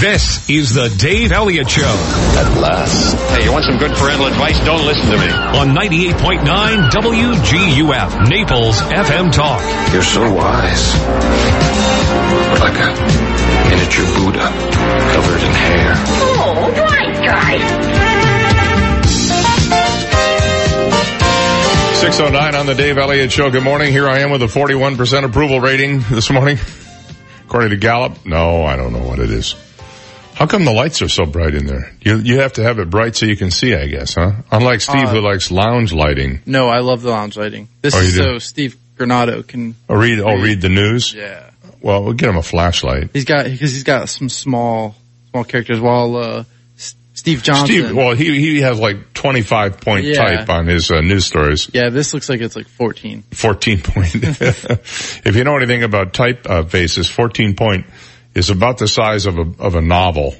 This is the Dave Elliott Show. At last. Hey, you want some good parental advice? Don't listen to me. On 98.9 WGUF, Naples FM Talk. You're so wise. Like a miniature Buddha covered in hair. Oh, right, guys. 609 on the Dave Elliott Show. Good morning. Here I am with a 41% approval rating this morning. According to Gallup. No, I don't know what it is. How come the lights are so bright in there? You you have to have it bright so you can see, I guess, huh? Unlike Steve Uh, who likes lounge lighting. No, I love the lounge lighting. This Oh, is do? so Steve Granado can. Oh, read oh read the news. Yeah, Well, we'll get him a flashlight. he's got because he's got some small small characters. While uh, Steve Johnson. Steve, well, he he has like 25 point Yeah. type on his uh, news stories. yeah, this looks like it's like 14. 14 point. if you know anything about type uh, faces, 14 point is about the size of a of a novel.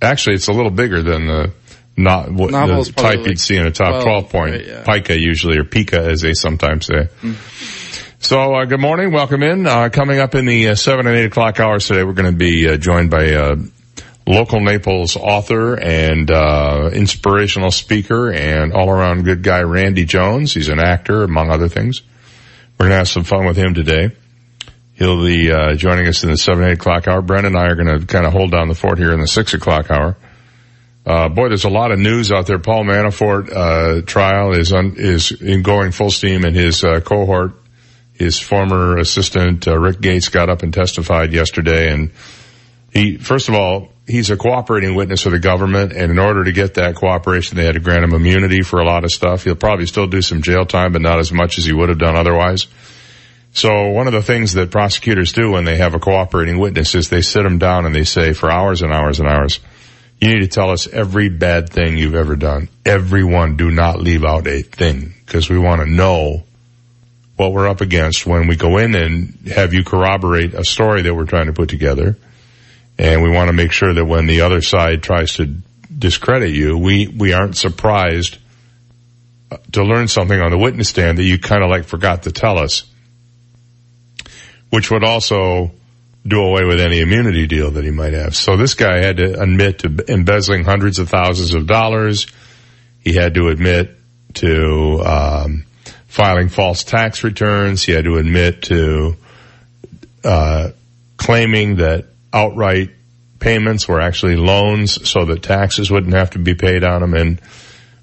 Actually, it's a little bigger than the not what Novel the type like you'd see in a top 12, 12 point. right, yeah. Pica usually, or Pica as they sometimes say. Mm. So, uh, good morning. Welcome in. Uh, coming up in the uh, 7 and 8 o'clock hours today, we're going to be uh, joined by uh, local Naples author and uh, inspirational speaker and all-around good guy Randy Jones. He's an actor, among other things. We're going to have some fun with him today. He'll be uh, joining us in the 7, 8 o'clock hour. Brent and I are going to kind of hold down the fort here in the 6 o'clock hour. Uh, boy, there's a lot of news out there. Paul Manafort, uh, trial is un, is in going full steam and his, uh, cohort, his former assistant, uh, Rick Gates got up and testified yesterday and he, first of all, he's a cooperating witness of the government and in order to get that cooperation, they had to grant him immunity for a lot of stuff. He'll probably still do some jail time, but not as much as he would have done otherwise. So one of the things that prosecutors do when they have a cooperating witness is they sit them down and they say for hours and hours and hours, you need to tell us every bad thing you've ever done. Everyone do not leave out a thing because we want to know what we're up against when we go in and have you corroborate a story that we're trying to put together. And we want to make sure that when the other side tries to discredit you, we, we aren't surprised uh, to learn something on the witness stand that you kind of like forgot to tell us which would also do away with any immunity deal that he might have. So this guy had to admit to embezzling hundreds of thousands of dollars. He had to admit to um, filing false tax returns. He had to admit to uh, claiming that outright payments were actually loans so that taxes wouldn't have to be paid on them. And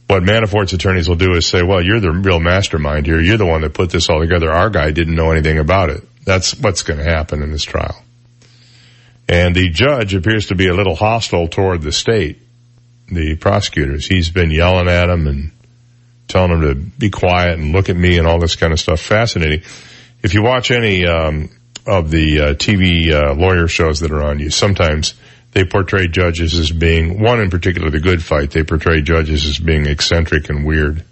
what Manafort's attorneys will do is say, well, you're the real mastermind here. You're the one that put this all together. Our guy didn't know anything about it. That's what's going to happen in this trial. And the judge appears to be a little hostile toward the state, the prosecutors. He's been yelling at them and telling them to be quiet and look at me and all this kind of stuff. Fascinating. If you watch any um, of the uh, TV uh, lawyer shows that are on, you sometimes they portray judges as being one in particular, the Good Fight. They portray judges as being eccentric and weird.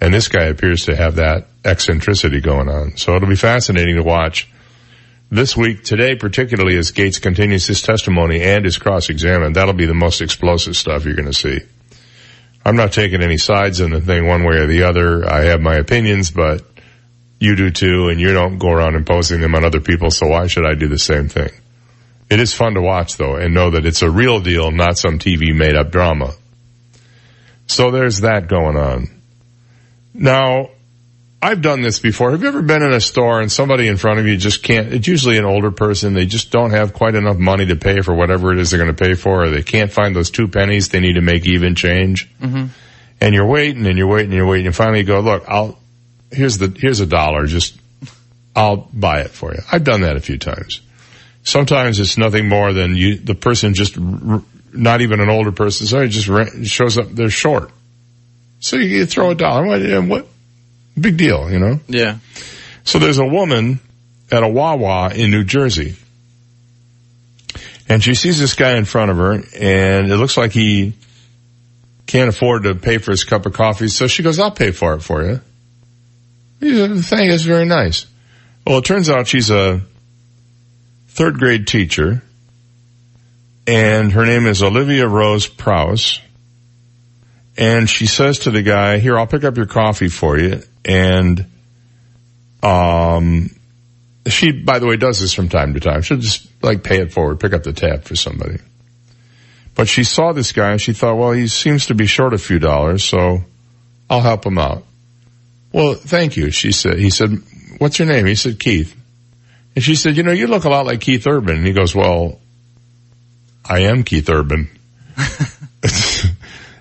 And this guy appears to have that eccentricity going on. So it'll be fascinating to watch this week, today particularly as Gates continues his testimony and is cross-examined. That'll be the most explosive stuff you're going to see. I'm not taking any sides in the thing one way or the other. I have my opinions, but you do too, and you don't go around imposing them on other people, so why should I do the same thing? It is fun to watch though, and know that it's a real deal, not some TV made up drama. So there's that going on. Now, I've done this before. Have you ever been in a store and somebody in front of you just can't, it's usually an older person, they just don't have quite enough money to pay for whatever it is they're going to pay for, or they can't find those two pennies they need to make even change. Mm-hmm. And you're waiting and you're waiting and you're waiting and finally you go, look, I'll, here's the, here's a dollar, just, I'll buy it for you. I've done that a few times. Sometimes it's nothing more than you, the person just, r- not even an older person, sorry, just shows up, they're short. So you, throw a dollar, what, what, big deal, you know? Yeah. So there's a woman at a Wawa in New Jersey. And she sees this guy in front of her and it looks like he can't afford to pay for his cup of coffee. So she goes, I'll pay for it for you. He said, Thank you, it's very nice. Well, it turns out she's a third grade teacher and her name is Olivia Rose Prowse. And she says to the guy, here, I'll pick up your coffee for you. And, um, she, by the way, does this from time to time. She'll just like pay it forward, pick up the tab for somebody. But she saw this guy and she thought, well, he seems to be short a few dollars, so I'll help him out. Well, thank you. She said, he said, what's your name? He said, Keith. And she said, you know, you look a lot like Keith Urban. And he goes, well, I am Keith Urban.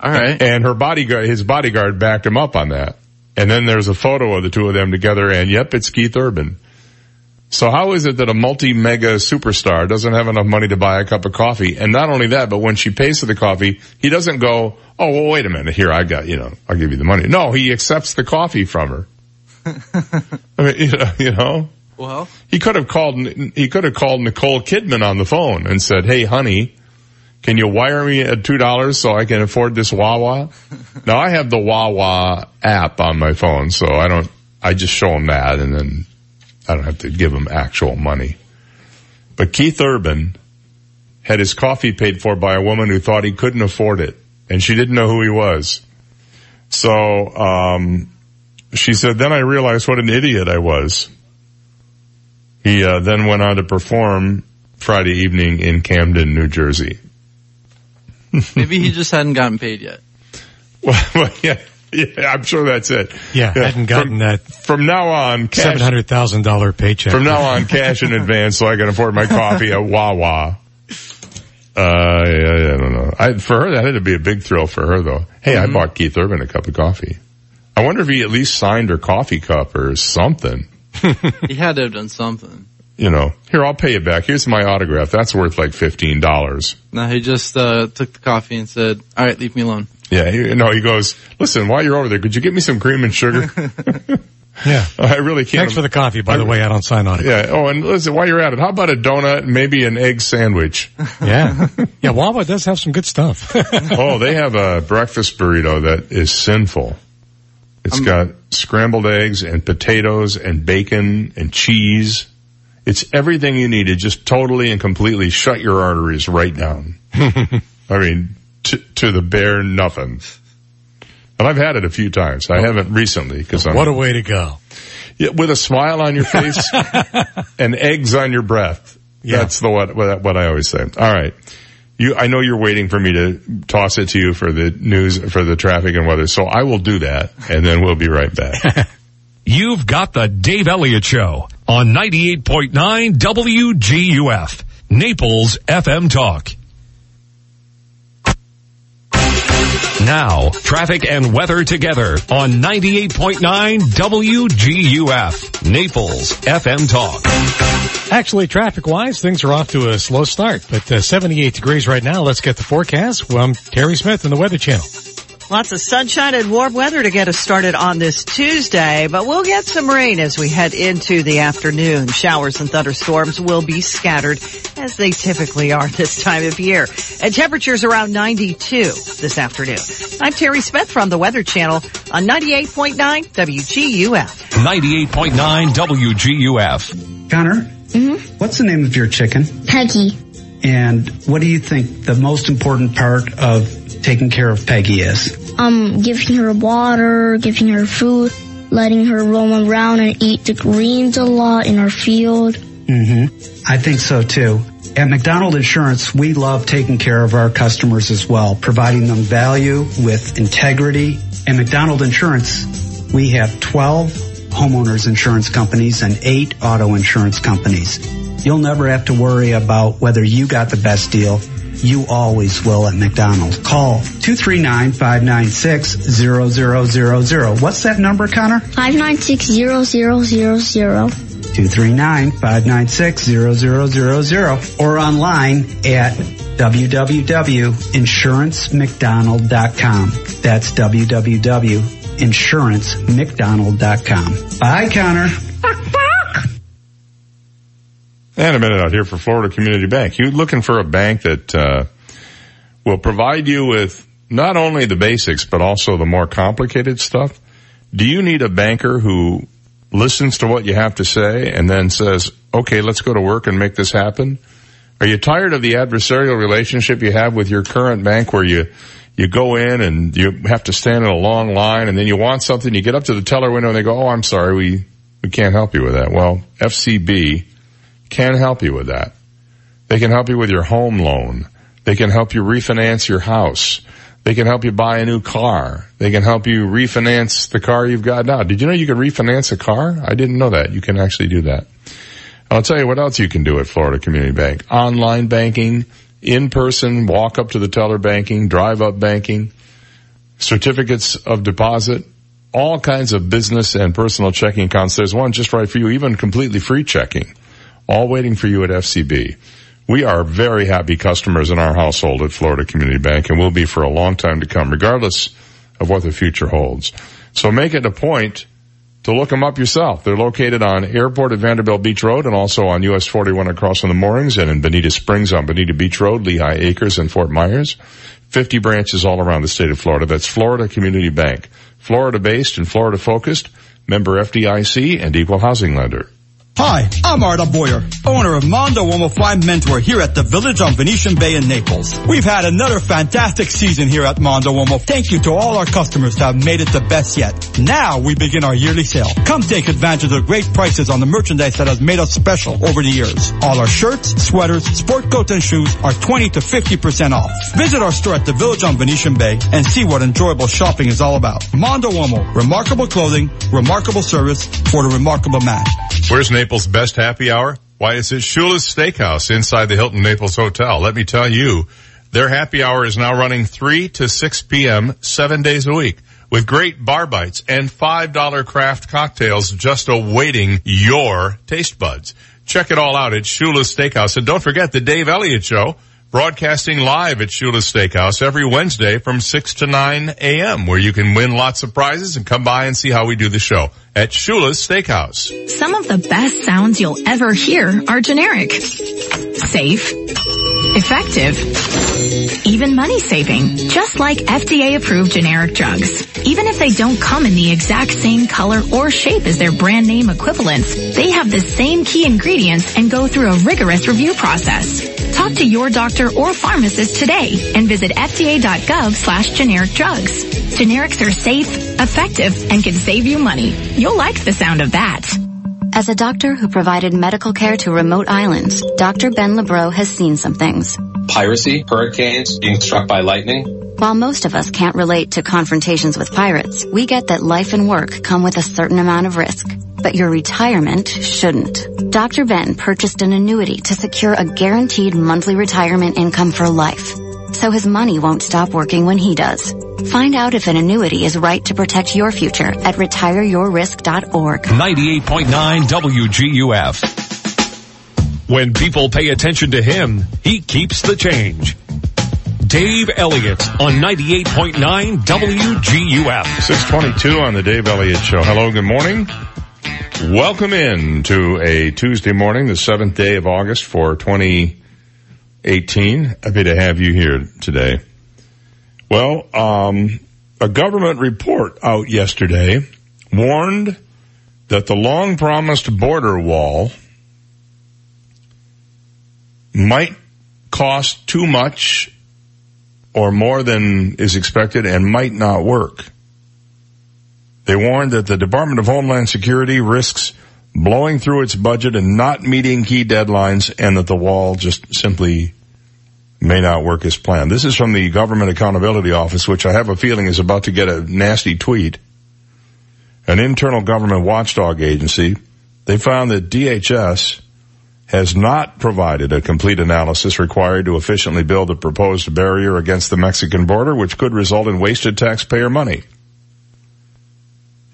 All right. And her bodyguard, his bodyguard backed him up on that. And then there's a photo of the two of them together and yep, it's Keith Urban. So how is it that a multi-mega superstar doesn't have enough money to buy a cup of coffee? And not only that, but when she pays for the coffee, he doesn't go, oh, well, wait a minute. Here, I got, you know, I'll give you the money. No, he accepts the coffee from her. I mean, you know, you know, Well, he could have called, he could have called Nicole Kidman on the phone and said, hey, honey, can you wire me at two dollars so I can afford this Wawa? now I have the Wawa app on my phone, so I don't, I just show him that and then I don't have to give him actual money. But Keith Urban had his coffee paid for by a woman who thought he couldn't afford it and she didn't know who he was. So, um, she said, then I realized what an idiot I was. He uh, then went on to perform Friday evening in Camden, New Jersey. maybe he just hadn't gotten paid yet. Well, well, yeah, yeah, I'm sure that's it. Yeah, hadn't gotten from, that from now on. Seven hundred thousand dollar paycheck. From now on, cash in advance so I can afford my coffee at Wawa. Uh, yeah, I don't know. I, for her, that had to be a big thrill for her though. Hey, Mm-hmm. I bought Keith Urban a cup of coffee. I wonder if he at least signed her coffee cup or something. He had to have done something. You know, here, I'll pay you back. Here's my autograph. That's worth like $15. No, he just uh, took the coffee and said, "All right, leave me alone." Yeah, he, no, he goes, listen, while you're over there, could you get me some cream and sugar? yeah. I really can't. Thanks for the coffee, by the way. I don't sign on it. Yeah. Oh, and listen, while you're at it, how about a donut and maybe an egg sandwich? Yeah. Yeah. Wawa does have some good stuff. oh, they have a breakfast burrito that is sinful. It's got scrambled eggs and potatoes and bacon and cheese. It's everything you need to just totally and completely shut your arteries right down. I mean, to, to the bare nothing. And I've had it a few times. I haven't recently because I'm what a way to go. Yeah, with a smile on your face and eggs on your breath. Yeah. That's the what, what what I always say. All right. You, I know you're waiting for me to toss it to you for the news, for the traffic and weather, so I will do that, and then we'll be right back. You've got the Dave Elliott Show on 98.9 WGUF, Naples FM Talk. Now, traffic and weather together on 98.9 WGUF, Naples FM Talk. Actually, traffic-wise, things are off to a slow start, but uh, 78 degrees right now. Let's get the forecast. Well, I'm Terry Smith in the Weather Channel. Lots of sunshine and warm weather to get us started on this Tuesday, but we'll get some rain as we head into the afternoon. Showers and thunderstorms will be scattered as they typically are this time of year. And temperatures around 92 this afternoon. I'm Terry Smith from the Weather Channel on 98.9 WGUF. 98.9 WGUF. Connor, mm-hmm. what's the name of your chicken? Peggy. And what do you think the most important part of taking care of Peggy is? Um, giving her water, giving her food, letting her roam around and eat the greens a lot in our field. Mm-hmm. I think so too. At McDonald Insurance, we love taking care of our customers as well, providing them value with integrity. At McDonald Insurance, we have 12 homeowners insurance companies and 8 auto insurance companies. You'll never have to worry about whether you got the best deal. You always will at McDonald's. Call 239-596-0000. What's that number, Connor? 5960000. 239-596-0000 or online at www.insurancemcdonald.com. That's www.insurancemcdonald.com. Bye, Connor. And a minute out here for Florida Community Bank. You're looking for a bank that uh, will provide you with not only the basics but also the more complicated stuff? Do you need a banker who listens to what you have to say and then says, "Okay, let's go to work and make this happen"? Are you tired of the adversarial relationship you have with your current bank where you you go in and you have to stand in a long line and then you want something, you get up to the teller window and they go, "Oh, I'm sorry, we We can't help you with that. Well, FCB can help you with that. They can help you with your home loan. They can help you refinance your house. They can help you buy a new car. They can help you refinance the car you've got now. Did you know you can refinance a car? I didn't know that. You can actually do that. I'll tell you what else you can do at Florida Community Bank. Online banking, in person, walk up to the teller banking, drive up banking, certificates of deposit, all kinds of business and personal checking accounts. There's one just right for you, even completely free checking, all waiting for you at FCB. We are very happy customers in our household at Florida Community Bank and will be for a long time to come, regardless of what the future holds. So make it a point to look them up yourself. They're located on Airport at Vanderbilt Beach Road and also on US 41 across from the moorings and in Bonita Springs on Bonita Beach Road, Lehigh Acres and Fort Myers. 50 branches all around the state of Florida. That's Florida Community Bank. Florida based and Florida focused, member FDIC and equal housing lender. Hi, I'm Arda Boyer, owner of Mondo Uomo Fine Mentor here at the Village on Venetian Bay in Naples. We've had another fantastic season here at Mondo Uomo. Thank you to all our customers that have made it the best yet. Now we begin our yearly sale. Come take advantage of great prices on the merchandise that has made us special over the years. All our shirts, sweaters, sport coats, and shoes are 20 to 50% off. Visit our store at the Village on Venetian Bay and see what enjoyable shopping is all about. Mondo Uomo, remarkable clothing, remarkable service for the remarkable man. Where's Naples' best happy hour? Why, it's at Shula's Steakhouse inside the Hilton Naples Hotel. Let me tell you, their happy hour is now running 3 to 6 p.m. seven days a week with great bar bites and $5 craft cocktails just awaiting your taste buds. Check it all out at Shula's Steakhouse. And don't forget the Dave Elliott Show broadcasting live at Shula's Steakhouse every Wednesday from 6 to 9 a.m. where you can win lots of prizes and come by and see how we do the show at Shula's Steakhouse. Some of the best sounds you'll ever hear are generic. Safe. Effective. Even money saving. Just like FDA approved generic drugs. Even if they don't come in the exact same color or shape as their brand name equivalents, they have the same key ingredients and go through a rigorous review process. Talk to your doctor or pharmacist today and visit fda.gov slash generic drugs. Generics are safe, effective, and can save you money. You'll like the sound of that. As a doctor who provided medical care to remote islands, Dr. Ben Lebreau has seen some things. Piracy, hurricanes, being struck by lightning. While most of us can't relate to confrontations with pirates, we get that life and work come with a certain amount of risk. But your retirement shouldn't. Dr. Ben purchased an annuity to secure a guaranteed monthly retirement income for life. So his money won't stop working when he does. Find out if an annuity is right to protect your future at retireyourrisk.org. 98.9 WGUF. When people pay attention to him, he keeps the change. Dave Elliott on 98.9 WGUF. 622 on the Dave Elliott Show. Hello, good morning. Welcome in to a Tuesday morning, the seventh day of August for 2018. Happy to have you here today. Well, um, a government report out yesterday warned that the long promised border wall might cost too much or more than is expected and might not work. They warned that the Department of Homeland Security risks blowing through its budget and not meeting key deadlines and that the wall just simply may not work as planned. This is from the Government Accountability Office, which I have a feeling is about to get a nasty tweet. An internal government watchdog agency, they found that DHS has not provided a complete analysis required to efficiently build a proposed barrier against the Mexican border, which could result in wasted taxpayer money.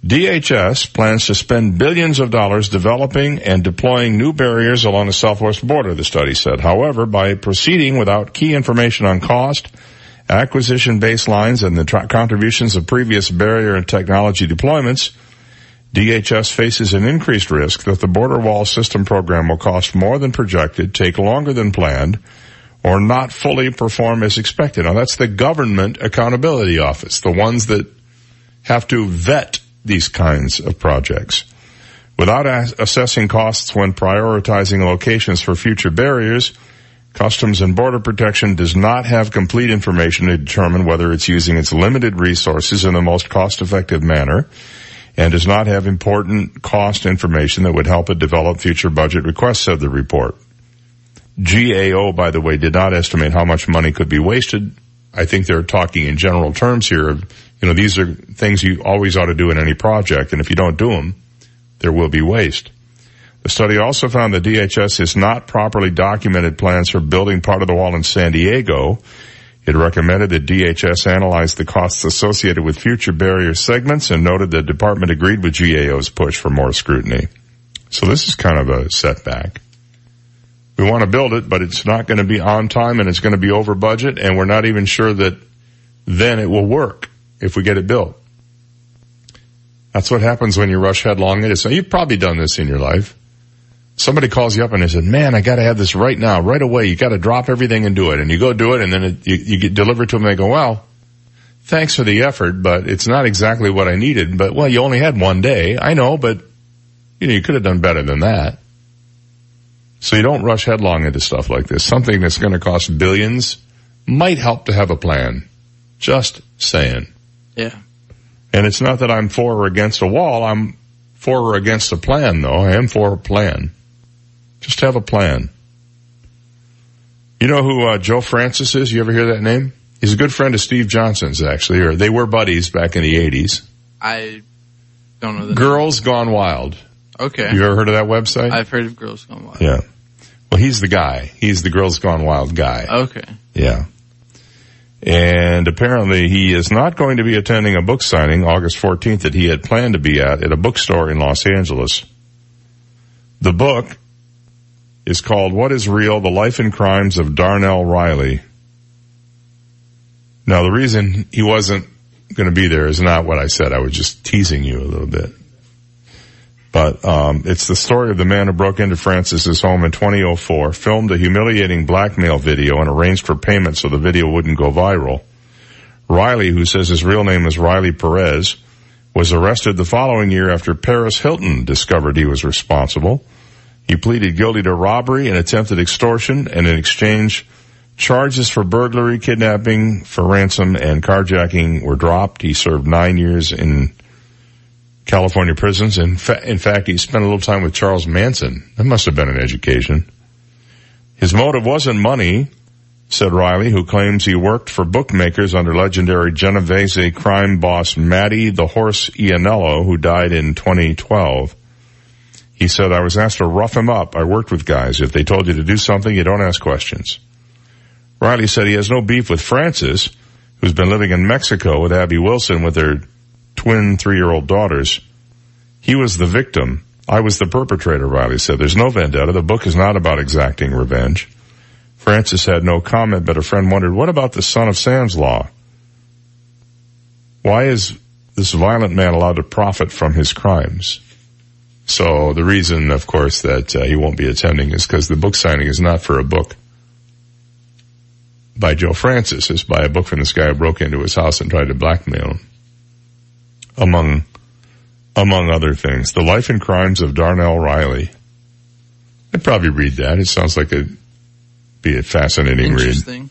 DHS plans to spend billions of dollars developing and deploying new barriers along the southwest border, the study said. However, by proceeding without key information on cost, acquisition baselines, and the tra- contributions of previous barrier and technology deployments, DHS faces an increased risk that the border wall system program will cost more than projected, take longer than planned, or not fully perform as expected. Now that's the Government Accountability Office, the ones that have to vet these kinds of projects. Without as- assessing costs when prioritizing locations for future barriers, Customs and Border Protection does not have complete information to determine whether it's using its limited resources in the most cost-effective manner and does not have important cost information that would help it develop future budget requests, said the report. GAO, by the way, did not estimate how much money could be wasted. I think they're talking in general terms here. You know, these are things you always ought to do in any project, and if you don't do them, there will be waste. The study also found that DHS has not properly documented plans for building part of the wall in San Diego. It recommended that DHS analyze the costs associated with future barrier segments and noted the department agreed with GAO's push for more scrutiny. So this is kind of a setback. We want to build it, but it's not going to be on time and it's going to be over budget and we're not even sure that then it will work if we get it built. That's what happens when you rush headlong into something. You've probably done this in your life. Somebody calls you up and they said, man, I gotta have this right now, right away. You gotta drop everything and do it. And you go do it and then it, you, you get delivered to them and they go, well, thanks for the effort, but it's not exactly what I needed. But well, you only had one day. I know, but you know, you could have done better than that. So you don't rush headlong into stuff like this. Something that's going to cost billions might help to have a plan. Just saying. Yeah. And it's not that I'm for or against a wall. I'm for or against a plan though. I am for a plan. Just have a plan. You know who uh, Joe Francis is? You ever hear that name? He's a good friend of Steve Johnson's actually, or they were buddies back in the 80s. I don't know the Girls Gone Wild. Okay. You ever heard of that website? I've heard of Girls Gone Wild. Yeah. Well, he's the guy. He's the Girls Gone Wild guy. Okay. Yeah. And apparently he is not going to be attending a book signing August 14th that he had planned to be at at a bookstore in Los Angeles. The book is called What is Real? The Life and Crimes of Darnell Riley. Now the reason he wasn't going to be there is not what I said. I was just teasing you a little bit. But um, it's the story of the man who broke into Francis's home in 2004, filmed a humiliating blackmail video, and arranged for payment so the video wouldn't go viral. Riley, who says his real name is Riley Perez, was arrested the following year after Paris Hilton discovered he was responsible. He pleaded guilty to robbery and attempted extortion, and in exchange, charges for burglary, kidnapping, for ransom, and carjacking were dropped. He served nine years in California prisons. In, fa- in fact, he spent a little time with Charles Manson. That must have been an education. His motive wasn't money, said Riley, who claims he worked for bookmakers under legendary Genovese crime boss Matty the Horse Ianniello, who died in 2012. He said, I was asked to rough him up. I worked with guys. If they told you to do something, you don't ask questions. Riley said he has no beef with Francis, who's been living in Mexico with Abby Wilson with their twin three-year-old daughters. He was the victim. I was the perpetrator, Riley said. There's no vendetta. The book is not about exacting revenge. Francis had no comment, but a friend wondered, what about the son of Sam's law? Why is this violent man allowed to profit from his crimes? So the reason, of course, that uh, he won't be attending is because the book signing is not for a book by Joe Francis. It's by a book from this guy who broke into his house and tried to blackmail him among among other things. The Life and Crimes of Darnell Riley. I'd probably read that. It sounds like it'd be a fascinating read. Interesting.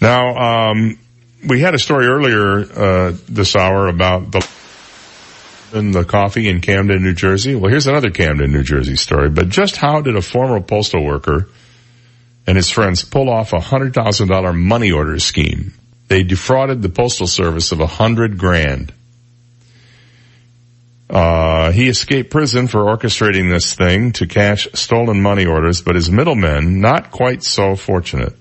Now, um, we had a story earlier uh, this hour about the in the coffee in Camden, New Jersey. Well, here's another Camden, New Jersey story. But just how did a former postal worker and his friends pull off a hundred thousand dollar money order scheme? They defrauded the postal service of a hundred grand. Uh, he escaped prison for orchestrating this thing to cash stolen money orders, but his middlemen not quite so fortunate.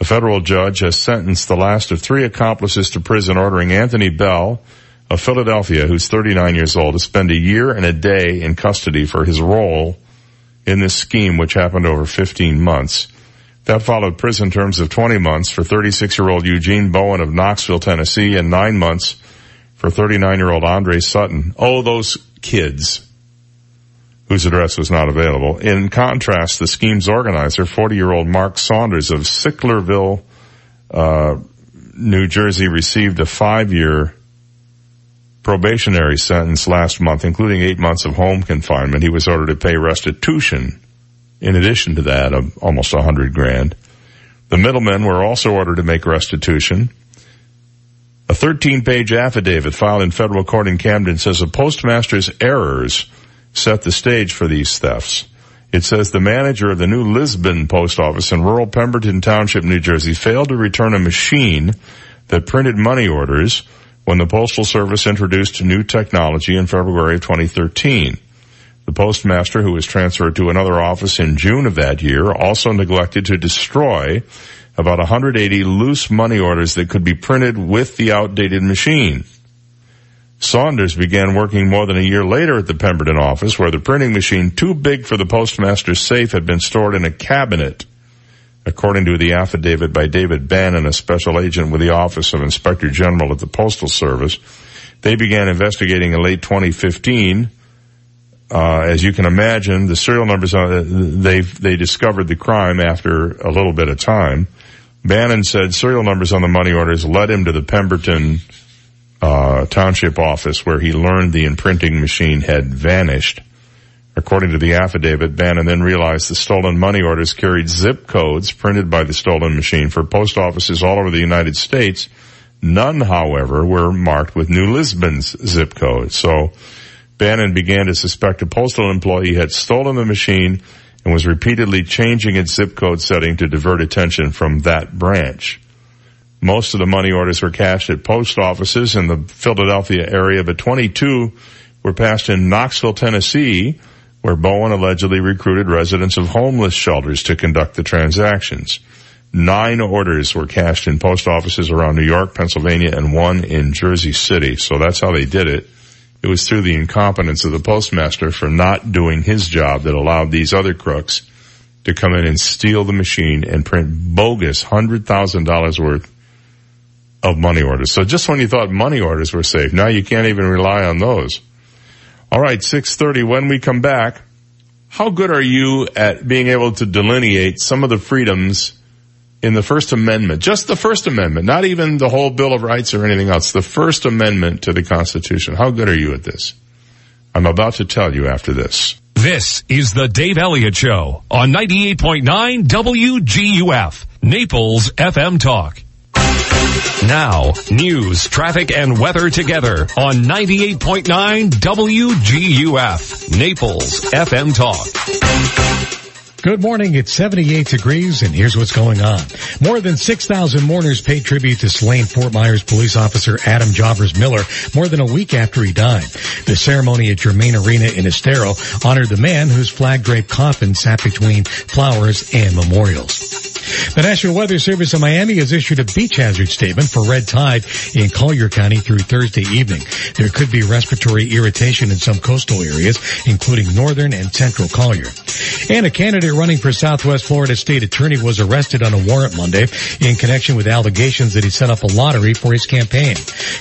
A federal judge has sentenced the last of three accomplices to prison, ordering Anthony Bell of Philadelphia, who's 39 years old, to spend a year and a day in custody for his role in this scheme, which happened over 15 months. That followed prison terms of 20 months for 36-year-old Eugene Bowen of Knoxville, Tennessee, and nine months for 39-year-old Andre Sutton. Oh, those kids whose address was not available. In contrast, the scheme's organizer, 40-year-old Mark Saunders of Sicklerville, uh, New Jersey, received a five-year probationary sentence last month, including eight months of home confinement. He was ordered to pay restitution in addition to that of almost a hundred grand. The middlemen were also ordered to make restitution. A 13 page affidavit filed in federal court in Camden says a postmaster's errors set the stage for these thefts. It says the manager of the new Lisbon post office in rural Pemberton Township, New Jersey failed to return a machine that printed money orders when the Postal Service introduced new technology in February of 2013. The postmaster, who was transferred to another office in June of that year, also neglected to destroy about 180 loose money orders that could be printed with the outdated machine. Saunders began working more than a year later at the Pemberton office where the printing machine too big for the postmaster's safe had been stored in a cabinet. According to the affidavit by David Bannon, a special agent with the Office of Inspector General at the Postal Service, they began investigating in late 2015. Uh, as you can imagine, the serial numbers, uh, they they discovered the crime after a little bit of time. Bannon said serial numbers on the money orders led him to the Pemberton uh, township office where he learned the imprinting machine had vanished. According to the affidavit, Bannon then realized the stolen money orders carried zip codes printed by the stolen machine for post offices all over the United States. None, however, were marked with New Lisbon's zip code. So Bannon began to suspect a postal employee had stolen the machine and was repeatedly changing its zip code setting to divert attention from that branch. Most of the money orders were cashed at post offices in the Philadelphia area, but 22 were passed in Knoxville, Tennessee, where Bowen allegedly recruited residents of homeless shelters to conduct the transactions. Nine orders were cashed in post offices around New York, Pennsylvania, and one in Jersey City. So that's how they did it. It was through the incompetence of the postmaster for not doing his job that allowed these other crooks to come in and steal the machine and print bogus $100,000 worth of money orders. So just when you thought money orders were safe, now you can't even rely on those. All right, 6:30 when we come back, how good are you at being able to delineate some of the freedoms in the First Amendment? Just the First Amendment, not even the whole Bill of Rights or anything else. The First Amendment to the Constitution. How good are you at this? I'm about to tell you after this. This is the Dave Elliott Show on 98.9 WGUF, Naples FM Talk. Now, news, traffic, and weather together on 98.9 WGUF, Naples FM Talk. Good morning. It's 78 degrees and here's what's going on. More than 6,000 mourners paid tribute to slain Fort Myers police officer Adam Jobbers Miller more than a week after he died. The ceremony at Germain Arena in Estero honored the man whose flag draped coffin sat between flowers and memorials. The National Weather Service in Miami has issued a beach hazard statement for red tide in Collier County through Thursday evening. There could be respiratory irritation in some coastal areas, including northern and central Collier. And a candidate running for Southwest Florida State Attorney was arrested on a warrant Monday in connection with allegations that he set up a lottery for his campaign.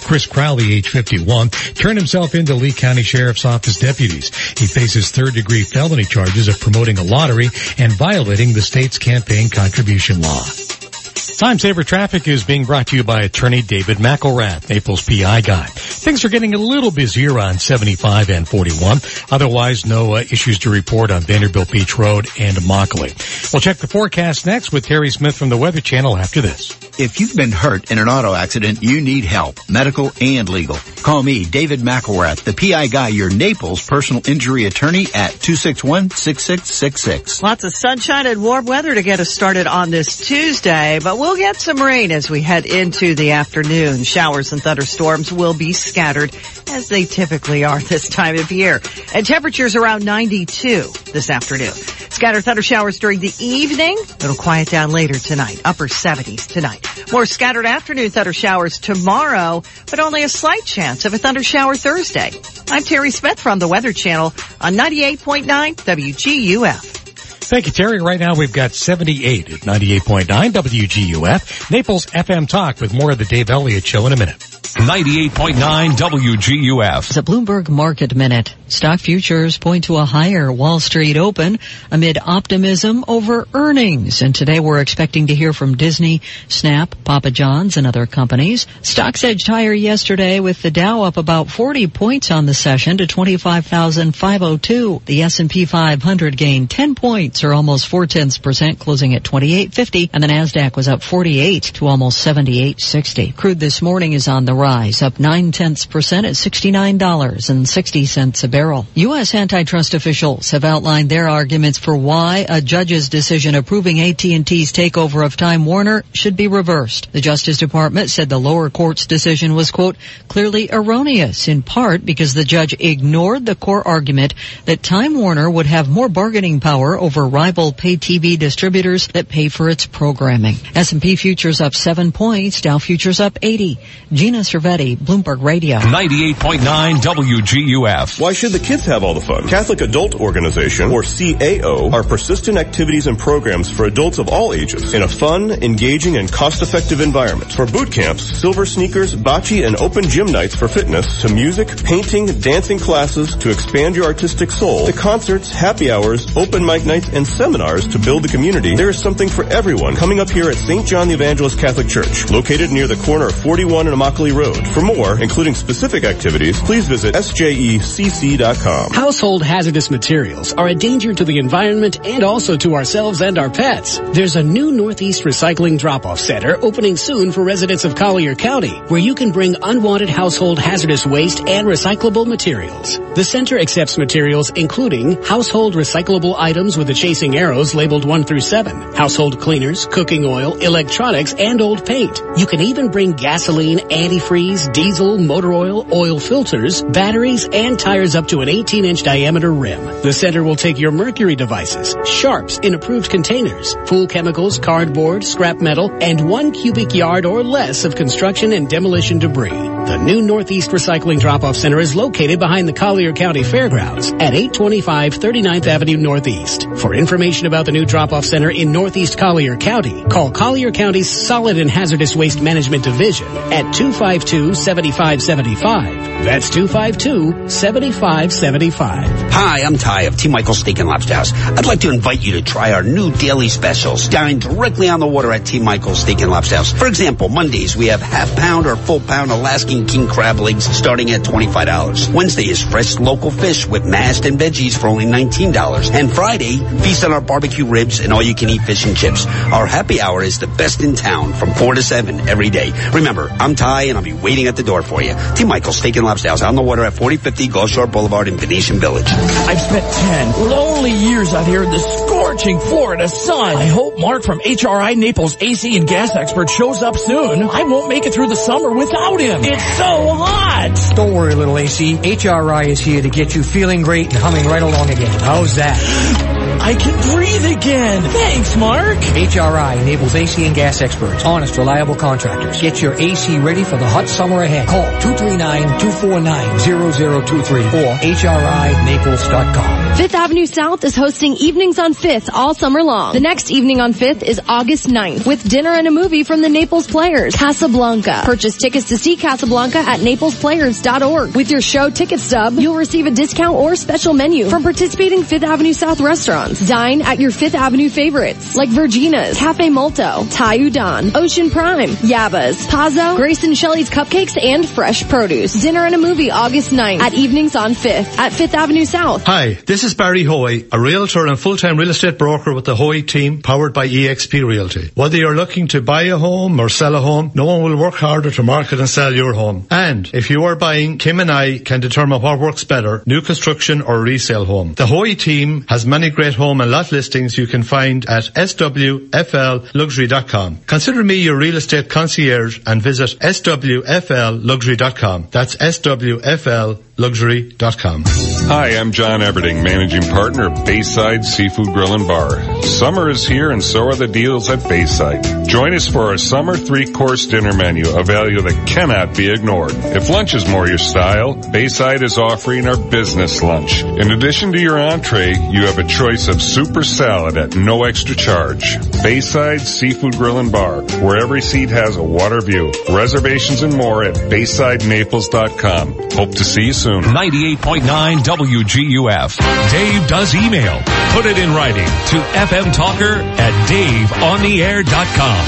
Chris Crowley, age 51, turned himself into Lee County Sheriff's Office deputies. He faces third degree felony charges of promoting a lottery and violating the state's campaign contribution law. Time Saver Traffic is being brought to you by attorney David McElrath, Naples PI guy. Things are getting a little busier on 75 and 41. Otherwise, no uh, issues to report on Vanderbilt Beach Road and Immokalee. We'll check the forecast next with Terry Smith from the Weather Channel after this. If you've been hurt in an auto accident, you need help, medical and legal. Call me, David McElrath, the PI guy, your Naples personal injury attorney at 261-6666. Lots of sunshine and warm weather to get us started on this Tuesday, but we'll get some rain as we head into the afternoon. Showers and thunderstorms will be scattered as they typically are this time of year. And temperatures around 92 this afternoon. Scattered thunder showers during the evening. It'll quiet down later tonight. Upper 70s tonight. More scattered afternoon thunder showers tomorrow, but only a slight chance of a thunder shower Thursday. I'm Terry Smith from the Weather Channel on 98.9 WGUF. Thank you, Terry. Right now we've got 78 at 98.9 WGUF, Naples FM Talk with more of the Dave Elliott Show in a minute. 98.9 WGUF. The Bloomberg Market Minute. Stock futures point to a higher Wall Street open amid optimism over earnings. And today we're expecting to hear from Disney, Snap, Papa John's, and other companies. Stocks edged higher yesterday with the Dow up about 40 points on the session to 25,502. The S&P 500 gained 10 points or almost four tenths percent closing at 2850 and the NASDAQ was up 48 to almost 7860. Crude this morning is on the rise up nine tenths percent at $69.60 a barrel. U.S. antitrust officials have outlined their arguments for why a judge's decision approving AT&T's takeover of Time Warner should be reversed. The Justice Department said the lower court's decision was, quote, clearly erroneous, in part because the judge ignored the core argument that Time Warner would have more bargaining power over rival pay TV distributors that pay for its programming. S&P futures up seven points, Dow futures up 80. Gina Cervetti, Bloomberg Radio. 98.9 WGUF. Why should the kids have all the fun? Catholic Adult Organization, or CAO, are persistent activities and programs for adults of all ages in a fun, engaging, and cost-effective environment. For boot camps, silver sneakers, bocce, and open gym nights for fitness, to music, painting, dancing classes to expand your artistic soul, to concerts, happy hours, open mic nights, and seminars to build the community, there is something for everyone coming up here at St. John the Evangelist Catholic Church, located near the corner of 41 and Immokalee Road. For more, including specific activities, please visit sjecc.com. Household hazardous materials are a danger to the environment and also to ourselves and our pets. There's a new Northeast Recycling Drop-Off Center opening soon for residents of Collier County, where you can bring unwanted household hazardous waste and recyclable materials. The center accepts materials including household recyclable items with the chasing arrows labeled 1 through 7, household cleaners, cooking oil, electronics, and old paint. You can even bring gasoline, antifreeze, diesel, motor oil, oil filters, batteries, and tires up to an 18-inch diameter rim. The center will take your mercury devices, sharps in approved containers, full chemicals, cardboard, scrap metal, and one cubic yard or less of construction and demolition debris. The new Northeast Recycling Drop-Off Center is located behind the Collier County Fairgrounds at 825 39th Avenue Northeast. For information about the new Drop-Off Center in Northeast Collier County, call Collier County's Solid and Hazardous Waste Management Division at 252-7575. That's 252-7575. Hi, I'm Ty of T. Michael's Steak and Lobster House. I'd like to invite you to try our new daily specials. Dine directly on the water at T. Michael's Steak and Lobster House. For example, Mondays we have half pound or full pound Alaskan king crab legs starting at $25. Wednesday is fresh local fish with mashed and veggies for only $19. And Friday, feast on our barbecue ribs and all you can eat fish and chips. Our happy hour is the best in town from 4 to 7 every day. Remember, I'm Ty and I'll be waiting at the door for you. T. Michael's Steak and Lobster House on the water at 4050 Gulf Shore Boulevard in Venetian Village. I've spent 10 lonely years out here in the scorching Florida sun. I hope Mark from HRI Naples AC and gas expert shows up soon. I won't make it through the summer without him. It's so hot. Don't worry, little AC. HRI is here to get you feeling great and humming right along again. How's that? I can breathe again. Thanks, Mark. HRI Naples AC and gas experts, honest, reliable contractors. Get your AC ready for the hot summer ahead. Call 239-249-0023 or HRINaples.com. Fifth Avenue South is hosting Evenings on Fifth all summer long. The next evening on Fifth is August 9th with dinner and a movie from the Naples Players, Casablanca. Purchase tickets to see Casablanca at naplesplayers.org. With your show ticket stub, you'll receive a discount or special menu from participating Fifth Avenue South restaurants. Dine at your Fifth Avenue favorites like Virginia's, Cafe Molto, Thai Udon, Ocean Prime, Yaba's, Pazzo, Grace and Shelley's Cupcakes, and fresh produce. Dinner and a movie August 9th at Evenings on 5th at 5th Avenue South. Hi, this is Barry Hoy, a realtor and full-time real estate broker with the Hoy team powered by eXp Realty. Whether you're looking to buy a home or sell a home, no one will work harder to market and sell your home. And if you are buying, Kim and I can determine what works better, new construction or resale home. The Hoy team has many great home and lot listings you can find at swflluxury.com. Consider me your real estate concierge and visit swflluxury.com. That's swflluxury.com. Hi, I'm John Everding, managing partner of Bayside Seafood Grill and Bar. Summer is here and so are the deals at Bayside. Join us for our summer three-course dinner menu, a value that cannot be ignored. If lunch is more your style, Bayside is offering our business lunch. In addition to your entree, you have a choice of super salad at no extra charge. Bayside Seafood Grill and Bar, where every seat has a water view. Reservations and more at BaysideNaples.com. Hope to see you soon. 98.9 WGUF. Dave does email. Put it in writing to fmtalker at daveontheair.com.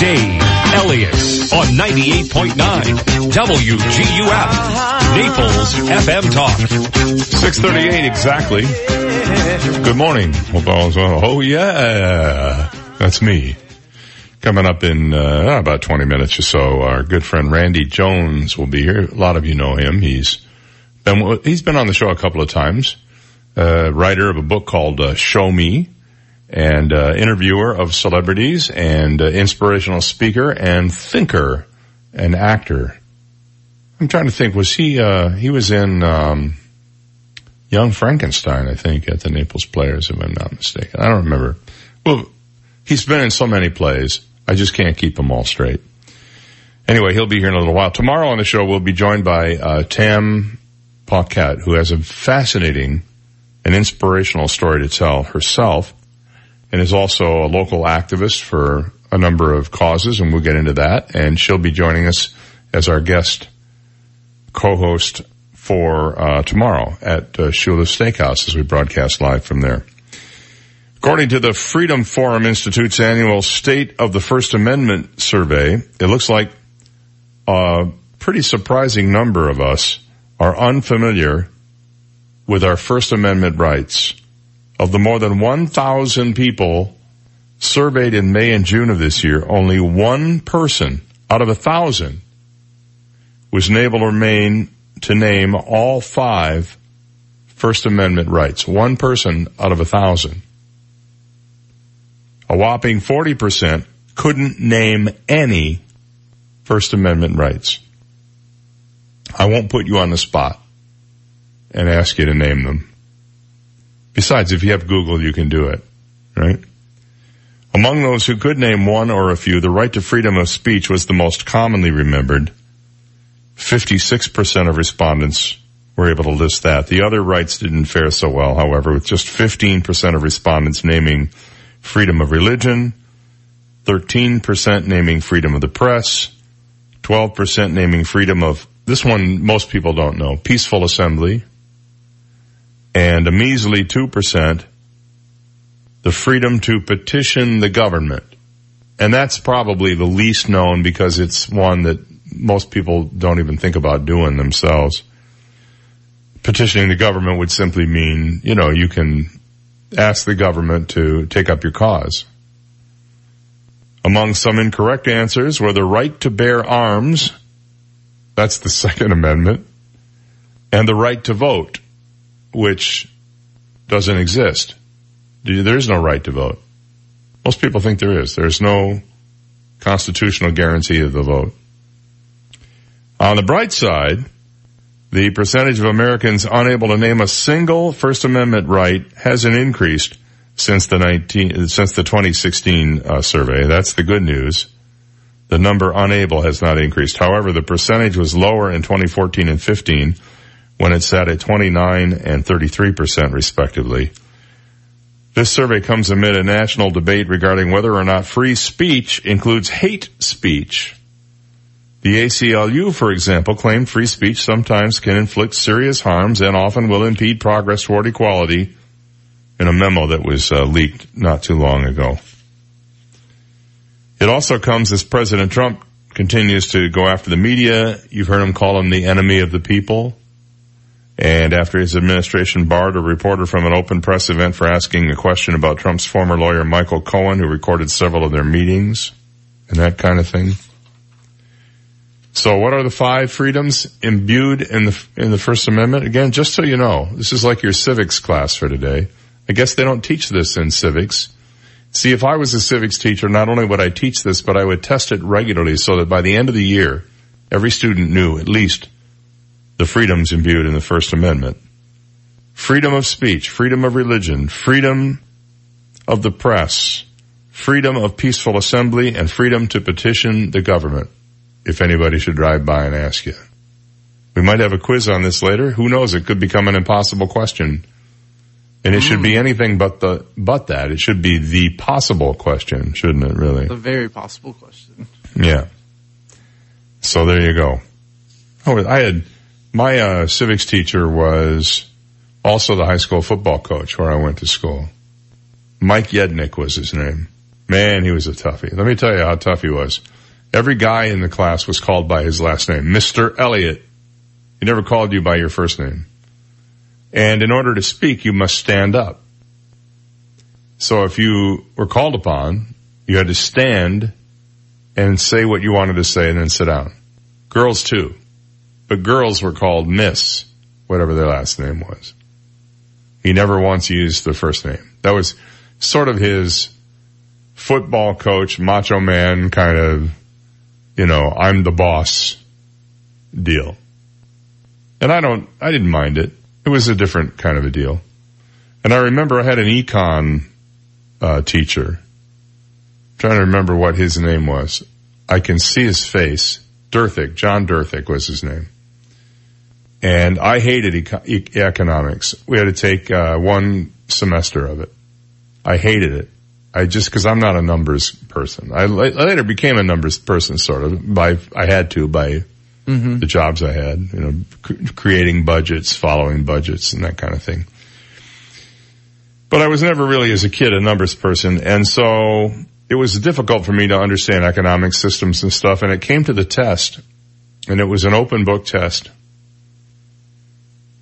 Dave Elliott on 98.9 WGUF. Naples FM Talk. 638 exactly. Good morning. Hope all is well. Oh yeah. That's me. Coming up in uh, about 20 minutes or so, our good friend Randy Jones will be here. A lot of you know him. He's been he's been on the show a couple of times. Uh, writer of a book called uh, Show Me, and uh, interviewer of celebrities, and uh, inspirational speaker and thinker and actor. I'm trying to think. Was he? Uh, he was in um, Young Frankenstein, I think, at the Naples Players, if I'm not mistaken. I don't remember. Well, he's been in so many plays. I just can't keep them all straight. Anyway, he'll be here in a little while. Tomorrow on the show, we'll be joined by uh, Tam Paquette, who has a fascinating and inspirational story to tell herself, and is also a local activist for a number of causes, and we'll get into that. And she'll be joining us as our guest co-host for uh, tomorrow at uh, Shula Steakhouse as we broadcast live from there. According to the Freedom Forum Institute's annual State of the First Amendment survey, it looks like a pretty surprising number of us are unfamiliar with our First Amendment rights. Of the more than 1,000 people surveyed in May and June of this year, only one person out of a thousand was able to remain to name all five First Amendment rights. One person out of a thousand. A whopping 40% couldn't name any First Amendment rights. I won't put you on the spot and ask you to name them. Besides, if you have Google, you can do it, right? Among those who could name one or a few, the right to freedom of speech was the most commonly remembered. 56% of respondents were able to list that. The other rights didn't fare so well, however, with just 15% of respondents naming freedom of religion, 13% naming freedom of the press, 12% naming freedom of, this one most people don't know, peaceful assembly, and a measly 2% the freedom to petition the government. And that's probably the least known because it's one that most people don't even think about doing themselves. Petitioning the government would simply mean, you know, you can ask the government to take up your cause. Among some incorrect answers were the right to bear arms, that's the Second Amendment, and the right to vote, which doesn't exist. There is no right to vote. Most people think there is. There's no constitutional guarantee of the vote. On the bright side, the percentage of Americans unable to name a single First Amendment right hasn't increased since the 19, since the 2016 uh, survey. That's the good news. The number unable has not increased. However, the percentage was lower in 2014 and 15 when it sat at 29 and 33 percent respectively. This survey comes amid a national debate regarding whether or not free speech includes hate speech. The ACLU, for example, claimed free speech sometimes can inflict serious harms and often will impede progress toward equality in a memo that was uh, leaked not too long ago. It also comes as President Trump continues to go after the media. You've heard him call him the enemy of the people. And after his administration barred a reporter from an open press event for asking a question about Trump's former lawyer Michael Cohen, who recorded several of their meetings and that kind of thing. So what are the five freedoms imbued in the, in the First Amendment? Again, just so you know, this is like your civics class for today. I guess they don't teach this in civics. See, if I was a civics teacher, not only would I teach this, but I would test it regularly so that by the end of the year, every student knew at least the freedoms imbued in the First Amendment. Freedom of speech, freedom of religion, freedom of the press, freedom of peaceful assembly, and freedom to petition the government if anybody should drive by and ask you. We might have a quiz on this later. Who knows? It could become an impossible question. And it mm. should be hmm. anything but the, but that. It should be the possible question, shouldn't it really? The very possible question. Yeah. So there you go. Oh, I had, my uh, civics teacher was Also the high school football coach where I went to school. Mike Yednick was his name. Man, he was a toughie. Let me tell you how tough he was. Every guy in the class was called by his last name. Mr. Elliott. He never called you by your first name. And in order to speak, you must stand up. So if you were called upon, you had to stand and say what you wanted to say and then sit down. Girls too. But girls were called Miss, whatever their last name was. He never once used the first name. That was sort of his football coach, macho man kind of, you know, I'm the boss deal. And I don't, I didn't mind it. It was a different kind of a deal. And I remember I had an econ uh, teacher. I'm trying to remember what his name was. I can see his face. Durthick, John Durthick was his name. And I hated e- economics. We had to take uh, one semester of it. I hated it. I just because I'm not a numbers person. I, I later became a numbers person, sort of. By I had to by Mm-hmm. the jobs I had, you know, c- creating budgets, following budgets, and that kind of thing. But I was never really, as a kid, a numbers person, and so it was difficult for me to understand economic systems and stuff. And it came to the test, and it was an open book test,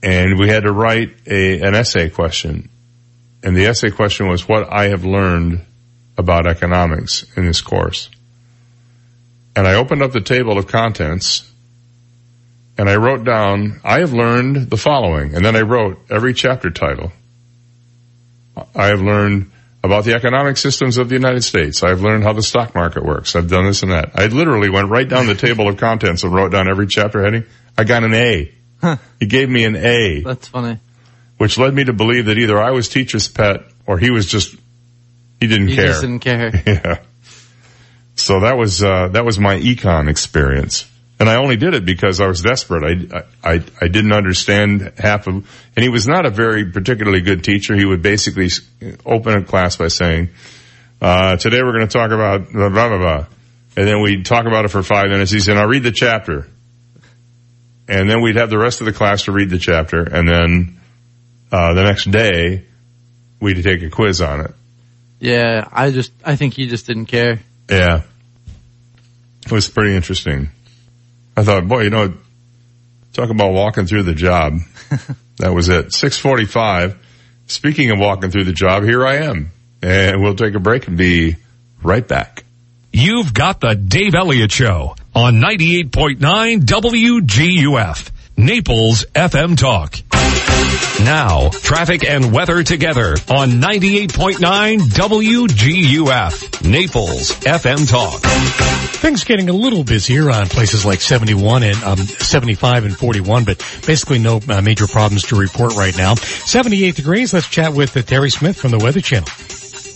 and we had to write a an essay question, and the essay question was what I have learned about economics in this course. And I opened up the table of contents and I wrote down, I have learned the following. And then I wrote every chapter title. I have learned about the economic systems of the United States. I've learned how the stock market works. I've done this and that. I literally went right down the table of contents and wrote down every chapter heading. I got an A. He gave me an A. That's funny. Which led me to believe that either I was teacher's pet or he was just, he didn't You care. just didn't care. Yeah. So that was, uh, that was my econ experience. And I only did it because I was desperate. I, I, I didn't understand half of, and he was not a very particularly good teacher. He would basically open a class by saying, uh, today we're going to talk about blah, blah, blah, blah. And then we'd talk about it for five minutes. He said, I'll read the chapter. And then we'd have the rest of the class to read the chapter. And then, uh, the next day we'd take a quiz on it. Yeah, I just, I think he just didn't care. Yeah. It was pretty interesting. I thought, boy, you know, talk about walking through the job. that was it. 645. Speaking of walking through the job, here I am. And we'll take a break and be right back. You've got the Dave Elliott Show on 98.9 WGUF, Naples FM Talk. Now, traffic and weather together on 98.9 WGUF, Naples FM Talk. Things getting a little busier on places like 71 and um, 75 and 41, but basically no uh, major problems to report right now. 78 degrees. Let's chat with uh, Terry Smith from the Weather Channel.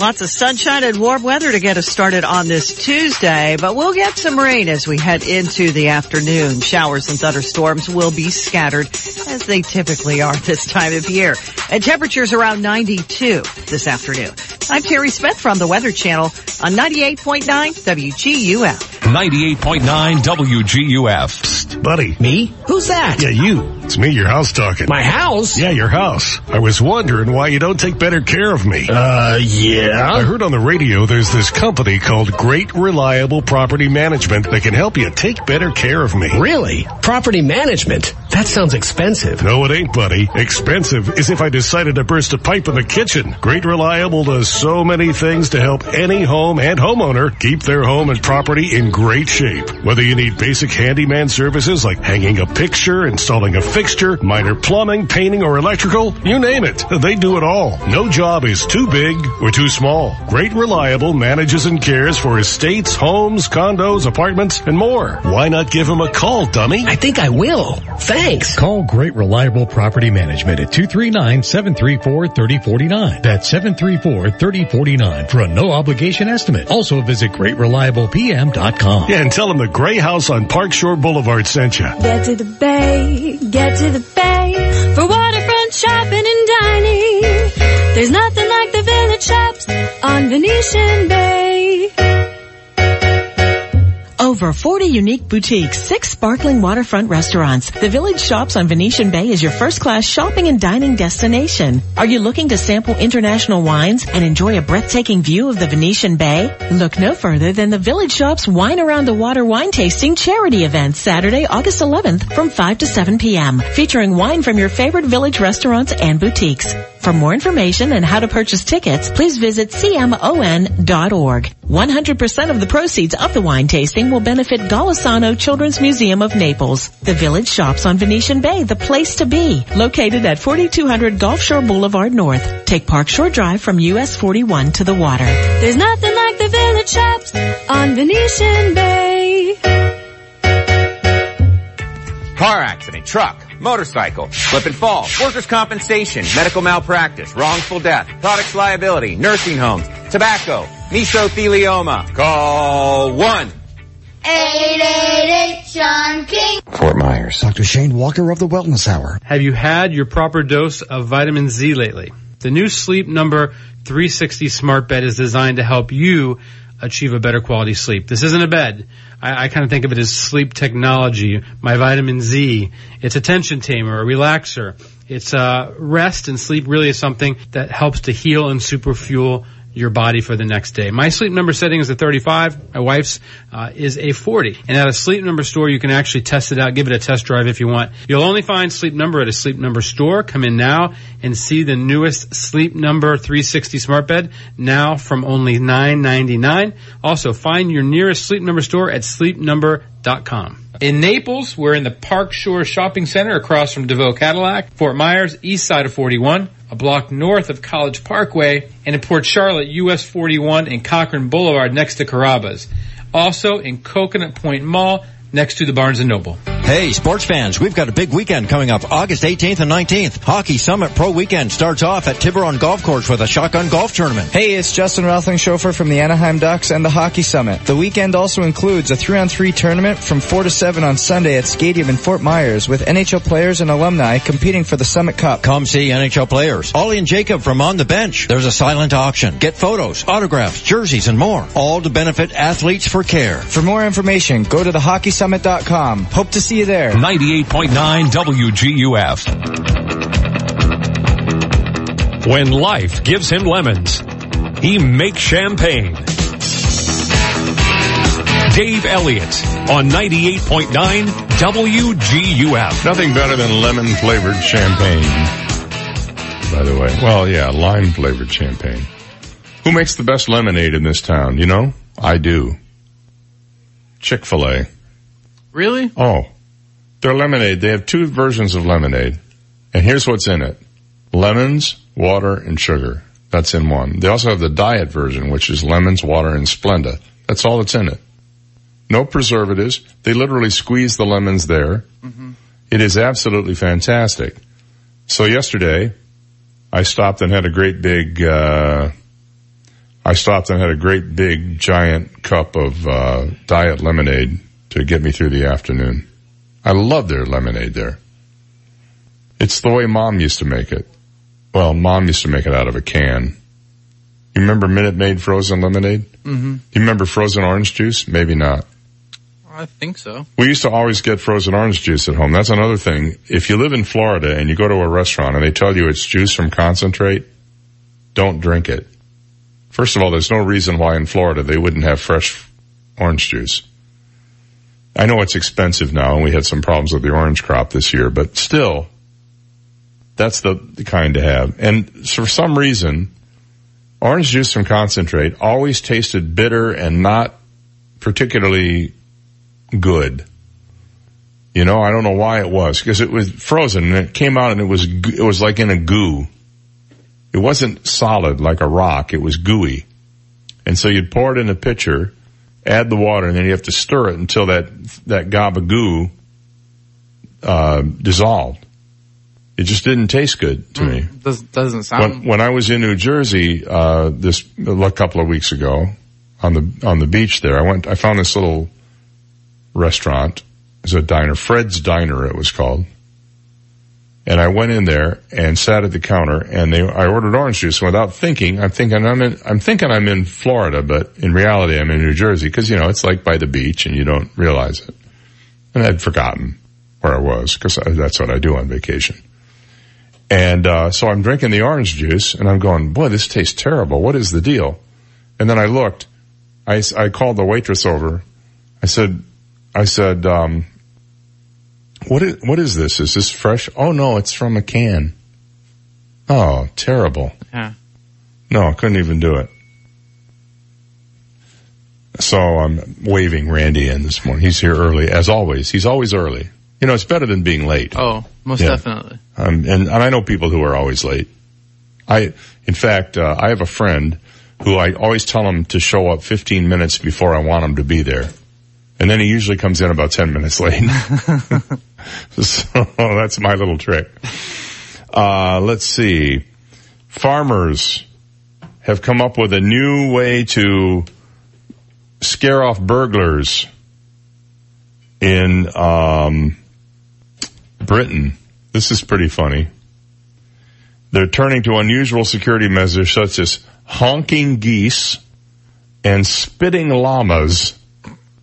Lots of sunshine and warm weather to get us started on this Tuesday, but we'll get some rain as we head into the afternoon. Showers and thunderstorms will be scattered as they typically are this time of year. And temperatures around 92 this afternoon. I'm Terry Smith from the Weather Channel on 98.9 WGUF. 98.9 WGUF. Psst, buddy. Me? Who's that? Yeah, you. It's me, your house talking. My house? Yeah, your house. I was wondering why you don't take better care of me. Uh, yeah? I heard on the radio there's this company called Great Reliable Property Management that can help you take better care of me. Really? Property management? That sounds expensive. No, it ain't, buddy. Expensive is if I decided to burst a pipe in the kitchen. Great Reliable does so many things to help any home and homeowner keep their home and property in great shape. Whether you need basic handyman services like hanging a picture, installing a fixture, minor plumbing, painting, or electrical, you name it. They do it all. No job is too big or too small. Great Reliable manages and cares for estates, homes, condos, apartments, and more. Why not give them a call, dummy? I think I will. Thanks. Call Great Reliable Property Management at 239-734-3049. That's 734-3049 for a no obligation estimate. Also visit greatreliablepm.com. Yeah, and tell them the Gray House on Park Shore Boulevard sent you. Get to the bay, get to the bay for waterfront shopping and dining. There's nothing like the village shops on Venetian Bay. Over 40 unique boutiques, six sparkling waterfront restaurants. The Village Shops on Venetian Bay is your first class shopping and dining destination. Are you looking to sample international wines and enjoy a breathtaking view of the Venetian Bay? Look no further than the Village Shops Wine Around the Water wine tasting charity event Saturday, August 11th from 5 to 7 p.m. featuring wine from your favorite village restaurants and boutiques. For more information and how to purchase tickets, please visit cmon.org. 100% of the proceeds of the wine tasting will benefit Golisano Children's Museum of Naples. The Village Shops on Venetian Bay, the place to be. Located at 4200 Gulf Shore Boulevard North. Take Park Shore Drive from US 41 to the water. There's nothing like the Village Shops on Venetian Bay. Car accident, truck, motorcycle, slip and fall, workers' compensation, medical malpractice, wrongful death, products liability, nursing homes, tobacco, mesothelioma. Call one. 888 Sean King. Fort Myers. Dr. Shane Walker of the Wellness Hour. Have you had your proper dose of vitamin Z lately? The new Sleep Number 360 Smart Bed is designed to help you achieve a better quality sleep. This isn't a bed. I, I kind of think of it as sleep technology. My vitamin Z. It's a tension tamer, a relaxer. It's uh, rest and sleep really is something that helps to heal and superfuel your body for the next day. My sleep number setting is a 35. My wife's uh, is a 40. And at a sleep number store, you can actually test it out, give it a test drive if you want. You'll only find sleep number at a sleep number store. Come in now and see the newest sleep number 360 smart bed now from only $9.99. Also find your nearest sleep number store at sleepnumber.com. In Naples, we're in the Park Shore Shopping Center across from DeVoe Cadillac. Fort Myers, east side of 41, a block north of College Parkway, and in Port Charlotte, US 41 and Cochran Boulevard next to Carrabba's. Also in Coconut Point Mall, next to the Barnes & Noble. Hey, sports fans, we've got a big weekend coming up August 18th and 19th. Hockey Summit Pro Weekend starts off at Tiburon Golf Course with a shotgun golf tournament. Hey, it's Justin Rothling chauffeur from the Anaheim Ducks and the Hockey Summit. The weekend also includes a 3-on-3 tournament from 4 to 7 on Sunday at Stadium in Fort Myers with NHL players and alumni competing for the Summit Cup. Come see NHL players. Ollie and Jacob from On the Bench. There's a silent auction. Get photos, autographs, jerseys, and more. All to benefit athletes for care. For more information, go to thehockeysummit.com. Hope to see you there. 98.9 WGUF. When life gives him lemons, he makes champagne. Dave Elliott on 98.9 WGUF. Nothing better than lemon flavored champagne. By the way. Well, yeah, lime flavored champagne. Who makes the best lemonade in this town? You know? I do. Chick-fil-A. Really? Oh. Their lemonade, they have two versions of lemonade. And here's what's in it. Lemons, water, and sugar. That's in one. They also have the diet version, which is lemons, water, and Splenda. That's all that's in it. No preservatives. They literally squeeze the lemons there. Mm-hmm. It is absolutely fantastic. So yesterday, I stopped and had a great big, uh, I stopped and had a great big giant cup of, uh, diet lemonade to get me through the afternoon. I love their lemonade there. It's the way mom used to make it. Well, mom used to make it out of a can. You remember Minute Maid frozen lemonade? Mm-hmm. You remember frozen orange juice? Maybe not. I think so. We used to always get frozen orange juice at home. That's another thing. If you live in Florida and you go to a restaurant and they tell you it's juice from concentrate, don't drink it. First of all, there's no reason why in Florida they wouldn't have fresh orange juice. I know it's expensive now and we had some problems with the orange crop this year, but still, that's the, the kind to have. And for some reason, orange juice from concentrate always tasted bitter and not particularly good. You know, I don't know why it was because it was frozen and it came out and it was it was like in a goo. It wasn't solid like a rock. It was gooey. And so you'd pour it in a pitcher, add the water, and then you have to stir it until that that gob of goo uh, dissolved. It just didn't taste good to me. Does, doesn't sound. When, when I was in New Jersey uh, this a couple of weeks ago on the on the beach there, I went. I found this little restaurant. It's a diner, Fred's Diner. It was called, And I went in there and sat at the counter and they, I ordered orange juice without thinking, I'm thinking I'm in, I'm thinking I'm in Florida, but in reality I'm in New Jersey because, you know, it's like by the beach and you don't realize it. And I'd forgotten where I was because that's what I do on vacation. And, uh, so I'm drinking the orange juice and I'm going, boy, this tastes terrible. What is the deal? And then I looked, I, I called the waitress over. I said, I said, um, what is, what is this? Is this fresh? Oh no, it's from a can. Oh, terrible. Yeah. No, I couldn't even do it. So I'm waving Randy in this morning. He's here early, as always. He's always early. You know, it's better than being late. Oh, most Yeah. definitely. Um, and, and I know people who are always late. I, in fact, uh, I have a friend who I always tell him to show up 15 minutes before I want him to be there. And then he usually comes in about 10 minutes late. so that's my little trick. Uh, let's see. Farmers have come up with a new way to scare off burglars in, um, Britain. This is pretty funny. They're turning to unusual security measures such as honking geese and spitting llamas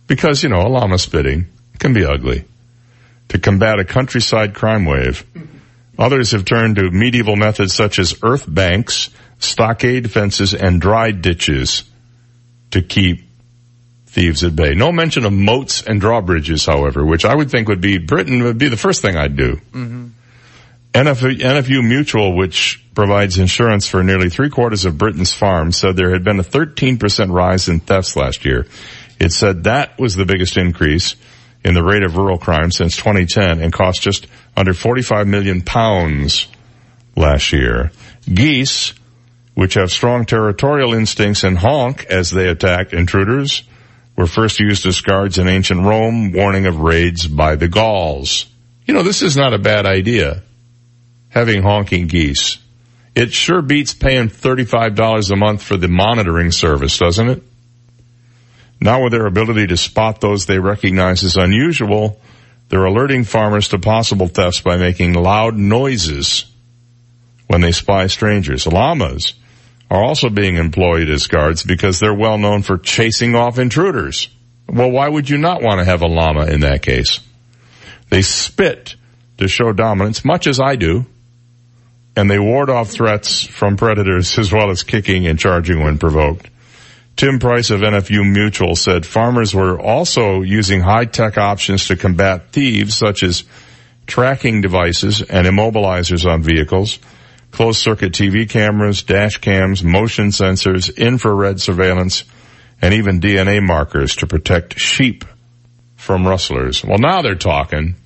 because, you know, a llama spitting can be ugly to combat a countryside crime wave. Others have turned to medieval methods such as earth banks, stockade fences, and dry ditches to keep thieves at bay. No mention of moats and drawbridges, however, which I would think would be Britain would be the first thing I'd do. Mm-hmm. NFU, NFU Mutual, which provides insurance for nearly three quarters of Britain's farms, said there had been a 13% rise in thefts last year. It said that was the biggest increase in the rate of rural crime since 2010 and cost just under 45 million pounds last year. Geese, which have strong territorial instincts and honk as they attack intruders, were first used as guards in ancient Rome, warning of raids by the Gauls. You know, this is not a bad idea having honking geese. It sure beats paying $35 a month for the monitoring service, doesn't it? Now with their ability to spot those they recognize as unusual, they're alerting farmers to possible thefts by making loud noises when they spy strangers. Llamas are also being employed as guards because they're well known for chasing off intruders. Well, why would you not want to have a llama in that case? They spit to show dominance, much as I do and they ward off threats from predators as well as kicking and charging when provoked. Tim Price of NFU Mutual said farmers were also using high-tech options to combat thieves such as tracking devices and immobilizers on vehicles, closed circuit TV cameras, dash cams, motion sensors, infrared surveillance, and even DNA markers to protect sheep from rustlers. Well, now they're talking.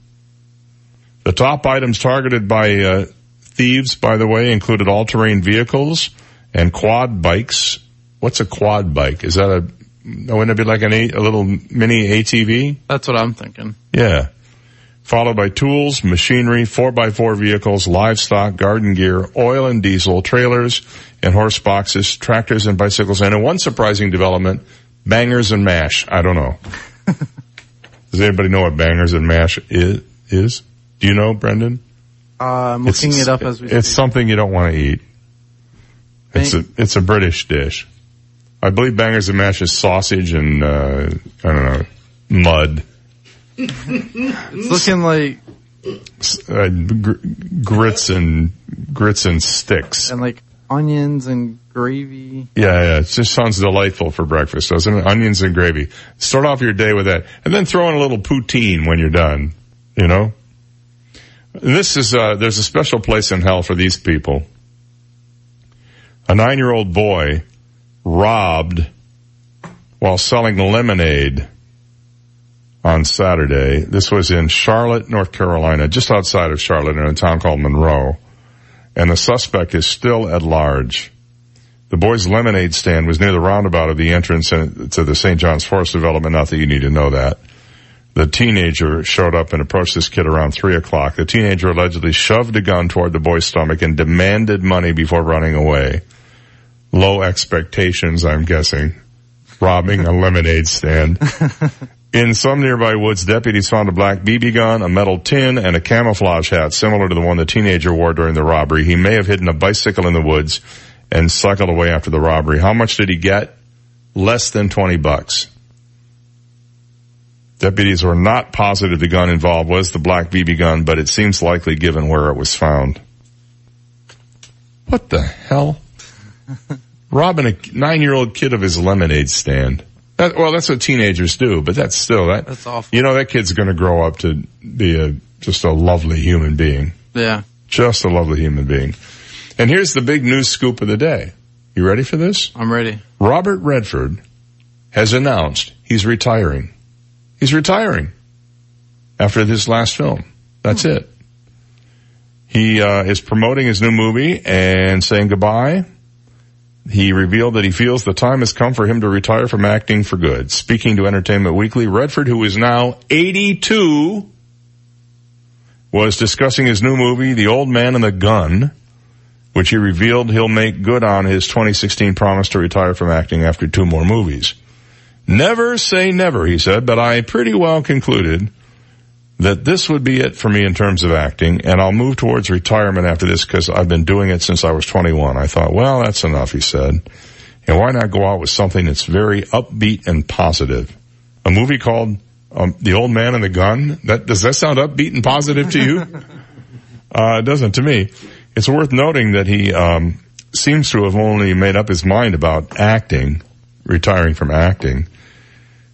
The top items targeted by uh, thieves, by the way, included all-terrain vehicles and quad bikes. What's a quad bike? Is that a, wouldn't it be like an a, a little mini ATV? That's what I'm thinking. Yeah. Followed by tools, machinery, 4x4 vehicles, livestock, garden gear, oil and diesel, trailers and horse boxes, tractors and bicycles, and in one surprising development, bangers and mash. I don't know. Does anybody know what bangers and mash is? is? Do you know, Brendan? Uh, I'm looking It's- it up as we It's speak. something you don't want to eat. It's a, it's a British dish. I believe bangers and mash is sausage and, uh, I don't know, mud. It's looking like uh, gr- grits and grits and sticks. and like onions and gravy. Yeah, yeah, it just sounds delightful for breakfast, doesn't it? Onions and gravy. Start off your day with that, and then throw in a little poutine when you're done. You know. This is uh, there's a special place in hell for these people. A nine-year-old boy robbed while selling lemonade on Saturday. This was in Charlotte, North Carolina, just outside of Charlotte in a town called Monroe. And the suspect is still at large. The boy's lemonade stand was near the roundabout of the entrance to the St. John's Forest development. Not that you need to know that. The teenager showed up and approached this kid around three o'clock. The teenager allegedly shoved a gun toward the boy's stomach and demanded money before running away. Low expectations, I'm guessing. Robbing a lemonade stand. In some nearby woods, deputies found a black BB gun, a metal tin, and a camouflage hat similar to the one the teenager wore during the robbery. He may have hidden a bicycle in the woods and cycled away after the robbery. How much did he get? Less than 20 bucks. Deputies were not positive the gun involved was the black BB gun, but it seems likely given where it was found. What the hell? Robbing a nine-year-old kid of his lemonade stand. That, well, that's what teenagers do, but that's still that. That's awful. You know, that kid's going to grow up to be a just a lovely human being. Yeah. Just a lovely human being. And here's the big news scoop of the day. You ready for this? I'm ready. Robert Redford has announced he's retiring. He's retiring after this last film. That's it. He uh, is promoting his new movie and saying goodbye. He revealed that he feels the time has come for him to retire from acting for good. Speaking to Entertainment Weekly, Redford, who is now 82, was discussing his new movie, The Old Man and the Gun, which he revealed he'll make good on his 2016 promise to retire from acting after two more movies. Never say never, he said, but I pretty well concluded that this would be it for me in terms of acting, and I'll move towards retirement after this because I've been doing it since I was 21. I thought, well, that's enough, he said. And why not go out with something that's very upbeat and positive? A movie called um, The Old Man and the Gun? That, does that sound upbeat and positive to you? uh, it doesn't to me. It's worth noting that he, um, seems to have only made up his mind about acting, retiring from acting.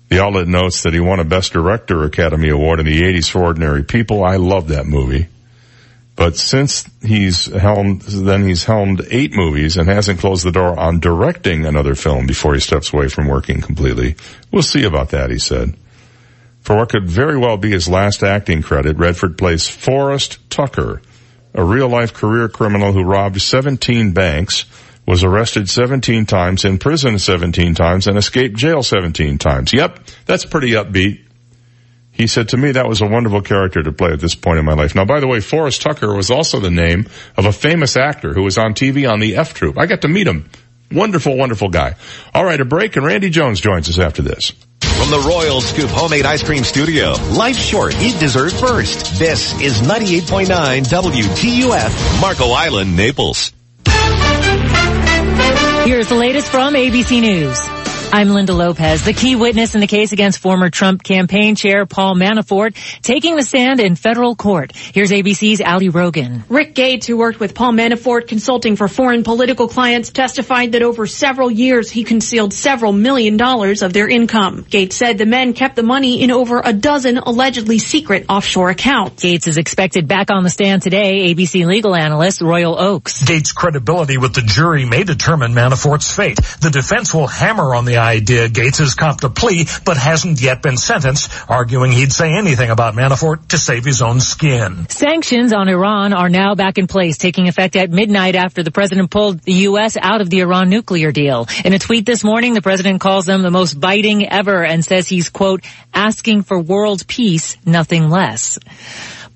The outlet notes that he won a Best Director Academy Award in the 80s for Ordinary People. I love that movie. But since he's helmed, then he's helmed eight movies and hasn't closed the door on directing another film before he steps away from working completely. We'll see about that, he said. For what could very well be his last acting credit, Redford plays Forrest Tucker, a real life career criminal who robbed 17 banks, was arrested 17 times, in prison 17 times, and escaped jail 17 times. Yep, that's pretty upbeat. He said to me that was a wonderful character to play at this point in my life. Now, by the way, Forrest Tucker was also the name of a famous actor who was on TV on the F Troop. I got to meet him. Wonderful, wonderful guy. All right, a break, and Randy Jones joins us after this. From the Royal Scoop Homemade Ice Cream Studio, life short, eat dessert first. This is 98.9 WGUF, Marco Island, Naples. Here's the latest from ABC News. I'm Linda Lopez, the key witness in the case against former Trump campaign chair Paul Manafort, taking the stand in federal court. Here's ABC's Ali Rogin. Rick Gates, who worked with Paul Manafort consulting for foreign political clients, testified that over several years he concealed several million dollars of their income. Gates said the men kept the money in over a dozen allegedly secret offshore accounts. Gates is expected back on the stand today, ABC legal analyst Royal Oakes. Gates' credibility with the jury may determine Manafort's fate. The defense will hammer on the idea Gates has copped a plea but hasn't yet been sentenced, arguing he'd say anything about Manafort to save his own skin. Sanctions on Iran are now back in place, taking effect at midnight after the president pulled the U.S. out of the Iran nuclear deal. In a tweet this morning, the president calls them the most biting ever and says he's, quote, asking for world peace, nothing less.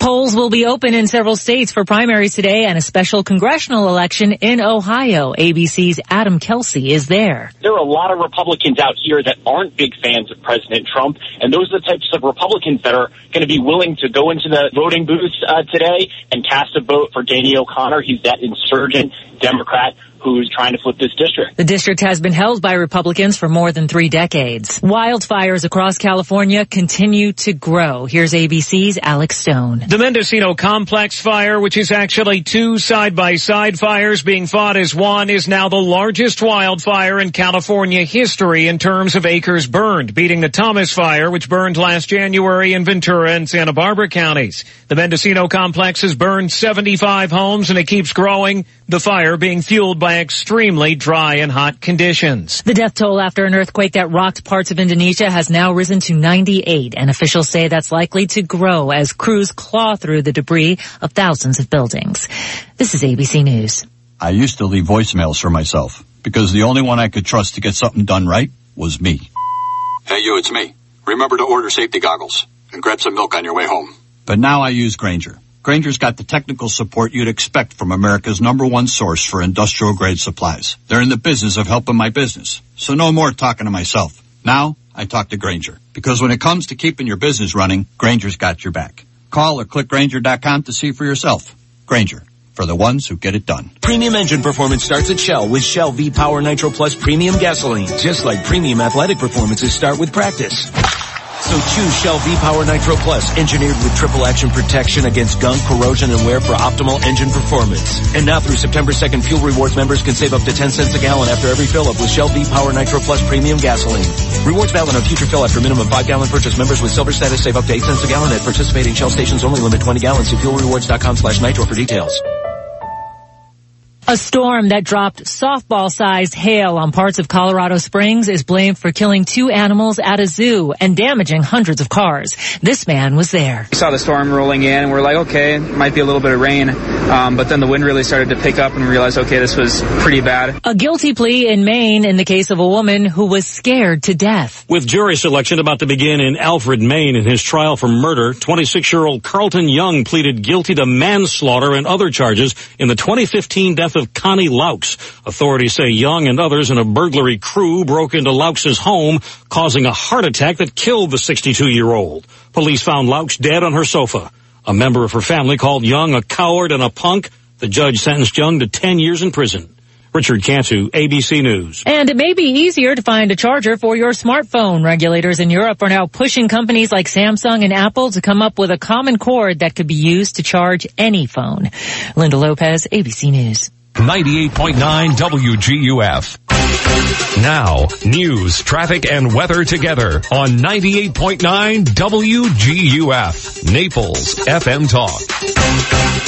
Polls will be open in several states for primaries today and a special congressional election in Ohio. ABC's Adam Kelsey is there. There are a lot of Republicans out here that aren't big fans of President Trump, and those are the types of Republicans that are going to be willing to go into the voting booth uh, today and cast a vote for Danny O'Connor. He's that insurgent Democrat who's trying to flip this district. The district has been held by Republicans for more than three decades. Wildfires across California continue to grow. Here's ABC's Alex Stone. The Mendocino Complex fire, which is actually two side-by-side fires being fought as one, is now the largest wildfire in California history in terms of acres burned, beating the Thomas fire, which burned last January in Ventura and Santa Barbara counties. The Mendocino Complex has burned 75 homes and it keeps growing, the fire being fueled by extremely dry and hot conditions. The death toll after an earthquake that rocked parts of Indonesia has now risen to 98, and officials say that's likely to grow as crews claw through the debris of thousands of buildings. This is ABC News. I used to leave voicemails for myself because the only one I could trust to get something done right was me. Hey, you, it's me. Remember to order safety goggles and grab some milk on your way home. But now I use Grainger. Grainger's got the technical support you'd expect from America's number one source for industrial grade supplies. They're in the business of helping my business. So no more talking to myself. Now, I talk to Grainger. Because when it comes to keeping your business running, Grainger's got your back. Call or click Grainger.com to see for yourself. Grainger, for the ones who get it done. Premium engine performance starts at Shell with Shell V-Power Nitro Plus Premium Gasoline. Just like premium athletic performances start with practice. So choose Shell V-Power Nitro Plus, engineered with triple action protection against gunk, corrosion, and wear for optimal engine performance. And now through September 2nd, Fuel Rewards members can save up to 10 cents a gallon after every fill-up with Shell V-Power Nitro Plus Premium Gasoline. Rewards valid on future fill after minimum 5 gallon purchase. Members with silver status save up to 8 cents a gallon at participating Shell stations only limit 20 gallons. See fuelrewards.com slash nitro for details. A storm that dropped softball-sized hail on parts of Colorado Springs is blamed for killing two animals at a zoo and damaging hundreds of cars. This man was there. We saw the storm rolling in and we're like, okay, might be a little bit of rain. Um, but then the wind really started to pick up and we realized, okay, this was pretty bad. A guilty plea in Maine in the case of a woman who was scared to death. With jury selection about to begin in Alfred, Maine in his trial for murder, 26-year-old Carlton Young pleaded guilty to manslaughter and other charges in the 2015 death of Connie Laux. Authorities say Young and others in a burglary crew broke into Laux's home, causing a heart attack that killed the 62-year-old. Police found Laux dead on her sofa. A member of her family called Young a coward and a punk. The judge sentenced Young to 10 years in prison. Richard Cantu, ABC News. And it may be easier to find a charger for your smartphone. Regulators in Europe are now pushing companies like Samsung and Apple to come up with a common cord that could be used to charge any phone. Linda Lopez, ABC News. 98.9 WGUF. Now, news, traffic, and weather together on 98.9 WGUF. Naples FM Talk.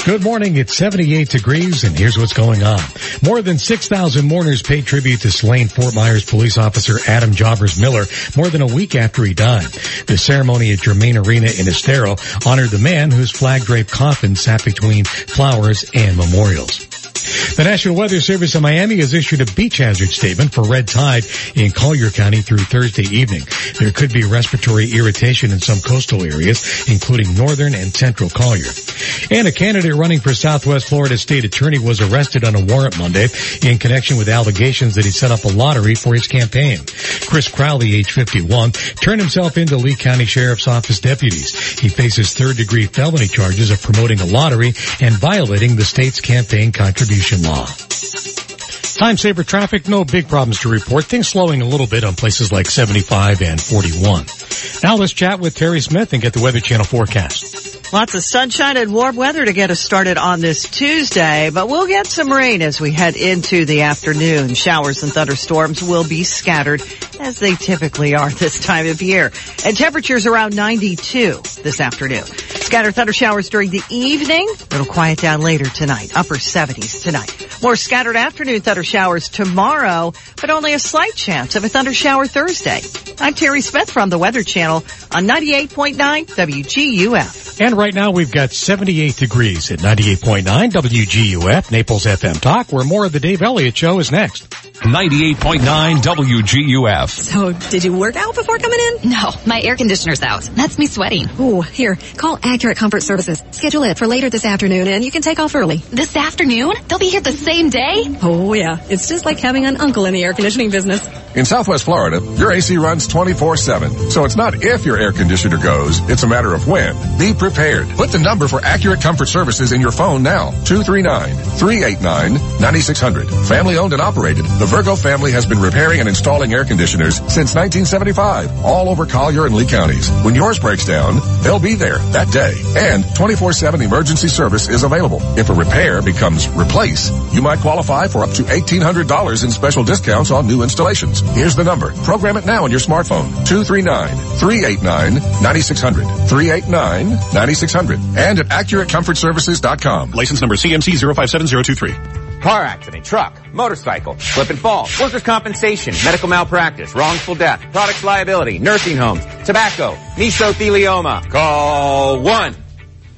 Good morning. It's 78 degrees and here's what's going on. More than 6,000 mourners paid tribute to slain Fort Myers police officer Adam Jobbers Miller more than a week after he died. The ceremony at Germain Arena in Estero honored the man whose flag draped coffin sat between flowers and memorials. The National Weather Service in Miami has issued a beach hazard statement for red tide in Collier County through Thursday evening. There could be respiratory irritation in some coastal areas, including northern and central Collier. And a candidate running for Southwest Florida State Attorney was arrested on a warrant Monday in connection with allegations that he set up a lottery for his campaign. Chris Crowley, age 51, turned himself into Lee County Sheriff's Office deputies. He faces third degree felony charges of promoting a lottery and violating the state's campaign contribution law. Time saver traffic, no big problems to report. Things slowing a little bit on places like 75 and 41. Now let's chat with Terry Smith and get the Weather Channel forecast. Lots of sunshine and warm weather to get us started on this Tuesday, but we'll get some rain as we head into the afternoon. Showers and thunderstorms will be scattered as they typically are this time of year. And temperatures around 92 this afternoon. Scattered thunder showers during the evening. It'll quiet down later tonight. Upper 70s tonight. More scattered afternoon thunder showers tomorrow, but only a slight chance of a thunder shower Thursday. I'm Terry Smith from the Weather Channel on 98.9 WGUF. And right now we've got 78 degrees at 98.9 WGUF, Naples FM Talk, where more of the Dave Elliott Show is next. 98.9 WGUF. So, did you work out before coming in? No, my air conditioner's out. That's me sweating. Ooh, here, call Accurate Comfort Services. Schedule it for later this afternoon and you can take off early. This afternoon? They'll be here the same day? Oh yeah, it's just like having an uncle in the air conditioning business. In Southwest Florida, your AC runs 24-7. So it's not if your air conditioner goes, it's a matter of when. Be prepared. Put the number for Accurate Comfort Services in your phone now. 239-389-9600. Family owned and operated, the Virgo family has been repairing and installing air conditioners since 1975, all over Collier and Lee counties. When yours breaks down, they'll be there that day. And 24-7 emergency service is available. If a repair becomes replace, you might qualify for up to $1,800 in special discounts on new installations. Here's the number. Program it now on your smartphone. 239-389-9600. 389-9600. And at AccurateComfortServices.com. License number CMC 057023. Car accident, truck, motorcycle, slip and fall, workers' compensation, medical malpractice, wrongful death, products liability, nursing homes, tobacco, mesothelioma. Call one.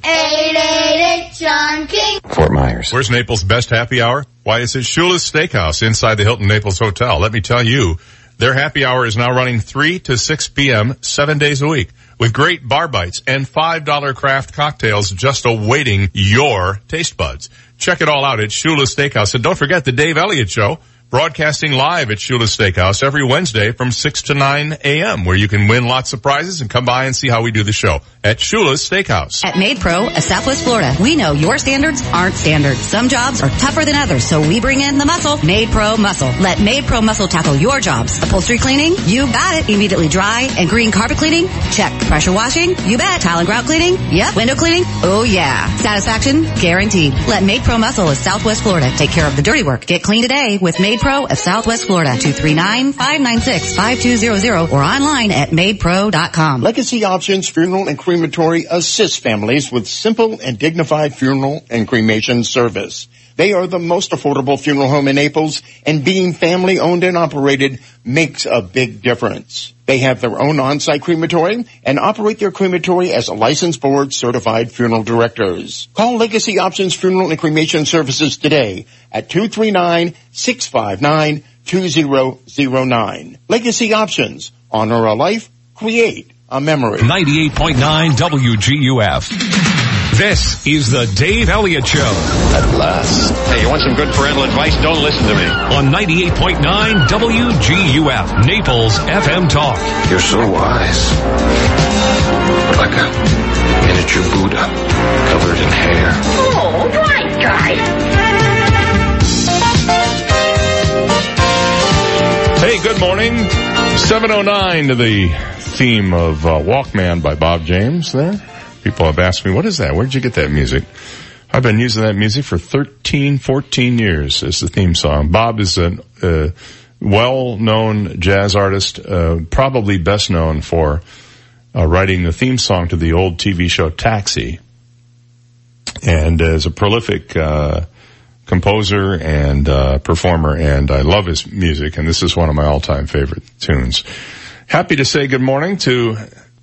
888 John King. Fort Myers. Where's Naples' best happy hour? Why, it's at Shula's Steakhouse inside the Hilton Naples Hotel. Let me tell you, their happy hour is now running 3 to 6 p.m. seven days a week with great bar bites and $5 craft cocktails just awaiting your taste buds. Check it all out at Shula's Steakhouse. And don't forget the Dave Elliott Show broadcasting live at Shula's Steakhouse every Wednesday from 6 to 9 a.m. where you can win lots of prizes and come by and see how we do the show at Shula's Steakhouse. At MaidPro of Southwest Florida, we know your standards aren't standard. Some jobs are tougher than others, so we bring in the muscle, MaidPro Muscle. Let MaidPro Muscle tackle your jobs. Upholstery cleaning? You got it. Immediately dry and green carpet cleaning? Check. Pressure washing? You bet. Tile and grout cleaning? Yep. Window cleaning? Oh yeah. Satisfaction? Guaranteed. Let MaidPro Muscle of Southwest Florida take care of the dirty work. Get clean today with Made Pro of Southwest Florida. 239-596-5200 or online at maidpro.com. Legacy Options Funeral and Crematory assists families with simple and dignified funeral and cremation service. They are the most affordable funeral home in Naples and being family owned and operated makes a big difference. They have their own on-site crematory and operate their crematory as a licensed board certified funeral directors. Call Legacy Options Funeral and Cremation Services today at 239-659-2009. Legacy Options. Honor a life. Create a memory. 98.9 WGUF. This is the Dave Elliott Show. At last. Hey, you want some good parental advice? Don't listen to me. On 98.9 WGUF, Naples FM Talk. You're so wise. Like a miniature Buddha covered in hair. Oh, right, guy. Hey, good morning. 709 to the theme of uh, Walkman by Bob James there. People have asked me, what is that? Where'd you get that music? I've been using that music for 13, 14 years as the theme song. Bob is a uh, well-known jazz artist, uh, probably best known for uh, writing the theme song to the old TV show Taxi. And is a prolific uh, composer and uh, performer, and I love his music, and this is one of my all-time favorite tunes. Happy to say good morning to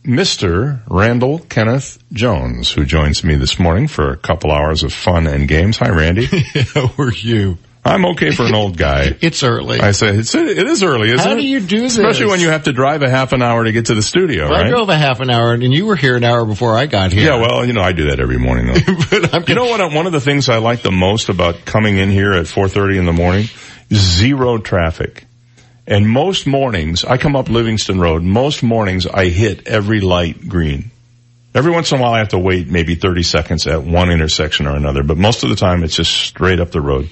Mr. Randall Kenneth Jones, who joins me this morning for a couple hours of fun and games. Hi, Randy. How are you? I'm okay for an old guy. it's early. I say it's it is early, isn't How it? do you do this? Especially when you have to drive a half an hour to get to the studio, Well, I drove a half an hour and you were here an hour before I got here. Yeah, well, you know, I do that every morning though. But you know what? One of the things I like the most about coming in here at 4.30 in the morning? Zero traffic. And most mornings, I come up Livingston Road, most mornings I hit every light green. Every once in a while I have to wait maybe 30 seconds at one intersection or another, but most of the time it's just straight up the road.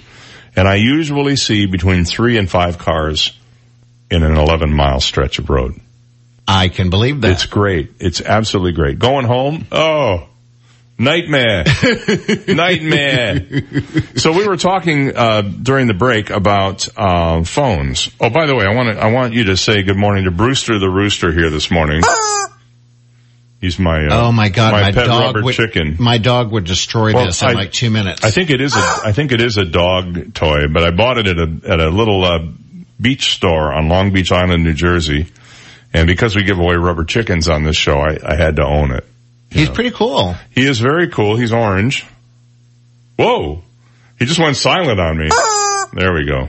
And I usually see between three and five cars in an 11 mile stretch of road. I can believe that. It's great. It's absolutely great. Going home, oh, nightmare, nightmare. So we were talking uh, during the break about uh, phones. Oh, by the way, I want to, I want you to say good morning to Brewster the rooster here this morning. He's my uh, oh my god, my, my, pet dog rubber would, chicken. My dog would destroy Well, this in I- like two minutes. I think it is a I think it is a dog toy, but I bought it at a at a little uh, beach store on Long Beach Island, New Jersey. And because we give away rubber chickens on this show, I, I had to own it. He's pretty cool. He is very cool. He's orange. Whoa. He just went silent on me. There we go.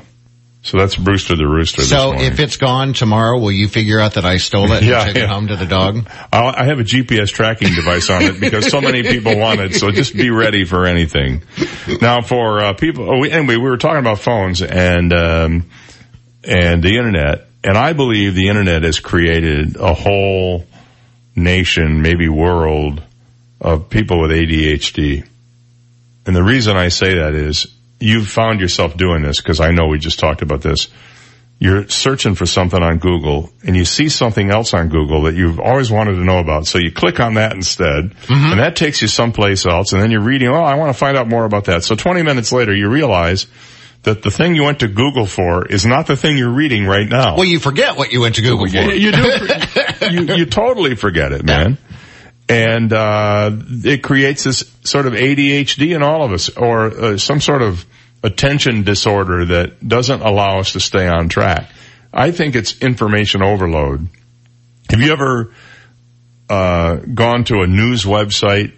So that's Brewster the Rooster So if it's gone tomorrow, will you figure out that I stole it and Yeah, take it home to the dog? I'll, I have a GPS tracking device on it because so many people want it. So just be ready for anything. Now for uh, people, oh, we, anyway, we were talking about phones and um, and the internet, and I believe the internet has created a whole nation, maybe world, of people with ADHD. And the reason I say that is you've found yourself doing this because I know we just talked about this. You're searching for something on Google and you see something else on Google that you've always wanted to know about. So you click on that instead mm-hmm. and that takes you someplace else and then you're reading, oh, I want to find out more about that. So 20 minutes later you realize that the thing you went to Google for is not the thing you're reading right now. Well, you forget what you went to Google for. You do. you, you totally forget it, man. And uh, it creates this sort of ADHD in all of us, or uh, some sort of attention disorder that doesn't allow us to stay on track. I think it's information overload. Have you ever uh, gone to a news website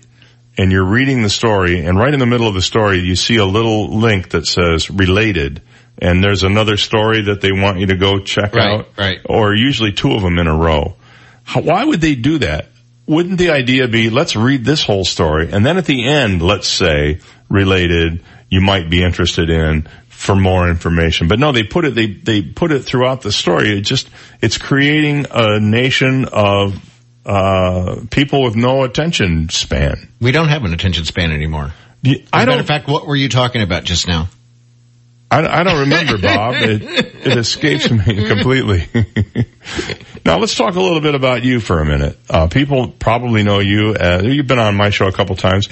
and you're reading the story, and right in the middle of the story, you see a little link that says related, and there's another story that they want you to go check Right, out, right. or usually two of them in a row. How, why would they do that? Wouldn't the idea be, let's read this whole story, and then at the end, let's say, related, you might be interested in for more information. But no, they put it, they, they put it throughout the story. It just, it's creating a nation of, uh, people with no attention span. We don't have an attention span anymore. I As a don't, of fact, what were you talking about just now? I, I don't remember, Bob. It, it escapes me completely. now let's talk a little bit about you for a minute. Uh, people probably know you. Uh, you've been on my show a couple times.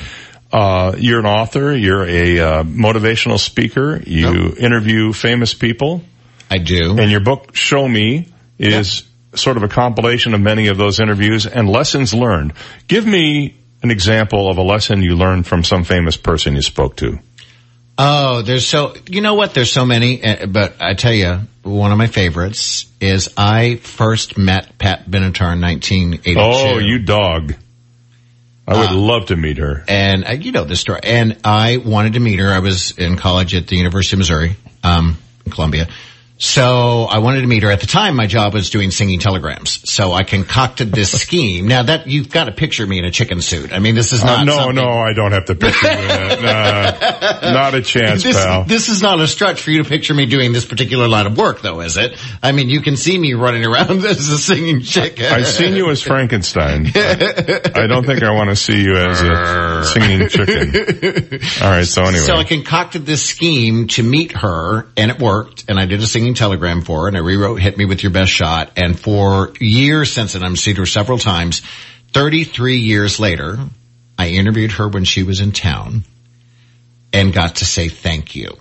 Uh, you're an author. You're a uh, motivational speaker. You interview famous people. I do. And your book, Show Me, is sort of a compilation of many of those interviews and lessons learned. Give me an example of a lesson you learned from some famous person you spoke to. Oh, there's so, you know what? There's so many, uh, but I tell you, one of my favorites is I first met Pat Benatar in 1982. Oh, you dog. I would love to meet her. And uh, you know the story. And I wanted to meet her. I was in college at the University of Missouri, um, in Columbia. So I wanted to meet her. At the time, my job was doing singing telegrams. So I concocted this scheme. Now that you've got to picture me in a chicken suit. I mean, this is Uh, not no, something- no, I don't have to picture you. Nah, not a chance, this, pal. this is not a stretch for you to picture me doing this particular line of work, though, is it? I mean, you can see me running around as a singing chicken. I've seen you as Frankenstein. I don't think I want to see you as a singing chicken. All right, so anyway. So I concocted this scheme to meet her, and it worked. And I did a singing telegram for and I rewrote "Hit Me with Your Best Shot." And for years since then, I've seen her several times. Thirty-three years later, I interviewed her when she was in town, and got to say thank you.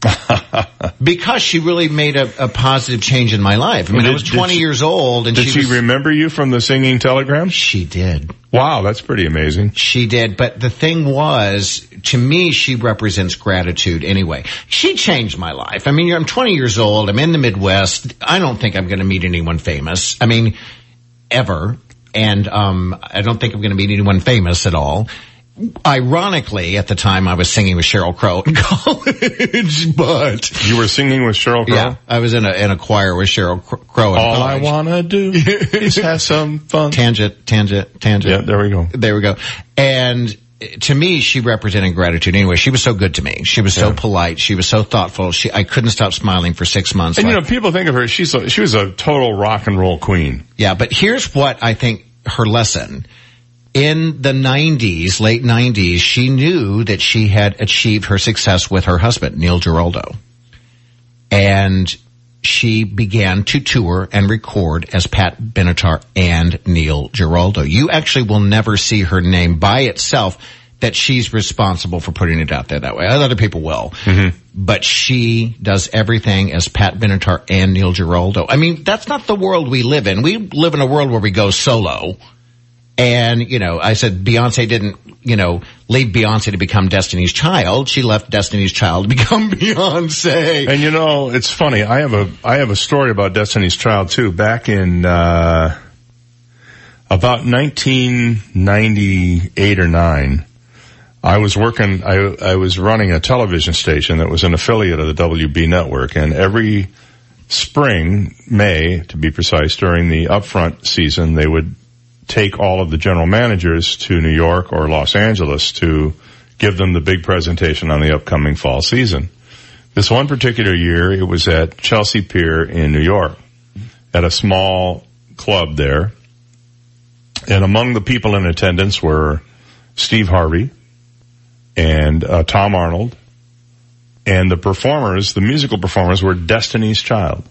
because she really made a, a positive change in my life. I mean, Did- I was 20 she- years old, and did she, she was, remember you from the singing telegram? She did. Wow, that's pretty amazing. She did, but the thing was, to me, she represents gratitude anyway. She changed my life. I mean, I'm 20 years old. I'm in the Midwest. I don't think I'm going to meet anyone famous. I mean, ever. And, um, I don't think I'm going to meet anyone famous at all. Ironically, at the time I was singing with Sheryl Crow in college, but You were singing with Sheryl Crow? yeah, I was in a, in a choir with Sheryl Cr- Crow in All I wanna do is have some fun. Tangent, tangent, tangent. Yeah, there we go. There we go. And eh, to me, she represented gratitude anyway. She was so good to me. She was so polite. She was so thoughtful. She, I couldn't stop smiling for six months. And you know, people think of her, she's a, she was a total rock and roll queen. yeah, but here's what I think her lesson. In the 90s, late 90s, she knew that she had achieved her success with her husband, Neil Giraldo. And she began to tour and record as Pat Benatar and Neil Giraldo. You actually will never see her name by itself that she's responsible for putting it out there that way. Other people will. Mm-hmm. But she does everything as Pat Benatar and Neil Giraldo. I mean, that's not the world we live in. We live in a world where we go solo. And, you know, I said Beyonce didn't, you know, leave Beyonce to become Destiny's Child. She left Destiny's Child to become Beyonce. And you know, it's funny. I have a I have a story about Destiny's Child too. Back in uh, about 1998 or nine, I was working. I I was running a television station that was an affiliate of the WB network, and every spring, May to be precise, during the upfront season, they would take all of the general managers to New York or Los Angeles to give them the big presentation on the upcoming fall season. This one particular year, it was at Chelsea Pier in New York at a small club there. And among the people in attendance were Steve Harvey and uh, Tom Arnold. And the performers, the musical performers were Destiny's Child.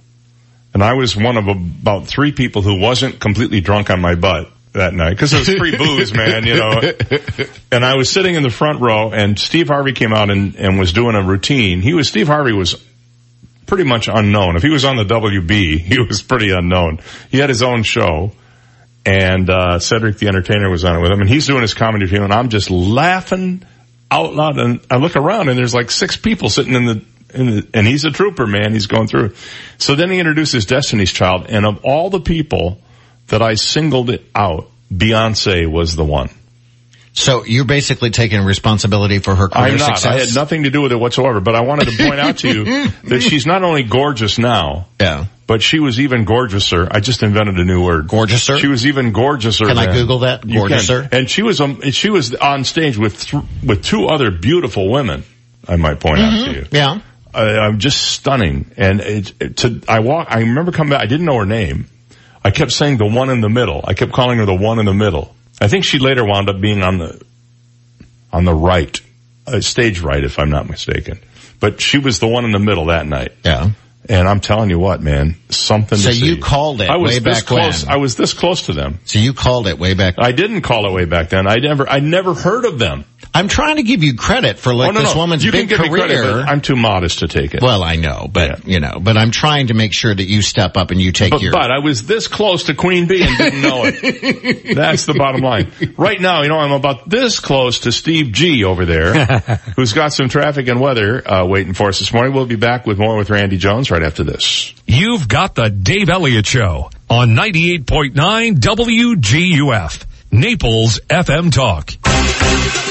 And I was one of about three people who wasn't completely drunk on my butt that night because it was free booze, man, you know. And I was sitting in the front row and Steve Harvey came out and, and was doing a routine. He was, Steve Harvey was pretty much unknown. If he was on the WB, he was pretty unknown. He had his own show and, uh, Cedric the Entertainer was on it with him and he's doing his comedy routine and I'm just laughing out loud and I look around and there's like six people sitting in the, in the, and he's a trooper, man. He's going through. So then he introduces Destiny's Child and of all the people that I singled it out, Beyonce was the one. So you're basically taking responsibility for her career I'm not. success. I had nothing to do with it whatsoever, but I wanted to point out to you that she's not only gorgeous now, yeah, but she was even gorgeouser. I just invented a new word. Gorgeouser? She was even gorgeouser. Can I. Google that? Gorgeouser? And she was um, she was on stage with th- with two other beautiful women. I might point out to you. Yeah. uh, I'm just stunning. And it, it, to, I walk, I remember coming back, I didn't know her name. I kept saying the one in the middle. I kept calling her the one in the middle. I think she later wound up being on the, on the right, uh, stage right if I'm not mistaken. But she was the one in the middle that night. Yeah. And I'm telling you what, man, something So you called it I was way this back close. when. I was this close to them. So you called it way back. I didn't call it way back then. I never, I never heard of them. I'm trying to give you credit for like oh, no, this no. woman's you big career. Credit, but I'm too modest to take it. well, I know, but you know, but I'm trying to make sure that you step up and you take But, your. but I was this close to Queen Bee and didn't know it. That's the bottom line. Right now, you know, I'm about this close to Steve G over there, who's got some traffic and weather uh, waiting for us this morning. We'll be back with more with Randy Jones right after this. You've got the Dave Elliott Show on 98.9 WGUF, Naples FM Talk.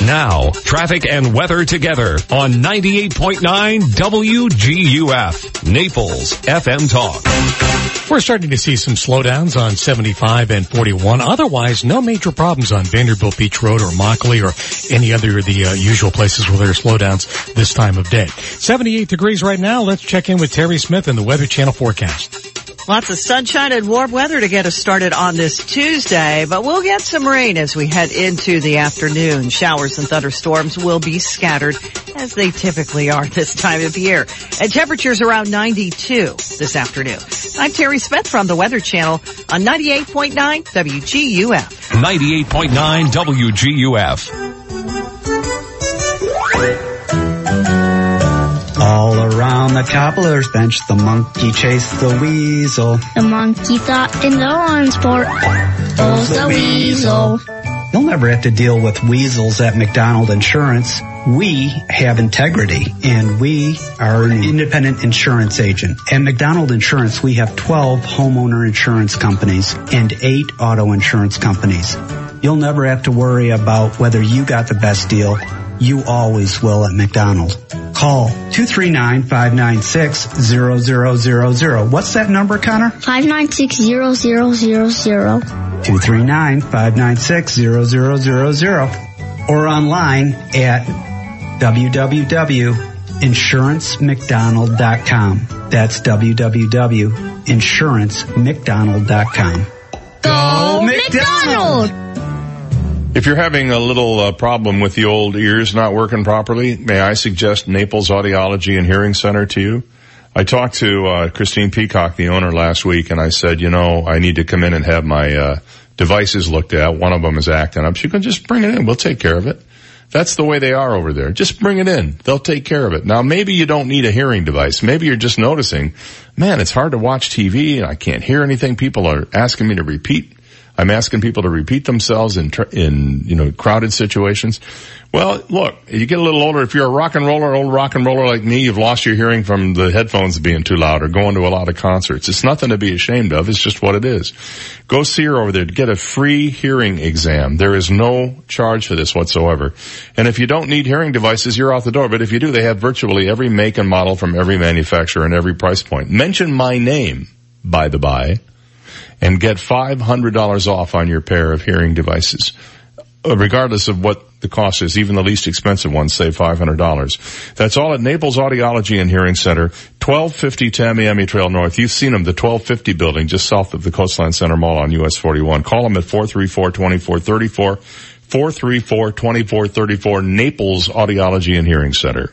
Now, traffic and weather together on 98.9 WGUF, Naples FM Talk. We're starting to see some slowdowns on 75 and 41. Otherwise, no major problems on Vanderbilt Beach Road or Mockley or any other of the uh, usual places where there are slowdowns this time of day. 78 degrees right now. Let's check in with Terry Smith and the Weather Channel forecast. Lots of sunshine and warm weather to get us started on this Tuesday, but we'll get some rain as we head into the afternoon. Showers and thunderstorms will be scattered as they typically are this time of year. And temperatures around 92 this afternoon. I'm Terry Smith from the Weather Channel on 98.9 WGUF. 98.9 WGUF. Around the cobbler's bench, the monkey chased the weasel. The monkey thought in the lawn sport, oh the weasel. You'll never have to deal with weasels at McDonald Insurance. We have integrity and we are an independent insurance agent. At McDonald Insurance, we have 12 homeowner insurance companies and 8 auto insurance companies. You'll never have to worry about whether you got the best deal. You always will at McDonald's. Call 239-596-0000. What's that number, Connor? 5960000. 239-596-0000 or online at www.insurancemcdonald.com. That's www.insurancemcdonald.com. Go McDonald! If you're having a little uh, problem with the old ears not working properly, may I suggest Naples Audiology and Hearing Center to you? I talked to uh, Christine Peacock, the owner, last week, and I said, you know, I need to come in and have my uh, devices looked at. One of them is acting up. She can just bring it in. We'll take care of it. That's the way they are over there. Just bring it in. They'll take care of it. Now, maybe you don't need a hearing device. Maybe you're just noticing, man, it's hard to watch TV and I can't hear anything. People are asking me to repeat. I'm asking people to repeat themselves in, in, you know, crowded situations. Well, look, you get a little older. If you're a rock and roller, old rock and roller like me, you've lost your hearing from the headphones being too loud or going to a lot of concerts. It's nothing to be ashamed of. It's just what it is. Go see her over there get a free hearing exam. There is no charge for this whatsoever. And if you don't need hearing devices, you're out the door. But if you do, they have virtually every make and model from every manufacturer and every price point. Mention my name, by the by and get $500 off on your pair of hearing devices. Uh, Regardless of what the cost is, even the least expensive ones save $500. That's all at Naples Audiology and Hearing Center, 1250 Tamiami Trail North. You've seen them, the 1250 building just south of the Coastland Center Mall on US 41. Call them at 434-2434, 434-2434, Naples Audiology and Hearing Center.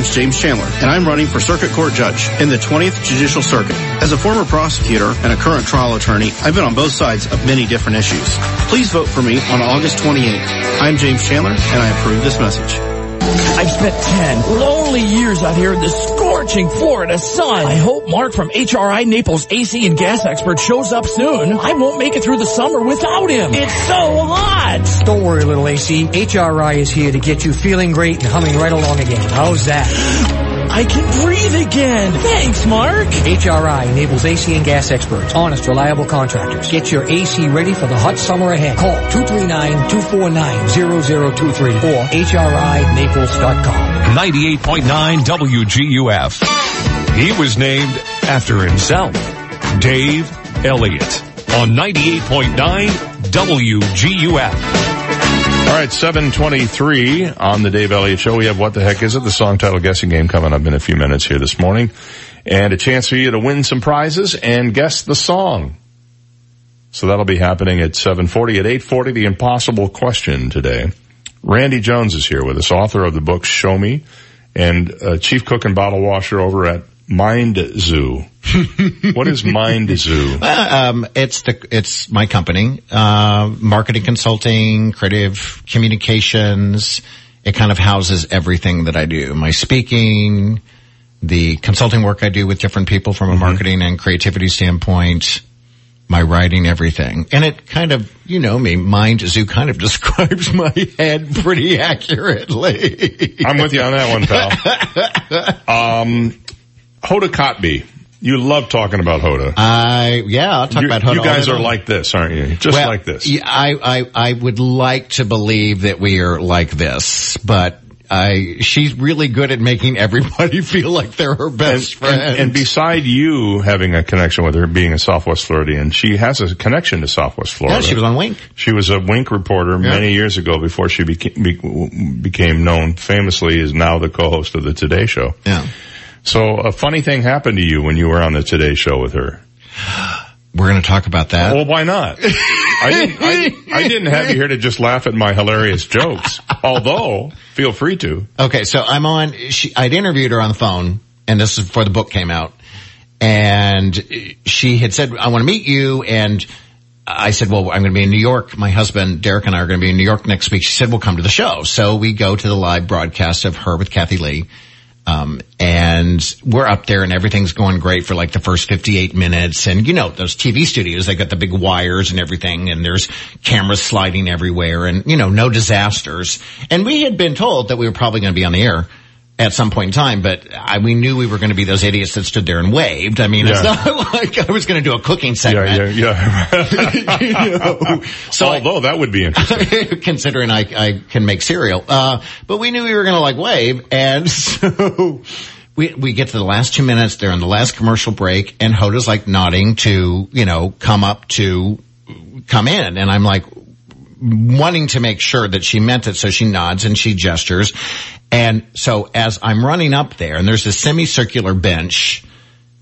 name's James Chandler, and I'm running for Circuit Court Judge in the 20th Judicial Circuit. As a former prosecutor and a current trial attorney, I've been on both sides of many different issues. Please vote for me on August 28th. I'm James Chandler, and I approve this message. I've spent 10 lonely years out here in the scorching Florida sun. I hope Mark from HRI Naples AC and gas expert shows up soon. I won't make it through the summer without him. It's so hot. Don't worry, little AC. HRI is here to get you feeling great and humming right along again. How's that? I can breathe again. Thanks, Mark. HRI Naples AC and gas experts, honest, reliable contractors. Get your AC ready for the hot summer ahead. Call 239-249-0023 or HRINaples.com. 98.9 WGUF. He was named after himself, Dave Elliott, on 98.9 WGUF. All right, 723 on the Dave Elliott Show. We have What the Heck Is It? The song title guessing game coming up in a few minutes here this morning. And a chance for you to win some prizes and guess the song. So that'll be happening at 740. At 840, the impossible question today. Randy Jones is here with us, author of the book Show Me and uh, chief cook and bottle washer over at Mind Zoo. what is Mind Zoo? Uh, um, it's the it's my company, uh, marketing consulting, creative communications. It kind of houses everything that I do. My speaking, the consulting work I do with different people from a Mm-hmm. marketing and creativity standpoint, my writing, everything. And it kind of, you know me, Mind Zoo kind of describes my head pretty accurately. I'm with you on that one, pal. um, Hoda Kotb. You love talking about Hoda. I yeah, I'll talk you, about Hoda. You guys are like this, aren't you? Just Well, like this. yeah, I, I, I would like to believe that we are like this, but I, she's really good at making everybody feel like they're her best friend. And, and beside you having a connection with her being a Southwest Floridian, she has a connection to Southwest Florida. Yeah, she was on Wink. She was a Wink reporter many years ago before she became, be, became known famously as now the co-host of the Today Show. Yeah. So a funny thing happened to you when you were on the Today Show with her. We're going to talk about that. Well, why not? I didn't, I, I didn't have you here to just laugh at my hilarious jokes. Although, feel free to. Okay, so I'm on. She, I'd interviewed her on the phone, and this is before the book came out. And she had said, "I want to meet you." And I said, "Well, I'm going to be in New York. My husband Derek and I are going to be in New York next week." She said, "We'll come to the show." So we go to the live broadcast of her with Kathie Lee. Um, and we're up there and everything's going great for like the first 58 minutes. And you know, those TV studios, they got the big wires and everything and there's cameras sliding everywhere and you know, no disasters. And we had been told that we were probably going to be on the air at some point in time, but I, we knew we were going to be those idiots that stood there and waved. I mean, it's not like I was going to do a cooking segment. Yeah, yeah, yeah. So Although that would be interesting. considering I, I can make cereal. Uh, but we knew we were going to like wave. And so we, we get to the last two minutes. They're in the last commercial break and Hoda's like nodding to, you know, come up to come in. And I'm like, wanting to make sure that she meant it. So she nods and she gestures. And so as I'm running up there and there's a semicircular bench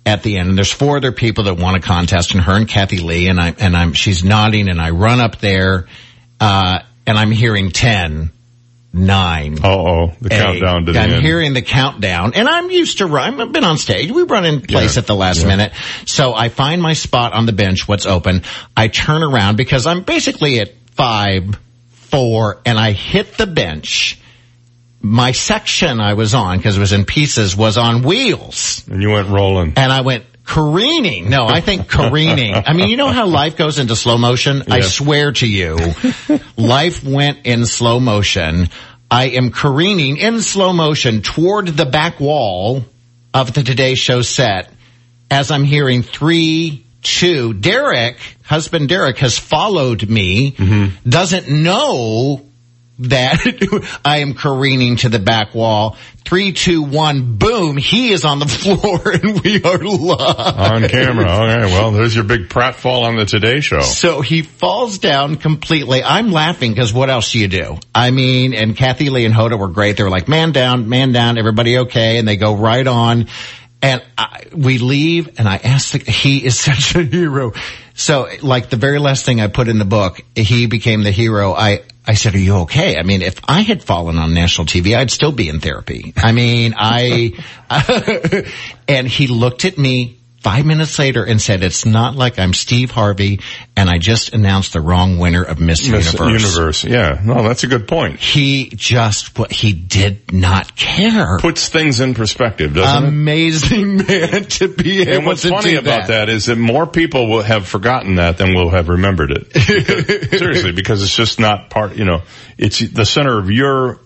at the end and there's four other people that want a contest and her and Kathie Lee and I, and I'm, she's nodding and I run up there, uh, and I'm hearing 10, 9. oh, the eight. countdown to the I'm end. hearing the countdown and I'm used to run. I've been on stage. We run in place Yeah. at the last Yeah. minute. So I find my spot on the bench, what's open. I turn around because I'm basically at five, four, and I hit the bench. My section I was on, because it was in pieces, was on wheels. And you went rolling. And I went careening. No, I think careening. I mean, you know how life goes into slow motion? I swear to you, life went in slow motion. I am careening in slow motion toward the back wall of the Today Show set as I'm hearing three, two. Derek, husband Derek has followed me, mm-hmm. doesn't know that I am careening to the back wall. Three, two, one, boom. He is on the floor and we are live. On camera. Okay, well, there's your big pratfall on the Today Show. So he falls down completely. I'm laughing because what else do you do? I mean, and Kathie Lee and Hoda were great. They were like, man down, man down, everybody okay? And they go right on. And I, we leave and I ask the, he is such a hero. So like the very last thing I put in the book, he became the hero. I, I said, are you okay? I mean, if I had fallen on national TV, I'd still be in therapy. I mean, I, and he looked at me five minutes later and said, it's not like I'm Steve Harvey and I just announced the wrong winner of Miss, Miss Universe. Universe. Yeah. No, that's a good point. He just, what he did not care. Puts things in perspective, doesn't it? Amazing man to be able And what's to funny do about that is that more people will have forgotten that than will have remembered it. Because- seriously, because it's just not part, you know, it's the center of your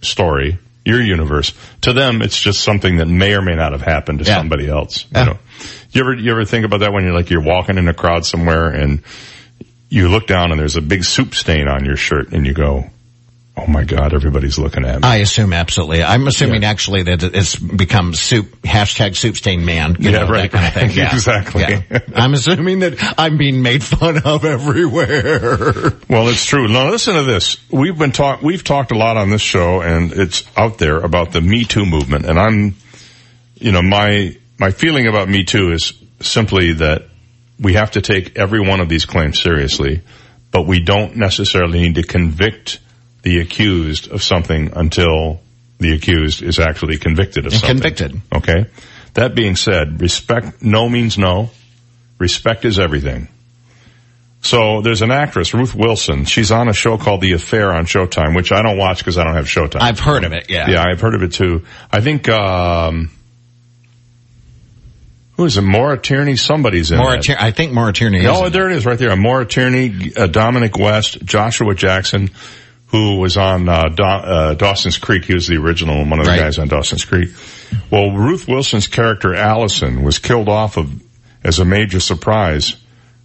story, your universe. To them, it's just something that may or may not have happened to Yeah. somebody else. You know, you ever, you ever think about that when you're like, you're walking in a crowd somewhere and you look down and there's a big soup stain on your shirt and you go, oh my God, everybody's looking at me. I assume absolutely. I'm assuming actually that it's become soup, hashtag soup stain man. You Yeah, know, right, that kind of right. Yeah. Exactly. Yeah. I'm assuming that I'm being made fun of everywhere. Well, it's true. Now listen to this. We've been talk, we've talked a lot on this show and it's out there about the Me Too movement. And I'm, you know, my, my feeling about Me Too is simply that we have to take every one of these claims seriously, but we don't necessarily need to convict the accused of something until the accused is actually convicted of And something. convicted. Okay. That being said, respect, no means no. Respect is everything. So there's an actress, Ruth Wilson. She's on a show called The Affair on Showtime, which I don't watch because I don't have Showtime. I've heard of it. Yeah. Yeah, I've heard of it too. I think, um, who is it? Maura Tierney? Somebody's in Maura that. Tierney- I think Maura Tierney is. Oh, in there it is right there. Maura Tierney, uh, Dominic West, Joshua Jackson, who was on uh, Da- uh, Dawson's Creek. He was the original, one of the Right. guys on Dawson's Creek. Well, Ruth Wilson's character Allison was killed off of as a major surprise,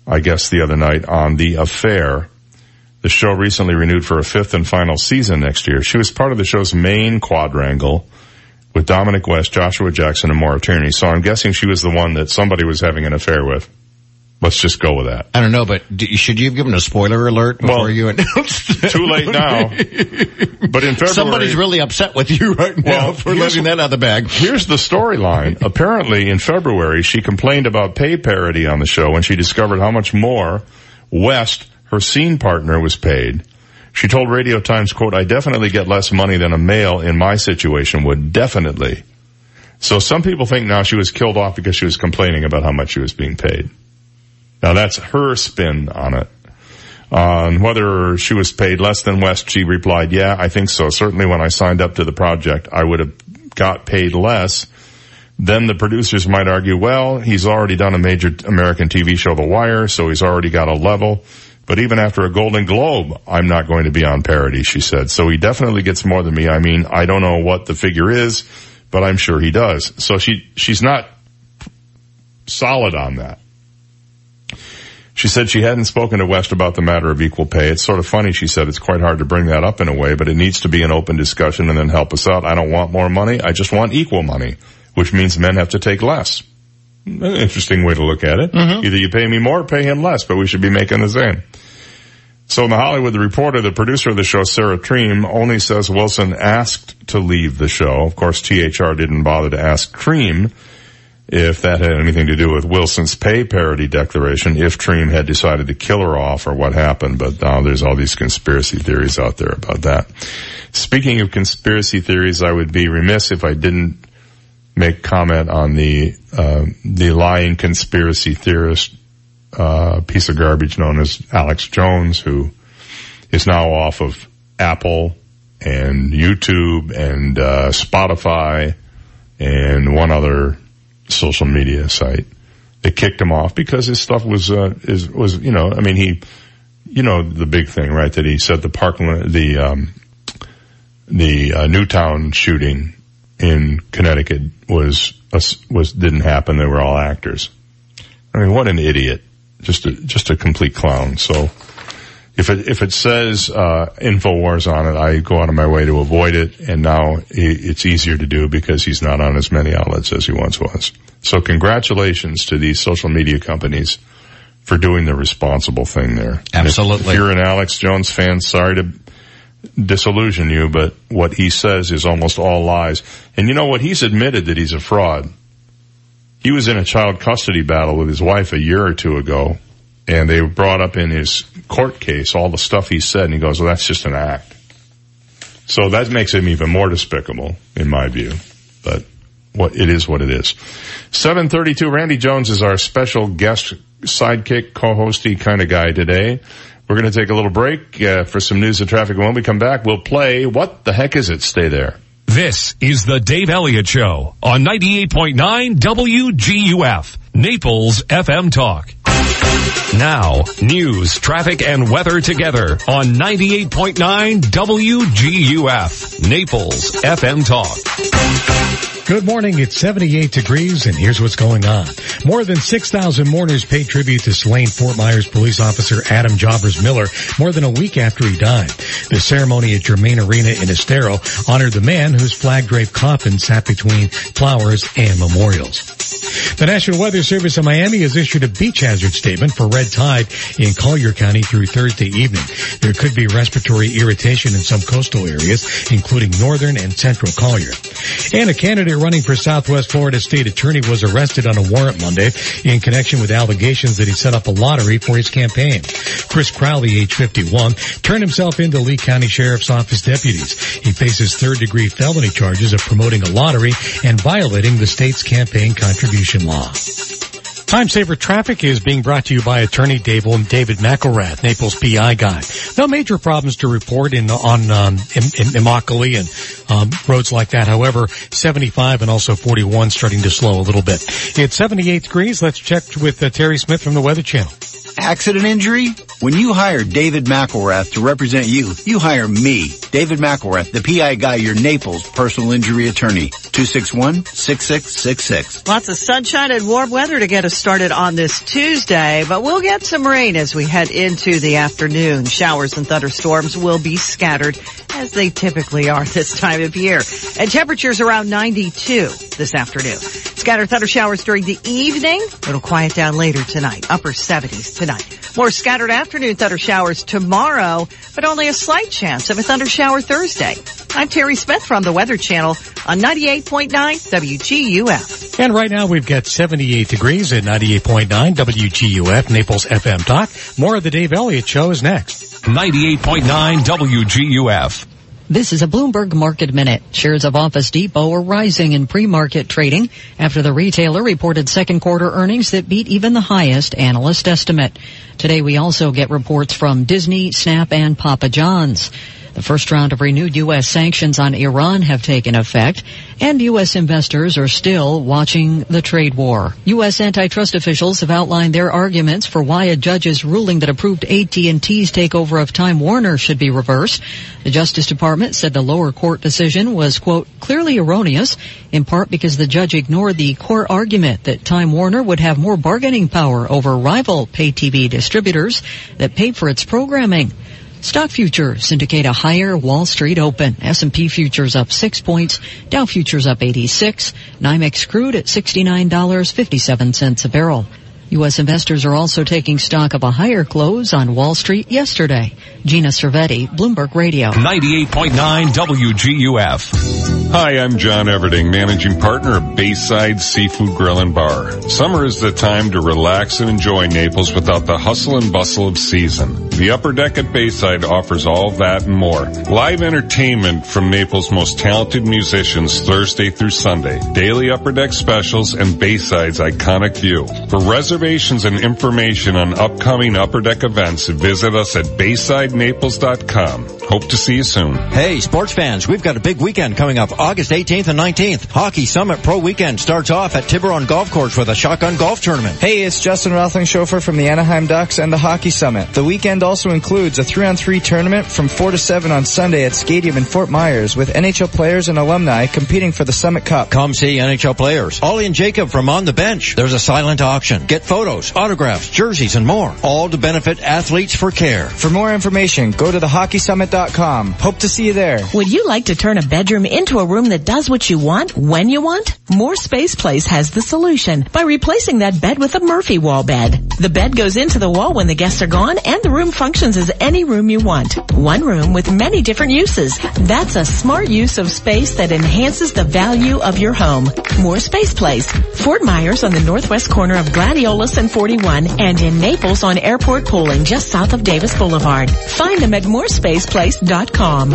I guess, the other night on The Affair. The show recently renewed for a fifth and final season next year. She was part of the show's main quadrangle with Dominic West, Joshua Jackson, and Maura Tierney. So I'm guessing she was the one that somebody was having an affair with. Let's just go with that. I don't know, but do, should you have given a spoiler alert before Well, you announced? Too late now. But in February, Somebody's really upset with you right now Well, for letting that out of the bag. Here's the storyline. Apparently, in February, she complained about pay parity on the show when she discovered how much more West, her scene partner, was paid. She told Radio Times, quote, I definitely get less money than a male in my situation would. Definitely. So some people think now she was killed off because she was complaining about how much she was being paid. Now that's her spin on it. On whether she was paid less than West, she replied, yeah, I think so. Certainly when I signed up to the project, I would have got paid less. Then the producers might argue, well, he's already done a major American TV show, The Wire, so he's already got a level. But even after a Golden Globe, I'm not going to be on parody, she said. So he definitely gets more than me. I mean, I don't know what the figure is, but I'm sure he does. So she, she's not solid on that. She said she hadn't spoken to West about the matter of equal pay. It's sort of funny, she said. It's quite hard to bring that up in a way, but it needs to be an open discussion and then help us out. I don't want more money. I just want equal money, which means men have to take less. An interesting way to look at it. Mm-hmm. Either you pay me more or pay him less, but we should be making the same. So in the Hollywood Reporter, the producer of the show, Sarah Treem, only says Wilson asked to leave the show. Of course, THR didn't bother to ask Treem if that had anything to do with Wilson's pay parity declaration, if Treem had decided to kill her off or what happened, but now there's all these conspiracy theories out there about that. Speaking of conspiracy theories, I would be remiss if I didn't make comment on the, uh, the lying conspiracy theorist, uh, piece of garbage known as Alex Jones, who is now off of Apple and YouTube and, uh, Spotify and one other social media site. They kicked him off because his stuff was, uh, is, was, you know, I mean, he, you know, the big thing, right? That he said the Parkland, the, um, the, uh, Newtown shooting in Connecticut was, was, didn't happen. They were all actors. I mean, what an idiot. Just a, just a complete clown. So, if it if it says uh, Infowars on it, I go out of my way to avoid it, and now it's easier to do because he's not on as many outlets as he once was. So congratulations to these social media companies for doing the responsible thing there. And if- Absolutely. If, you're an Alex Jones fan, sorry to disillusion you, but what he says is almost all lies. And you know what? He's admitted that he's a fraud. He was in a child custody battle with his wife a year or two ago and they brought up in his court case all the stuff he said, and he goes, "Well, that's just an act." So that makes him even more despicable, in my view. But what it is, what it is. Seven thirty-two. Randy Jones is our special guest, sidekick, co-hosty kind of guy today. We're going to take a little break uh, for some news and traffic. When we come back, we'll play. What the heck is it? Stay there. This is the Dave Elliott Show on 98.9 WGUF, Naples FM Talk. Now, news, traffic, and weather together on 98.9 WGUF, Naples FM Talk. Good morning. It's 78 degrees and here's what's going on. More than 6,000 mourners paid tribute to slain Fort Myers police officer Adam Jobbers Miller more than a week after he died. The ceremony at Germain Arena in Estero honored the man whose flag draped coffin sat between flowers and memorials. The National Weather Service in Miami has issued a beach hazard statement for red tide in Collier County through Thursday evening. There could be respiratory irritation in some coastal areas, including northern and central Collier. And a running for Southwest Florida State Attorney was arrested on a warrant Monday in connection with allegations that he set up a lottery for his campaign. Chris Crowley, age 51, turned himself into Lee County Sheriff's Office deputies. He faces third degree felony charges of promoting a lottery and violating the state's campaign contribution law. Time Saver Traffic is being brought to you by attorney David, David McElrath, Naples PI guy. No major problems to report in on um, in, in Immokalee and um, roads like that. However, 75 and also 41 starting to slow a little bit. It's 78 degrees. Let's check with uh, Terry Smith from the Weather Channel. Accident injury? When you hire David McElrath to represent you, you hire me, David McElrath, the PI guy, your Naples personal injury attorney. 261-6666. Lots of sunshine and warm weather to get us started on this Tuesday, but we'll get some rain as we head into the afternoon. Showers and thunderstorms will be scattered as they typically are this time of year. And temperatures around 92 this afternoon. Scattered thunder showers during the evening. It'll quiet down later tonight. Upper 70s tonight. More scattered afternoon thunder showers tomorrow, but only a slight chance of a thunder shower Thursday. I'm Terry Smith from the Weather Channel on 98.9 WGUF. And right now we've got 78 degrees at 98.9 WGUF, Naples FM Talk. More of the Dave Elliott Show is next. 98.9 WGUF. This is a Bloomberg Market Minute. Shares of Office Depot are rising in pre-market trading after the retailer reported second quarter earnings that beat even the highest analyst estimate. Today we also get reports from Disney, Snap, and Papa John's. The first round of renewed U.S. sanctions on Iran have taken effect, and U.S. investors are still watching the trade war. U.S. antitrust officials have outlined their arguments for why a judge's ruling that approved AT&T's takeover of Time Warner should be reversed. The Justice Department said the lower court decision was, quote, clearly erroneous, in part because the judge ignored the core argument that Time Warner would have more bargaining power over rival pay TV distributors that paid for its programming. Stock futures indicate a higher Wall Street open. S&P futures up 6 points, Dow futures up 86, NYMEX crude at $69.57 a barrel. U.S. investors are also taking stock of a higher close on Wall Street yesterday. Gina Cervetti, Bloomberg Radio. 98.9 WGUF. Hi, I'm John Everding, managing partner of Bayside Seafood Grill and Bar. Summer is the time to relax and enjoy Naples without the hustle and bustle of season. The Upper Deck at Bayside offers all that and more. Live entertainment from Naples' most talented musicians Thursday through Sunday. Daily Upper Deck specials and Bayside's iconic view. For reservations and information on upcoming Upper Deck events, visit us at BaysideNaples.com. Hope to see you soon. Hey, sports fans, we've got a big weekend coming up August 18th and 19th. Hockey Summit Pro Weekend starts off at Tiburon Golf Course with a shotgun golf tournament. Hey, it's Justin Rothling chauffeur from the Anaheim Ducks and the Hockey Summit. The weekend also includes a 3-on-3 tournament from 4 to 7 on Sunday at Stadium in Fort Myers with NHL players and alumni competing for the Summit Cup. Come see NHL players. Ollie and Jacob from On the Bench. There's a silent auction. Get photos, autographs, jerseys, and more. All to benefit athletes for care. For more information, go to thehockeysummit.com. Hope to see you there. Would you like to turn a bedroom into a room that does what you want, when you want? More Space Place has the solution by replacing that bed with a Murphy wall bed. The bed goes into the wall when the guests are gone and the room functions as any room you want. One room with many different uses. That's a smart use of space that enhances the value of your home. More Space Place. Fort Myers on the northwest corner of Gladiolus and 41 and in Naples on Airport Pulling just south of Davis Boulevard. Find them at morespaceplace.com.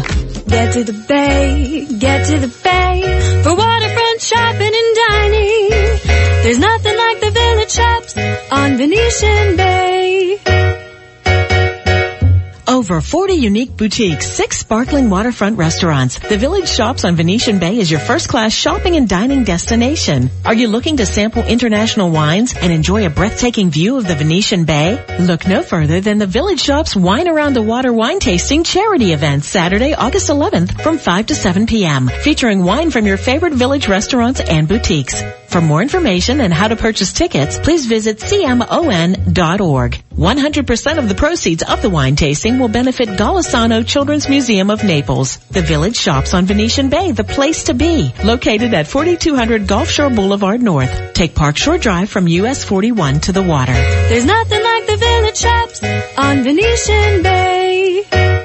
Get to the bay, get to the bay for waterfront shopping and dining. There's nothing like the village shops on Venetian Bay. Over 40 unique boutiques, six sparkling waterfront restaurants. The Village Shops on Venetian Bay is your first class shopping and dining destination. Are you looking to sample international wines and enjoy a breathtaking view of the Venetian Bay? Look no further than the Village Shops Wine Around the Water wine tasting charity event Saturday, August 11th from 5 to 7 p.m. featuring wine from your favorite village restaurants and boutiques. For more information and how to purchase tickets, please visit cmon.org. 100% of the proceeds of the wine tasting will benefit Golisano Children's Museum of Naples. The Village Shops on Venetian Bay, the place to be. Located at 4200 Gulf Shore Boulevard North. Take Park Shore Drive from US 41 to the water. There's nothing like the village shops on Venetian Bay.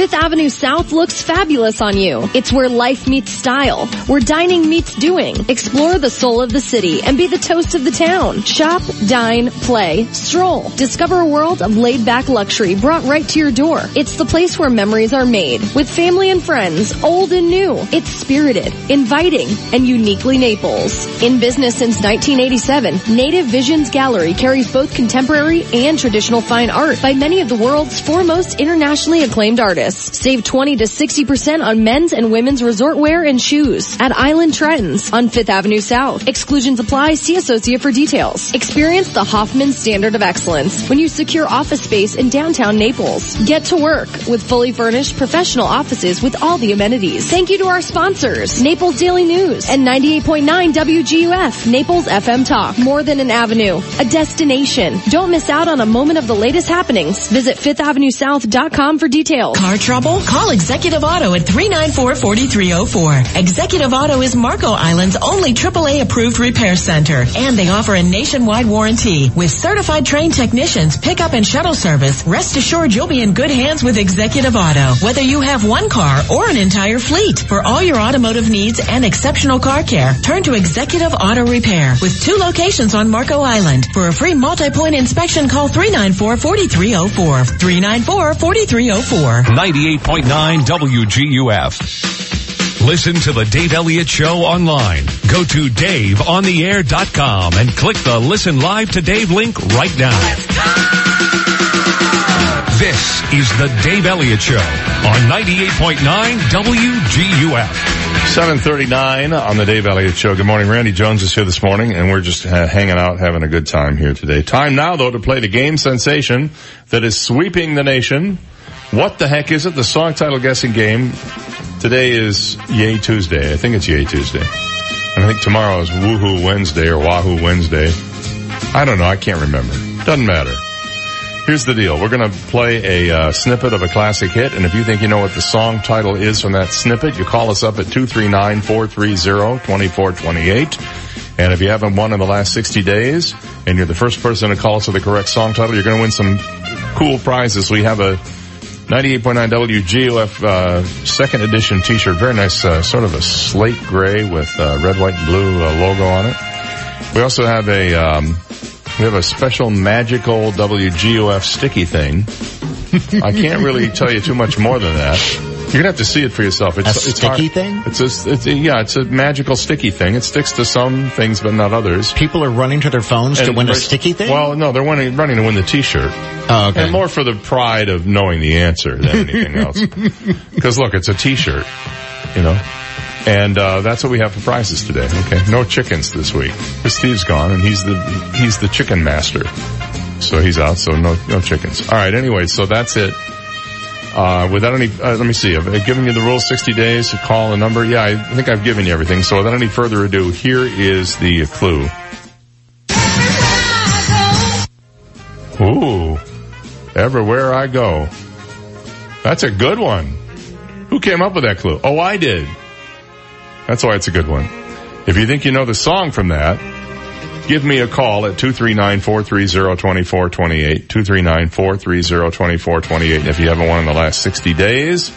Fifth Avenue South looks fabulous on you. It's where life meets style, where dining meets doing. Explore the soul of the city and be the toast of the town. Shop, dine, play, stroll. Discover a world of laid back luxury brought right to your door. It's the place where memories are made with family and friends, old and new. It's spirited, inviting, and uniquely Naples. In business since 1987, Native Visions Gallery carries both contemporary and traditional fine art by many of the world's foremost internationally acclaimed artists. Save 20 to 60% on men's and women's resort wear and shoes at Island Trends on 5th Avenue South. Exclusions apply. See associate for details. Experience the Hoffman standard of excellence when you secure office space in downtown Naples. Get to work with fully furnished professional offices with all the amenities. Thank you to our sponsors, Naples Daily News and 98.9 WGUF, Naples FM Talk. More than an avenue, a destination. Don't miss out on a moment of the latest happenings. Visit 5thAvenueSouth.com for details. Trouble? Call Executive Auto at 394-4304. Executive Auto is Marco Island's only AAA approved repair center, and they offer a nationwide warranty. With certified trained technicians, pickup and shuttle service, rest assured you'll be in good hands with Executive Auto. Whether you have one car or an entire fleet, for all your automotive needs and exceptional car care, turn to Executive Auto Repair with two locations on Marco Island. For a free multi-point inspection, call 394-4304. 394-4304. 98.9 WGUF. Listen to the Dave Elliott Show online. Go to DaveOnTheAir.com and click the Listen Live to Dave link right now. This is the Dave Elliott Show on 98.9 WGUF. 739 on the Dave Elliott Show. Good morning. Randy Jones is here this morning and we're just uh, hanging out, having a good time here today. Time now though to play the game sensation that is sweeping the nation. What the heck is it? The song title guessing game. Today is Yay Tuesday. I think it's Yay Tuesday. And I think tomorrow is Woohoo Wednesday or Wahoo Wednesday. I don't know. I can't remember. Doesn't matter. Here's the deal. We're going to play a uh, snippet of a classic hit, and if you think you know what the song title is from that snippet, you call us up at 239-430-2428. And if you haven't won in the last 60 days, and you're the first person to call us with the correct song title, you're going to win some cool prizes. We have a 98.9 WGUF uh, second edition t-shirt. Very nice, uh, sort of a slate gray with uh, red, white, and blue uh, logo on it. We also have a um, we have a special magical WGUF sticky thing. I can't really tell you too much more than that. You're gonna have to see it for yourself. It's, A it's sticky hard. thing? It's a, it's a, yeah, it's a magical sticky thing. It sticks to some things, but not others. People are running to their phones to win a sticky thing? Well, no, they're running, running to win the T-shirt. Oh, okay. And more for the pride of knowing the answer than anything else. Because look, it's a T-shirt, you know, and uh, that's what we have for prizes today. Okay, no chickens this week. Because Steve's gone, and he's the he's the chicken master, so he's out. So no no chickens. All right. Anyway, so that's it. Uh, without any, uh, let me see. I've given you the rules? 60 days to call a number? Yeah, I think I've given you everything. So without any further ado, here is the clue. Ooh, everywhere I go. That's a good one. Who came up with that clue? Oh, I did. That's why it's a good one. If you think you know the song from that, give me a call at 239-430-2428, 239-430-2428. And if you haven't won in the last 60 days,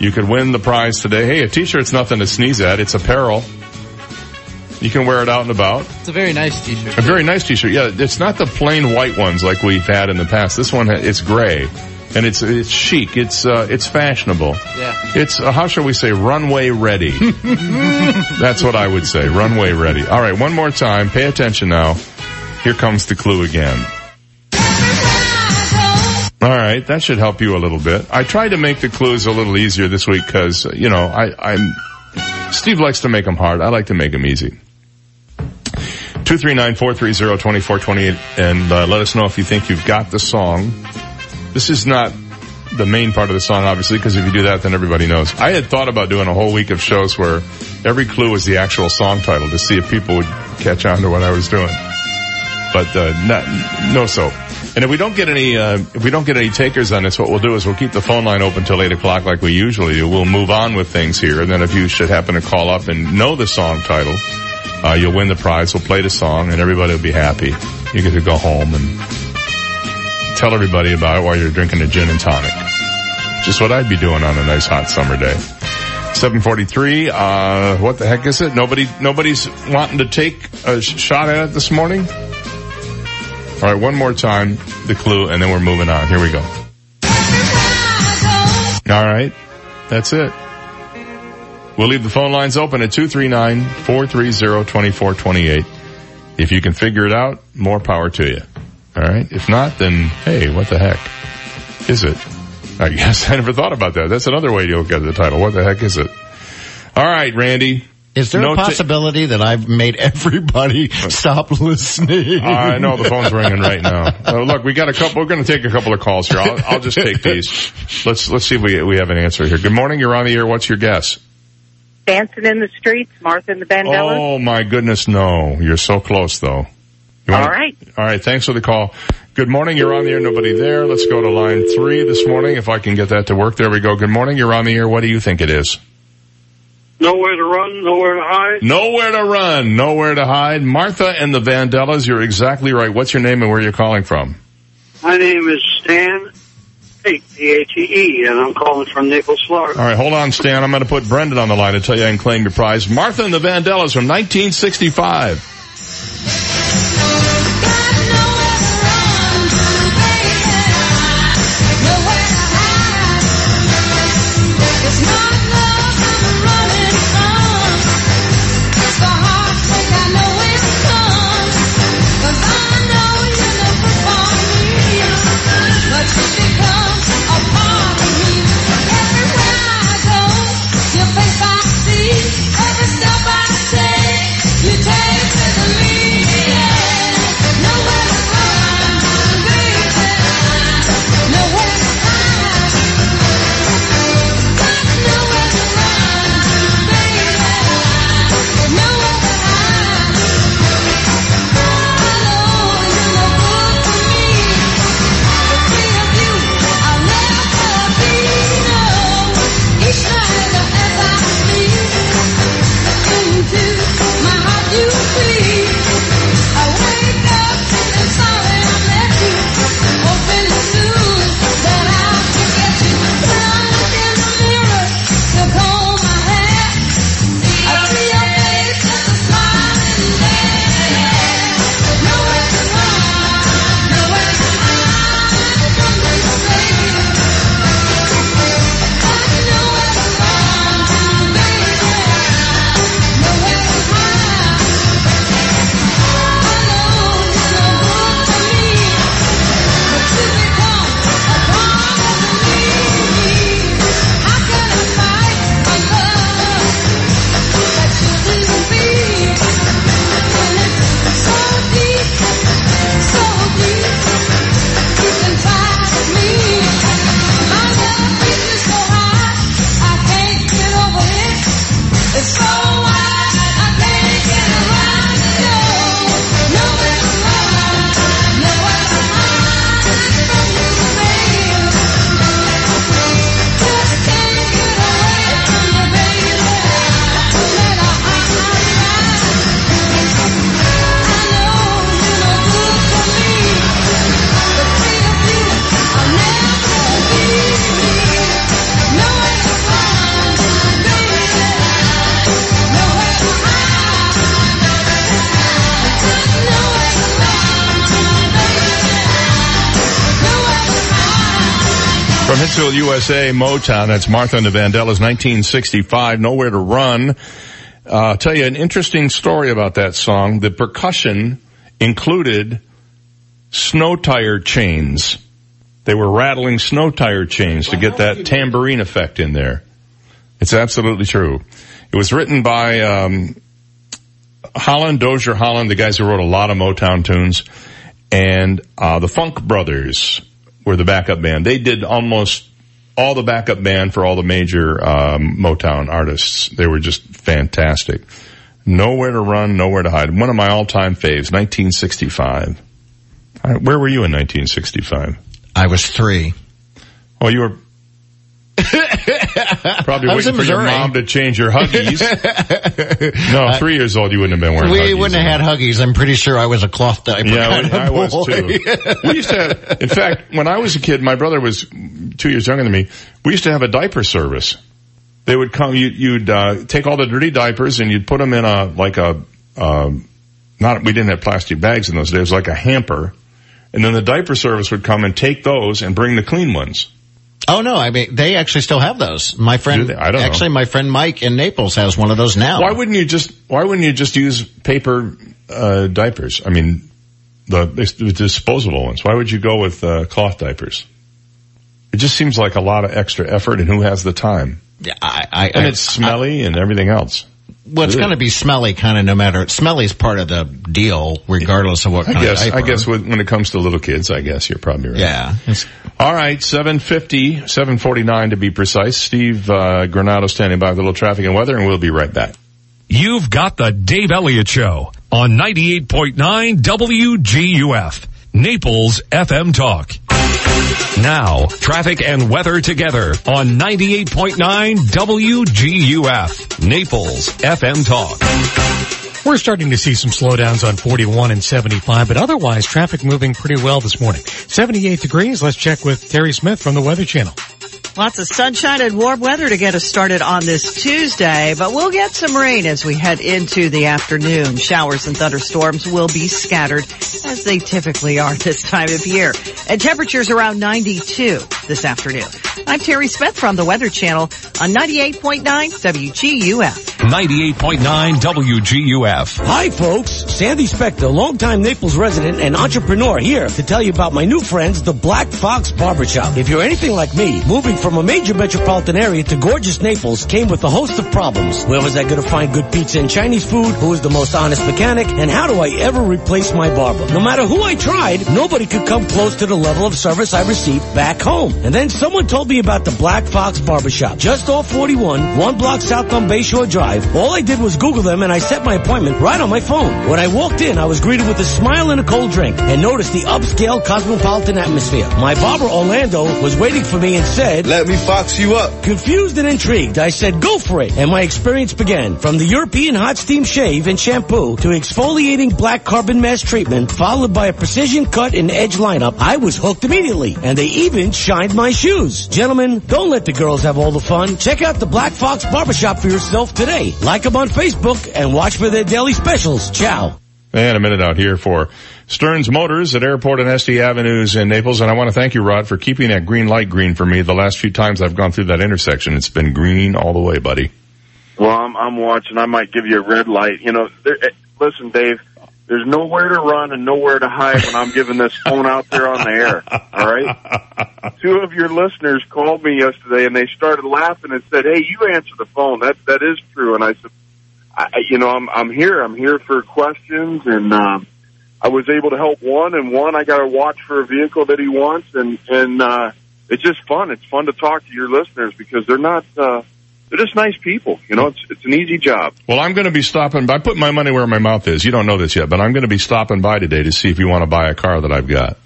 you could win the prize today. Hey, a t-shirt's nothing to sneeze at. It's apparel. You can wear it out and about. It's a very nice t-shirt. A very nice t-shirt. Yeah, it's not the plain white ones like we've had in the past. This one, it's gray. And it's, it's chic. It's, uh, it's fashionable. Yeah. It's, uh, how shall we say, runway ready. That's what I would say. Runway ready. All right, one more time. Pay attention now. Here comes the clue again. All right, that should help you a little bit. I tried to make the clues a little easier this week because, you know, I, I'm, Steve likes to make them hard. I like to make them easy. 239-430-2428 and uh, let us know if you think you've got the song. This is not the main part of the song, obviously, because if you do that, then everybody knows. I had thought about doing a whole week of shows where every clue was the actual song title to see if people would catch on to what I was doing. But uh, not, no so. And if we don't get any, uh, if we don't get any takers on this, what we'll do is we'll keep the phone line open till eight o'clock like we usually do. We'll move on with things here, and then if you should happen to call up and know the song title, uh, you'll win the prize. We'll play the song, and everybody will be happy. You get to go home and tell everybody about it while you're drinking a gin and tonic. Just what I'd be doing on a nice hot summer day. 743, uh, what the heck is it? Nobody, nobody's wanting to take a sh- shot at it this morning? All right, one more time, the clue, and then we're moving on. Here we go. All right, that's it. We'll leave the phone lines open at 239-430-2428. If you can figure it out, more power to you. All right. If not, then hey, what the heck is it? I guess I never thought about that. That's another way to look at the title. What the heck is it? All right, Randy. Is there No a ta- possibility that I've made everybody stop listening? I know the phone's ringing right now. Uh, look, we got a couple. We're going to take a couple of calls here. I'll, I'll just take these. Let's let's see if we we have an answer here. Good morning. You're on the air. What's your guess? Dancing in the streets, Martha and the Vandellas. Oh my goodness, no! You're so close though. You All wanna- right. All right. Thanks for the call. Good morning. You're on the air. Nobody there. Let's go to line three this morning. If I can get that to work. There we go. Good morning. You're on the air. What do you think it is? Nowhere to run, nowhere to hide. Nowhere to run, nowhere to hide. Martha and the Vandellas. You're exactly right. What's your name and where you're calling from? My name is Stan Pate, P-A-T-E, and I'm calling from Naples, Florida. All right, hold on, Stan. I'm going to put Brendan on the line to tell you I can claim your prize. Martha and the Vandellas from 1965. USA, Motown, that's Martha and the Vandellas, 1965, Nowhere to Run. Uh, I'll tell you an interesting story about that song. The percussion included snow tire chains. They were rattling snow tire chains to get that tambourine effect in there. It's absolutely true. It was written by um, Holland, Dozier Holland, the guys who wrote a lot of Motown tunes, and uh, the Funk Brothers were the backup band. They did almost all the backup band for all the major um, Motown artists. They were just fantastic. Nowhere to run, nowhere to hide. One of my all-time faves, 1965. Uh, Where were you in 1965? I was three. Oh, you were probably waiting in for your Missouri. mom to change your huggies. no, three years old, you wouldn't have been wearing we huggies. wouldn't have had huggies. I'm pretty sure I was a cloth diaper. Yeah, I, was too. We used to have, in fact, when I was a kid, my brother was two years younger than me. We used to have a diaper service. They would come, you, you'd, uh, take all the dirty diapers and you'd put them in a, like a, um, not, we didn't have plastic bags in those days, like a hamper. And then the diaper service would come and take those and bring the clean ones. Oh no, I mean they actually still have those. My friend, Do? I don't know. actually, my friend Mike in Naples has one of those now. Why wouldn't you just, why wouldn't you just use paper, uh, diapers? I mean, the, the disposable ones. Why would you go with, uh, cloth diapers? It just seems like a lot of extra effort and who has the time? Yeah, I, I, And it's smelly and everything else. Well, it's going to be smelly, kind of, no matter. Smelly's part of the deal, regardless of what I kind guess, of I guess with, when it comes to little kids, I guess you're probably right. Yeah. It's- All right, 750, 749 to be precise. Steve, uh, Granado standing by with a little traffic and weather and we'll be right back. You've got the Dave Elliott Show on 98.9 WGUF, Naples FM Talk. Now, traffic and weather together on 98.9 WGUF, Naples FM Talk. We're starting to see some slowdowns on 41 and 75, but otherwise traffic moving pretty well this morning. 78 degrees. Let's check with Terry Smith from the Weather Channel. Lots of sunshine and warm weather to get us started on this Tuesday, but we'll get some rain as we head into the afternoon. Showers and thunderstorms will be scattered as they typically are this time of year. And temperatures around 92 this afternoon. I'm Terry Smith from the Weather Channel on 98.9 WGUF. 98.9 WGUF. Hi folks, Sandy Spector, longtime Naples resident and entrepreneur here to tell you about my new friends, the Black Fox Barbershop. If you're anything like me, moving from a major metropolitan area to gorgeous Naples came with a host of problems. Where was I going to find good pizza and Chinese food? Who is the most honest mechanic? And how do I ever replace my barber? No matter who I tried, nobody could come close to the level of service I received back home. And then someone told me about the Black Fox Barbershop, just off 41, one block south on Bayshore Drive. All I did was Google them and I set my appointment right on my phone. When I walked in, I was greeted with a smile and a cold drink and noticed the upscale cosmopolitan atmosphere. My barber Orlando was waiting for me and said, Let me fox you up. Confused and intrigued, I said, go for it. And my experience began. From the European hot steam shave and shampoo to exfoliating black carbon mask treatment, followed by a precision cut and edge lineup, I was hooked immediately. And they even shined my shoes. Gentlemen, don't let the girls have all the fun. Check out the Black Fox Barbershop for yourself today. Like them on Facebook and watch for their daily specials. Ciao. And a minute out here for Stearns Motors at Airport and Estey Avenues in Naples. And I want to thank you, Rod, for keeping that green light green for me. The last few times I've gone through that intersection, it's been green all the way, buddy. Well, I'm, I'm watching. I might give you a red light. You know, there, eh, listen, Dave. There's nowhere to run and nowhere to hide when I'm giving this phone out there on the air. All right. Two of your listeners called me yesterday and they started laughing and said, "Hey, you answer the phone. That that is true." And I said, I, I- "You know, I'm I'm here. I'm here for questions." And um, I was able to help one, and one I got to watch for a vehicle that he wants, and and uh, it's just fun. It's fun to talk to your listeners because they're not. Uh, they're just nice people. You know, it's it's an easy job. Well, I'm going to be stopping by. Put my money where my mouth is. You don't know this yet, but I'm going to be stopping by today to see if you want to buy a car that I've got.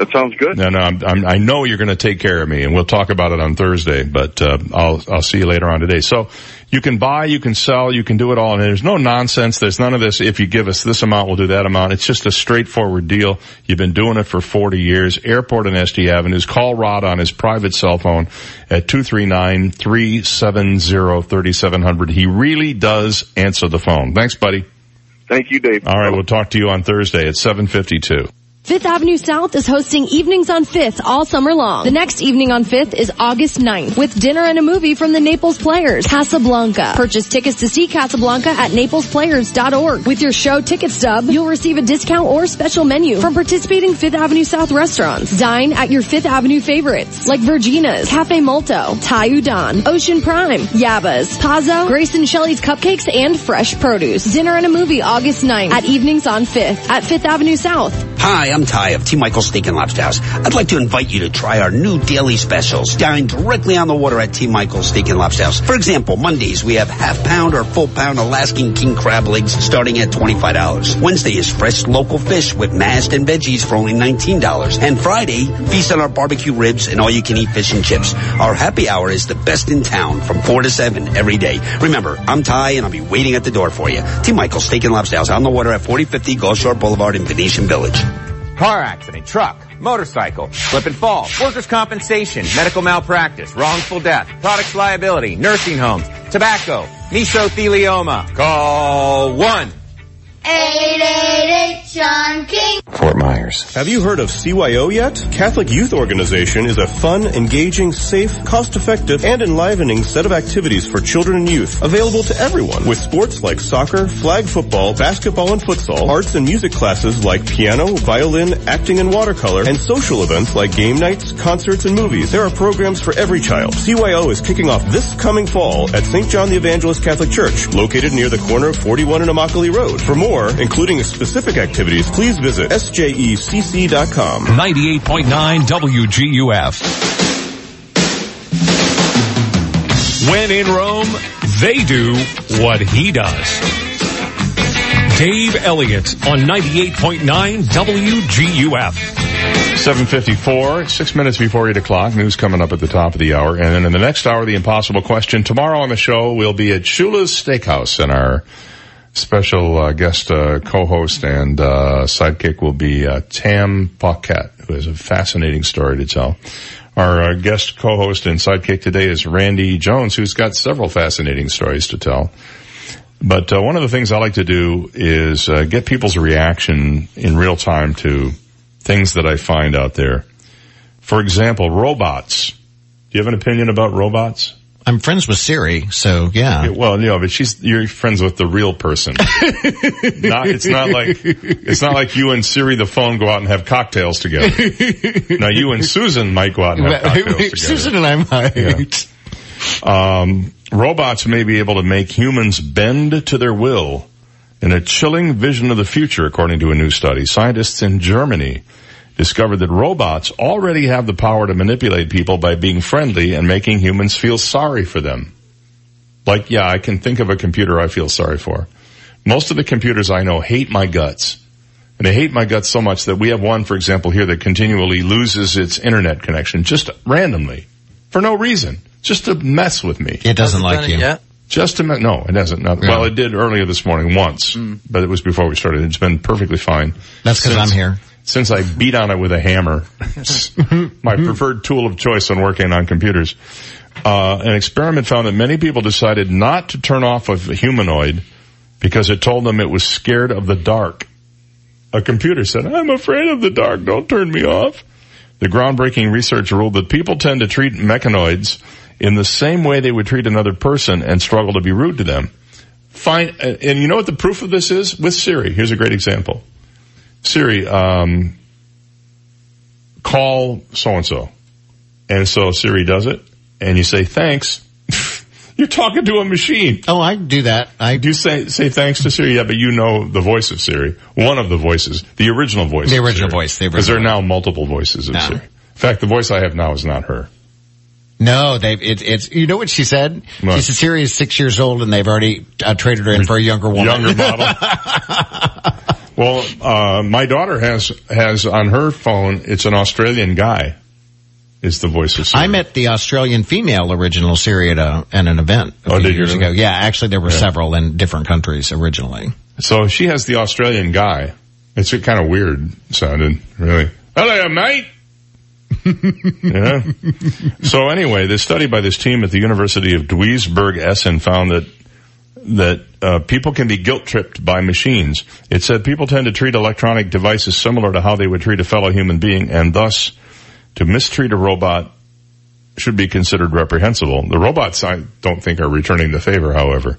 That sounds good. No, no, I'm, I'm, I know you're going to take care of me, and we'll talk about it on Thursday. But uh, I'll I'll see you later on today. So you can buy, you can sell, you can do it all, and there's no nonsense. There's none of this. If you give us this amount, we'll do that amount. It's just a straightforward deal. You've been doing it for 40 years. Airport and Estey Avenues. Call Rod on his private cell phone at two three nine three seven zero thirty seven hundred. He really does answer the phone. Thanks, buddy. Thank you, Dave. All right, we'll talk to you on Thursday at 752. Fifth Avenue South is hosting evenings on 5th all summer long. The next evening on 5th is August 9th with dinner and a movie from the Naples Players, Casablanca. Purchase tickets to see Casablanca at naplesplayers.org. With your show ticket stub, you'll receive a discount or special menu from participating Fifth Avenue South restaurants. Dine at your Fifth Avenue favorites like Virginia's, Cafe Molto, Thai Udon, Ocean Prime, Yaba's, Pazzo, Grace and Shelley's Cupcakes, and fresh produce. Dinner and a movie August 9th at evenings on 5th at Fifth Avenue South. Hi, I'm Ty of T. Michael's Steak and Lobster House. I'd like to invite you to try our new daily specials. Dine directly on the water at T. Michael's Steak and Lobster House. For example, Mondays we have half pound or full pound Alaskan king crab legs starting at $25. Wednesday is fresh local fish with mashed and veggies for only $19. And Friday, feast on our barbecue ribs and all you can eat fish and chips. Our happy hour is the best in town from 4 to 7 every day. Remember, I'm Ty and I'll be waiting at the door for you. T. Michael's Steak and Lobster House on the water at 4050 Gulf Shore Boulevard in Venetian Village. Car accident, truck, motorcycle, slip and fall, workers' compensation, medical malpractice, wrongful death, products liability, nursing homes, tobacco, mesothelioma. Call one. 888 John King. Fort Myers. Have you heard of CYO yet? Catholic Youth Organization is a fun, engaging, safe, cost-effective, and enlivening set of activities for children and youth available to everyone with sports like soccer, flag football, basketball and futsal, arts and music classes like piano, violin, acting and watercolor, and social events like game nights, concerts, and movies. There are programs for every child. CYO is kicking off this coming fall at St. John the Evangelist Catholic Church, located near the corner of 41 and Immokalee Road. For more, including specific activities, please visit sjecc.com. 98.9 WGUF. When in Rome, they do what he does. Dave Elliott on 98.9 WGUF. 754, six minutes before 8 o'clock. News coming up at the top of the hour. And then in the next hour, the impossible question. Tomorrow on the show, we'll be at Shula's Steakhouse in our special uh, guest uh, co-host and uh, sidekick will be uh, Tam Paquette, who has a fascinating story to tell. Our uh, guest co-host and sidekick today is Randy Jones, who's got several fascinating stories to tell. But uh, one of the things I like to do is get people's reaction in real time to things that I find out there. For example, robots. Do you have an opinion about robots? I'm friends with Siri, so yeah. well, you know, but she's you're friends with the real person. not, it's not like it's not like you and Siri the phone go out and have cocktails together. now you and Susan might go out and have cocktails together. Susan and I might. Yeah. Um, robots may be able to make humans bend to their will in a chilling vision of the future, according to a new study. Scientists in Germany discovered that robots already have the power to manipulate people by being friendly and making humans feel sorry for them. Like, yeah, I can think of a computer I feel sorry for. Most of the computers I know hate my guts. And they hate my guts so much that we have one, for example, here that continually loses its internet connection just randomly for no reason, just to mess with me. It doesn't like you. Yet? Just to mess, no, it hasn't. Not, Well, it did earlier this morning once, mm. but it was before we started. It's been perfectly fine. That's because I'm here since I beat on it with a hammer, my preferred tool of choice when working on computers. Uh, an experiment found that many people decided not to turn off a humanoid because it told them it was scared of the dark. A computer said, I'm afraid of the dark, don't turn me off. The groundbreaking research ruled that people tend to treat mechanoids in the same way they would treat another person and struggle to be rude to them. Fine, and you know what the proof of this is? With Siri. Here's a great example. Siri, um, call so and so. And so Siri does it, and you say thanks. You're talking to a machine. Oh, I do that. I do say say thanks to Siri. Yeah, but you know the voice of Siri, one of the voices, the original voice. The original voice. Because there are now multiple voices of no. Siri. In fact, the voice I have now is not her. No, they've, it, it's, you know what she said? What? She said Siri is six years old and they've already uh, traded her in for a younger woman. Younger model. Well, uh, my daughter has has on her phone. It's an Australian guy. Is the voice of Siri. I met the Australian female original Siri at, a, at an event a oh, few years ago. Yeah, actually there were yeah. several in different countries originally. So she has the Australian guy. It's kind of weird sounded, really. Hello, mate. yeah. So anyway, this study by this team at the University of Duisburg Essen found that that uh, people can be guilt tripped by machines. It said people tend to treat electronic devices similar to how they would treat a fellow human being, and thus to mistreat a robot should be considered reprehensible. The robots, I don't think, are returning the favor, however.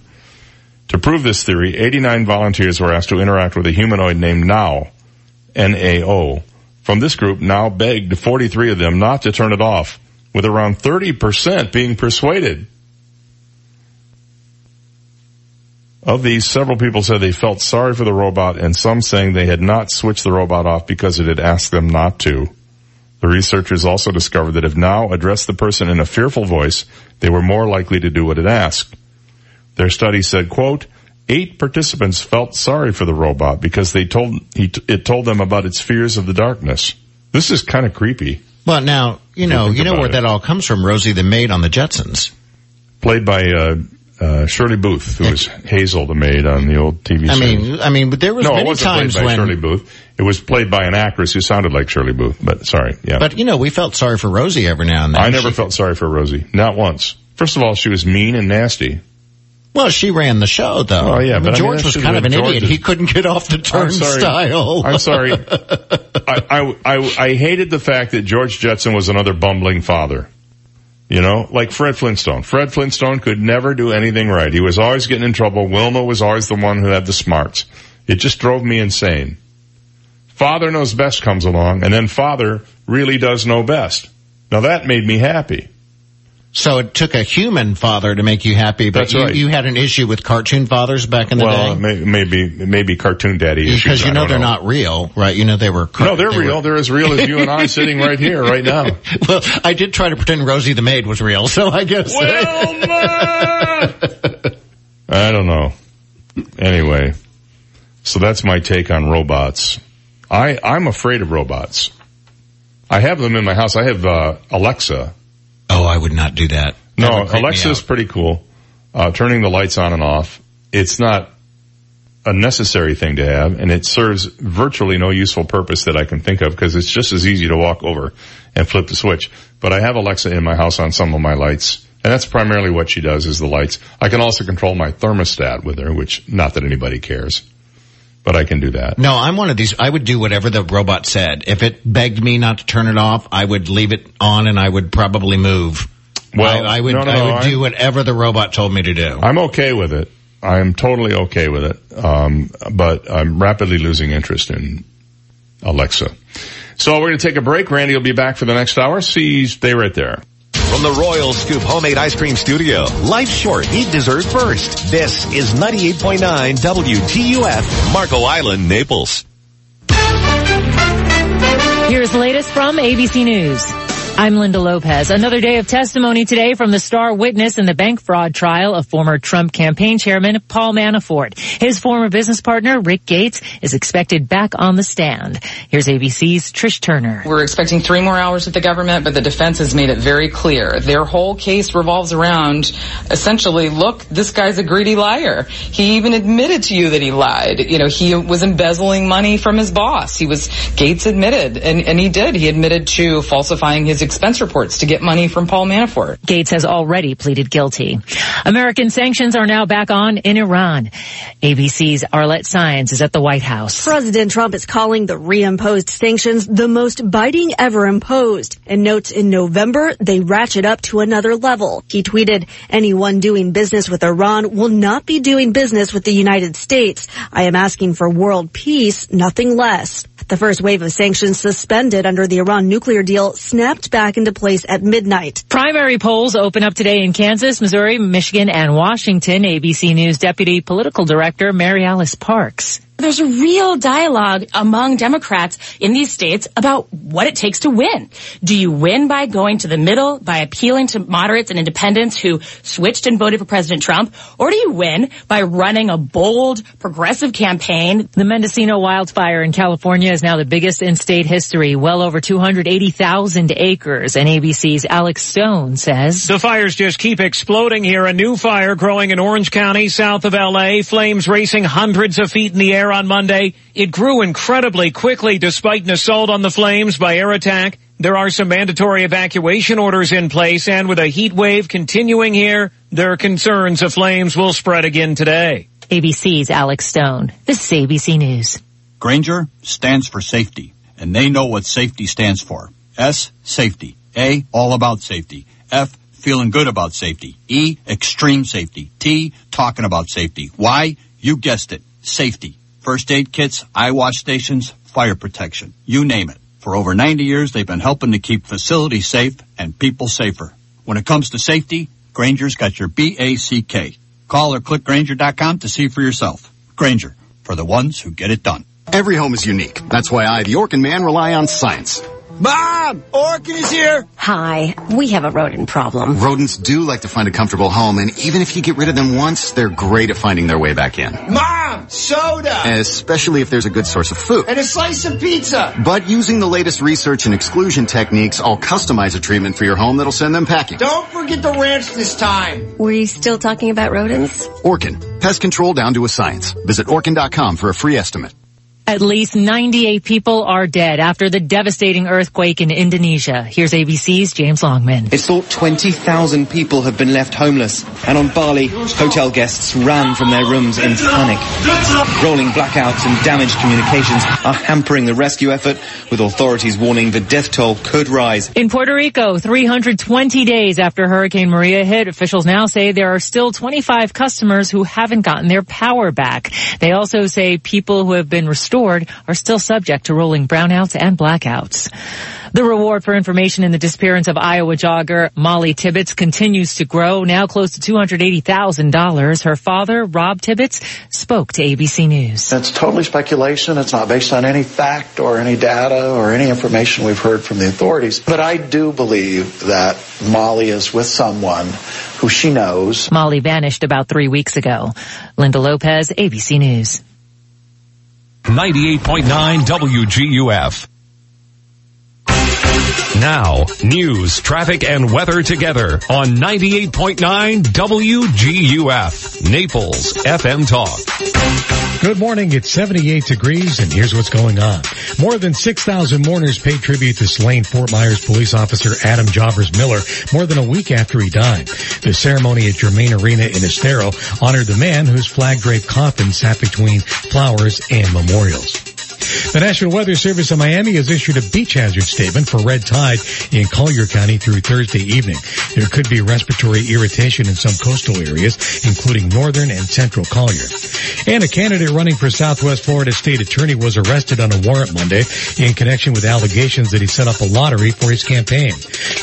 To prove this theory, 89 volunteers were asked to interact with a humanoid named Nao, N-A-O. From this group, Nao begged 43 of them not to turn it off, with around 30% being persuaded. Of these, several people said they felt sorry for the robot and some saying they had not switched the robot off because it had asked them not to. The researchers also discovered that if Nao addressed the person in a fearful voice, they were more likely to do what it asked. Their study said, quote, eight participants felt sorry for the robot because they told, he, it told them about its fears of the darkness. This is kind of creepy. Well, now, you know, you know where it. that all comes from. Rosie the maid on the Jetsons. Played by, uh, uh, Shirley Booth, who was Hazel the maid on the old TV I series. mean, I mean, but there was no, it wasn't times played by when, Shirley Booth. It was played by an actress who sounded like Shirley Booth, but sorry, yeah. but you know, we felt sorry for Rosie every now and then. I never She- felt sorry for Rosie. Not once. First of all, she was mean and nasty. Well, she ran the show though. Oh yeah, I mean, but I mean, George that was should kind of an been idiot. George's- He couldn't get off the I'm turnstile. I'm sorry. I, I, I, I hated the fact that George Jetson was another bumbling father. You know, like Fred Flintstone. Fred Flintstone could never do anything right. He was always getting in trouble. Wilma was always the one who had the smarts. It just drove me insane. Father knows best comes along, and then father really does know best. Now that made me happy. So it took a human father to make you happy, but That's you, right. you had an issue with cartoon fathers back in the well, day? may, maybe maybe cartoon daddy issues. Because you know they're not real, right? You know they were. No, they're they were- real. They're as real as you and I sitting right here, right now. well, I did try to pretend Rosie the maid was real, so I guess. I don't know. Anyway, so that's my take on robots. I, I'm afraid of robots. I have them in my house. I have, uh, Alexa. Oh, I would not do that. That No, me Alexa's out. pretty cool. Uh, turning the lights on and off. It's not a necessary thing to have and it serves virtually no useful purpose that I can think of because it's just as easy to walk over and flip the switch. But I have Alexa in my house on some of my lights and that's primarily what she does is the lights. I can also control my thermostat with her, which not that anybody cares, but I can do that. No, I'm one of these. I would do whatever the robot said. If it begged me not to turn it off, I would leave it on and I would probably move. Well, I, I would. no, no, I would I- do whatever the robot told me to do. I'm okay with it. I'm totally okay with it. Um, but I'm rapidly losing interest in Alexa. So we're going to take a break. Randy will be back for the next hour. See, stay right there. From the Royal Scoop Homemade Ice Cream Studio, life's short, eat dessert first. This is 98.9 WGUF, Marco Island, Naples. Here's latest from ABC News. I'm Linda Lopez. Another day of testimony today from the star witness in the bank fraud trial of former Trump campaign chairman Paul Manafort. His former business partner Rick Gates is expected back on the stand. Here's ABC's Trish Turner. We're expecting three more hours with the government, but the defense has made it very clear. Their whole case revolves around essentially, look, this guy's a greedy liar. He even admitted to you that he lied. You know, he was embezzling money from his boss. He was, Gates admitted, and, and he did. He admitted to falsifying his expense reports to get money from Paul Manafort. Gates has already pleaded guilty. American sanctions are now back on in Iran. ABC's Arlette Saenz is at the White House. President Trump is calling the reimposed sanctions the most biting ever imposed and notes in November they ratchet up to another level. He tweeted, anyone doing business with Iran will not be doing business with the United States. I am asking for world peace, nothing less. The first wave of sanctions suspended under the Iran nuclear deal snapped back into place at midnight. Primary polls open up today in Kansas, Missouri, Michigan, and Washington. ABC News Deputy Political Director Mary Alice Parks. There's a real dialogue among Democrats in these states about what it takes to win. Do you win by going to the middle, by appealing to moderates and independents who switched and voted for President Trump? Or do you win by running a bold, progressive campaign? The Mendocino wildfire in California is now the biggest in state history, well over 280,000 acres. And ABC's Alex Stone says, The fires just keep exploding here. A new fire growing in Orange County, south of LA. Flames racing hundreds of feet in the air on Monday. It grew incredibly quickly despite an assault on the flames by air attack. There are some mandatory evacuation orders in place and with a heat wave continuing here, there are concerns the flames will spread again today. ABC's Alex Stone. This is ABC News. Grainger stands for safety, and they know what safety stands for. S, safety. A, all about safety. F, feeling good about safety. E, extreme safety. T, talking about safety. Y, you guessed it, safety. First aid kits, eye wash stations, fire protection. You name it. For over 90 years, they've been helping to keep facilities safe and people safer. When it comes to safety, Grainger's got your B-A-C-K. Call or click Grainger.com to see for yourself. Grainger, for the ones who get it done. Every home is unique. That's why I, the Orkin man, rely on science. Mom! Orkin is here! Hi, we have a rodent problem. Rodents do like to find a comfortable home, and even if you get rid of them once, they're great at finding their way back in. Mom! Soda! Especially if there's a good source of food. And a slice of pizza! But using the latest research and exclusion techniques, I'll customize a treatment for your home that'll send them packing. Don't forget the ranch this time! We still talking about rodents? Orkin. Pest control down to a science. Visit Orkin.com for a free estimate. At least 98 people are dead after the devastating earthquake in Indonesia. Here's ABC's James Longman. It's thought 20,000 people have been left homeless. And on Bali, hotel guests ran from their rooms in panic. Rolling blackouts and damaged communications are hampering the rescue effort, with authorities warning the death toll could rise. In Puerto Rico, 320 days after Hurricane Maria hit, officials now say there are still 25 customers who haven't gotten their power back. They also say people who have been restored are still subject to rolling brownouts and blackouts. The reward for information in the disappearance of Iowa jogger Molly Tibbetts continues to grow, now close to $280,000. Her father, Rob Tibbetts, spoke to ABC News. It's totally speculation. It's not based on any fact or any data or any information we've heard from the authorities. But I do believe that Molly is with someone who she knows. Molly vanished about three weeks ago. Linda Lopez, ABC News. 98.9 WGUF. Now, news, traffic, and weather together on 98.9 WGUF, Naples FM Talk. Good morning. It's 78 degrees and here's what's going on. More than 6,000 mourners paid tribute to slain Fort Myers police officer Adam Jobbers Miller more than a week after he died. The ceremony at Germain Arena in Estero honored the man whose flag draped coffin sat between flowers and memorials. The National Weather Service in Miami has issued a beach hazard statement for red tide in Collier County through Thursday evening. There could be respiratory irritation in some coastal areas, including northern and central Collier. And a candidate running for Southwest Florida State Attorney was arrested on a warrant Monday in connection with allegations that he set up a lottery for his campaign.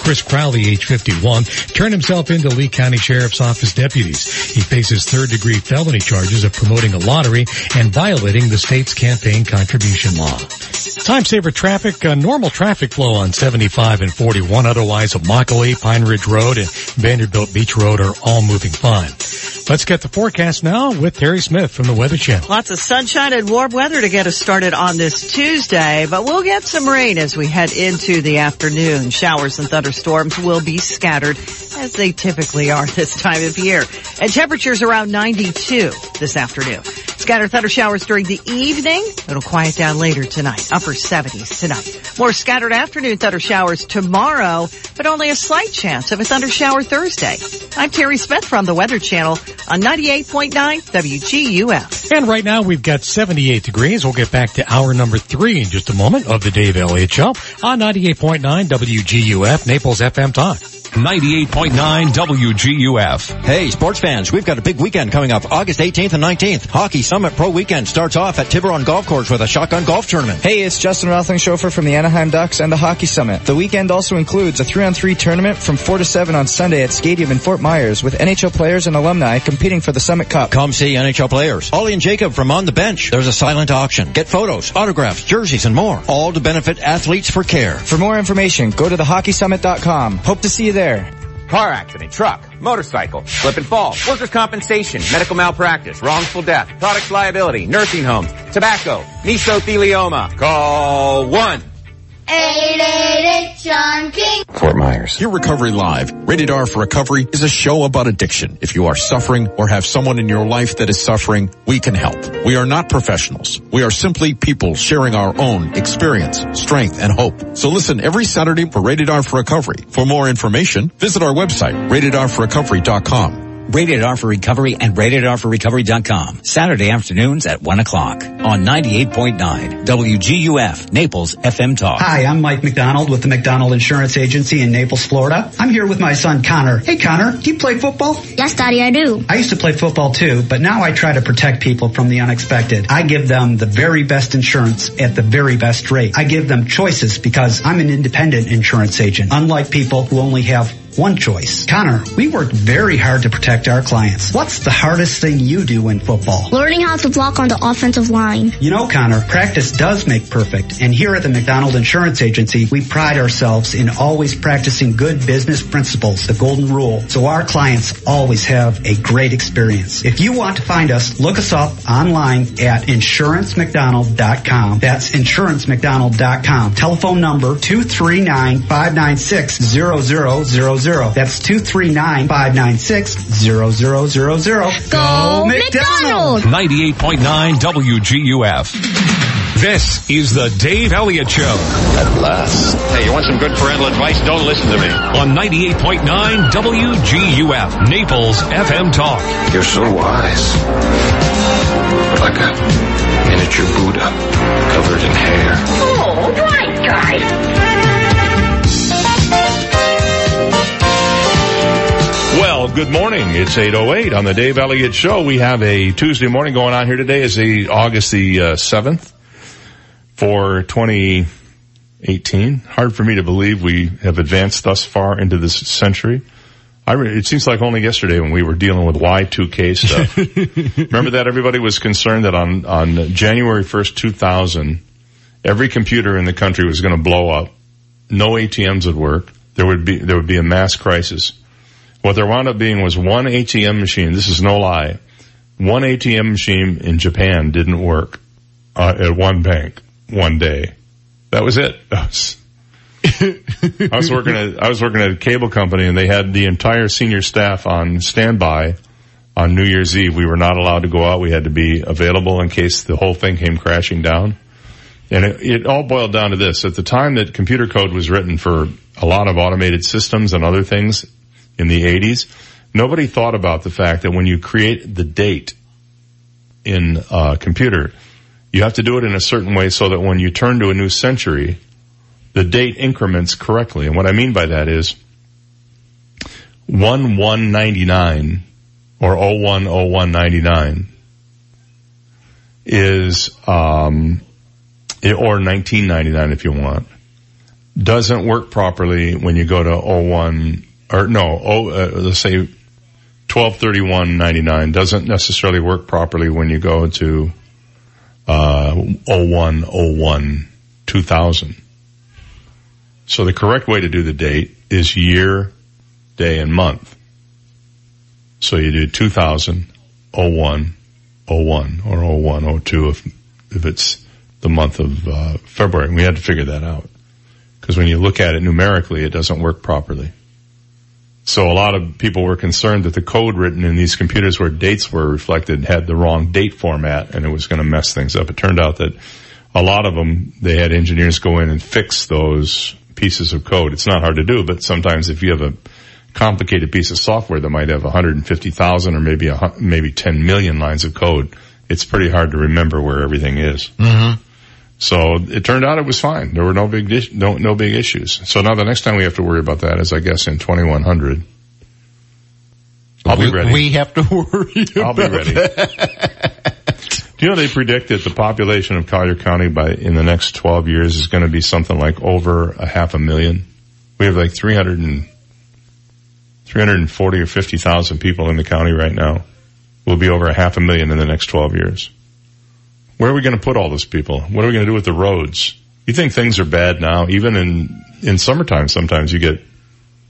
Chris Crowley, age 51, turned himself into Lee County Sheriff's Office deputies. He faces third degree felony charges of promoting a lottery and violating the state's campaign contribution law. Time saver traffic, uh, normal traffic flow on 75 and 41. Otherwise, Immokalee, Pine Ridge Road, and Vanderbilt Beach Road are all moving fine. Let's get the forecast now with Terry Smith from the Weather Channel. Lots of sunshine and warm weather to get us started on this Tuesday, but we'll get some rain as we head into the afternoon. Showers and thunderstorms will be scattered as they typically are this time of year. And temperatures around 92 this afternoon. Scattered thunder showers during the evening. It'll quiet down later tonight. Upper 70s tonight. More scattered afternoon thunder showers tomorrow, but only a slight chance of a thunder shower Thursday. I'm Terry Smith from the Weather Channel on 98.9 WGUF. And right now we've got 78 degrees. We'll get back to hour number three in just a moment of the Dave Elliott Show on 98.9 WGUF, Naples FM Talk. 98.9 WGUF. Hey, sports fans, we've got a big weekend coming up August 18th and 19th. Hockey Summit Pro Weekend starts off at Tiburon Golf Course with a shotgun golf tournament. Hey, it's Justin Roethlingshofer from the Anaheim Ducks and the Hockey Summit. The weekend also includes a 3-on-3 tournament from 4 to 7 on Sunday at Stadium in Fort Myers with NHL players and alumni competing for the Summit Cup. Come see NHL players. Ollie and Jacob from On the Bench. There's a silent auction. Get photos, autographs, jerseys, and more. All to benefit athletes for care. For more information, go to thehockeysummit.com. Hope to see you there. Car accident, truck, motorcycle, slip and fall, workers' compensation, medical malpractice, wrongful death, products liability, nursing homes, tobacco, mesothelioma. Call 1 888 John King. Fort Myers. Hear Recovery Live. Rated R for Recovery is a show about addiction. If you are suffering or have someone in your life that is suffering, we can help. We are not professionals. We are simply people sharing our own experience, strength, and hope. So listen every Saturday for Rated R for Recovery. For more information, visit our website, ratedrforrecovery.com. Rated R for Recovery and ratedrforrecovery.com. Saturday afternoons at 1 o'clock on 98.9 WGUF Naples FM Talk. Hi, I'm Mike McDonald with the McDonald Insurance Agency in Naples, Florida. I'm here with my son Connor. Hey Connor, do you play football? Yes, Daddy, I do. I used to play football too, but now I try to protect people from the unexpected. I give them the very best insurance at the very best rate. I give them choices because I'm an independent insurance agent, unlike people who only have one choice. Connor, we work very hard to protect our clients. What's the hardest thing you do in football? Learning how to block on the offensive line. You know, Connor, practice does make perfect. And here at the McDonald Insurance Agency, we pride ourselves in always practicing good business principles, the golden rule, so our clients always have a great experience. If you want to find us, look us up online at insurancemcdonald.com. That's insurancemcdonald.com. Telephone number 239-596-0000. That's 239-596-0000. Go McDonald! 98.9 WGUF. This is the Dave Elliott Show. At last. Hey, you want some good parental advice? Don't listen to me. On 98.9 WGUF, Naples FM Talk. You're so wise. Like a miniature Buddha covered in hair. Oh, right, guy. Well, good morning. It's 8.08 on the Dave Elliott Show. We have a Tuesday morning going on here today. is the August the uh, 7th for 2018. Hard for me to believe we have advanced thus far into this century. I re- it seems like only yesterday when we were dealing with Y2K stuff. Remember that everybody was concerned that on, on January 1st, 2000, every computer in the country was going to blow up. No ATMs would work. There would be, there would be a mass crisis. What there wound up being was one ATM machine. This is no lie. One ATM machine in Japan didn't work uh, at one bank one day. That was it. Was, I was working at I was working at a cable company, and they had the entire senior staff on standby on New Year's Eve. We were not allowed to go out. We had to be available in case the whole thing came crashing down. And it, it all boiled down to this: at the time that computer code was written for a lot of automated systems and other things in the 80s, nobody thought about the fact that when you create the date in a computer, you have to do it in a certain way so that when you turn to a new century, the date increments correctly. And what I mean by that is 1199 or 010199 is, um, or 1999 if you want, doesn't work properly when you go to 01 or no, oh, uh, let's say 1231.99 doesn't necessarily work properly when you go to uh, 0101 2000. So the correct way to do the date is year, day, and month. So you do 2000, 01, 01, or 01, 02 if, if it's the month of uh, February. And we had to figure that out. Because when you look at it numerically, it doesn't work properly. So a lot of people were concerned that the code written in these computers where dates were reflected had the wrong date format and it was going to mess things up. It turned out that a lot of them, they had engineers go in and fix those pieces of code. It's not hard to do, but sometimes if you have a complicated piece of software that might have 150,000 or maybe a, maybe 10 million lines of code, it's pretty hard to remember where everything is. Mm-hmm. So it turned out it was fine. There were no big no no big issues. So now the next time we have to worry about that is I guess in 2100. I'll be we, ready. We have to worry. I'll be ready. Do you know they predict that the population of Collier County by in the next 12 years is going to be something like over a half a million? We have like 300 and 340 or 50,000 people in the county right now. We'll be over a half a million in the next 12 years. Where are we going to put all those people? What are we going to do with the roads? You think things are bad now? Even in, in summertime, sometimes you get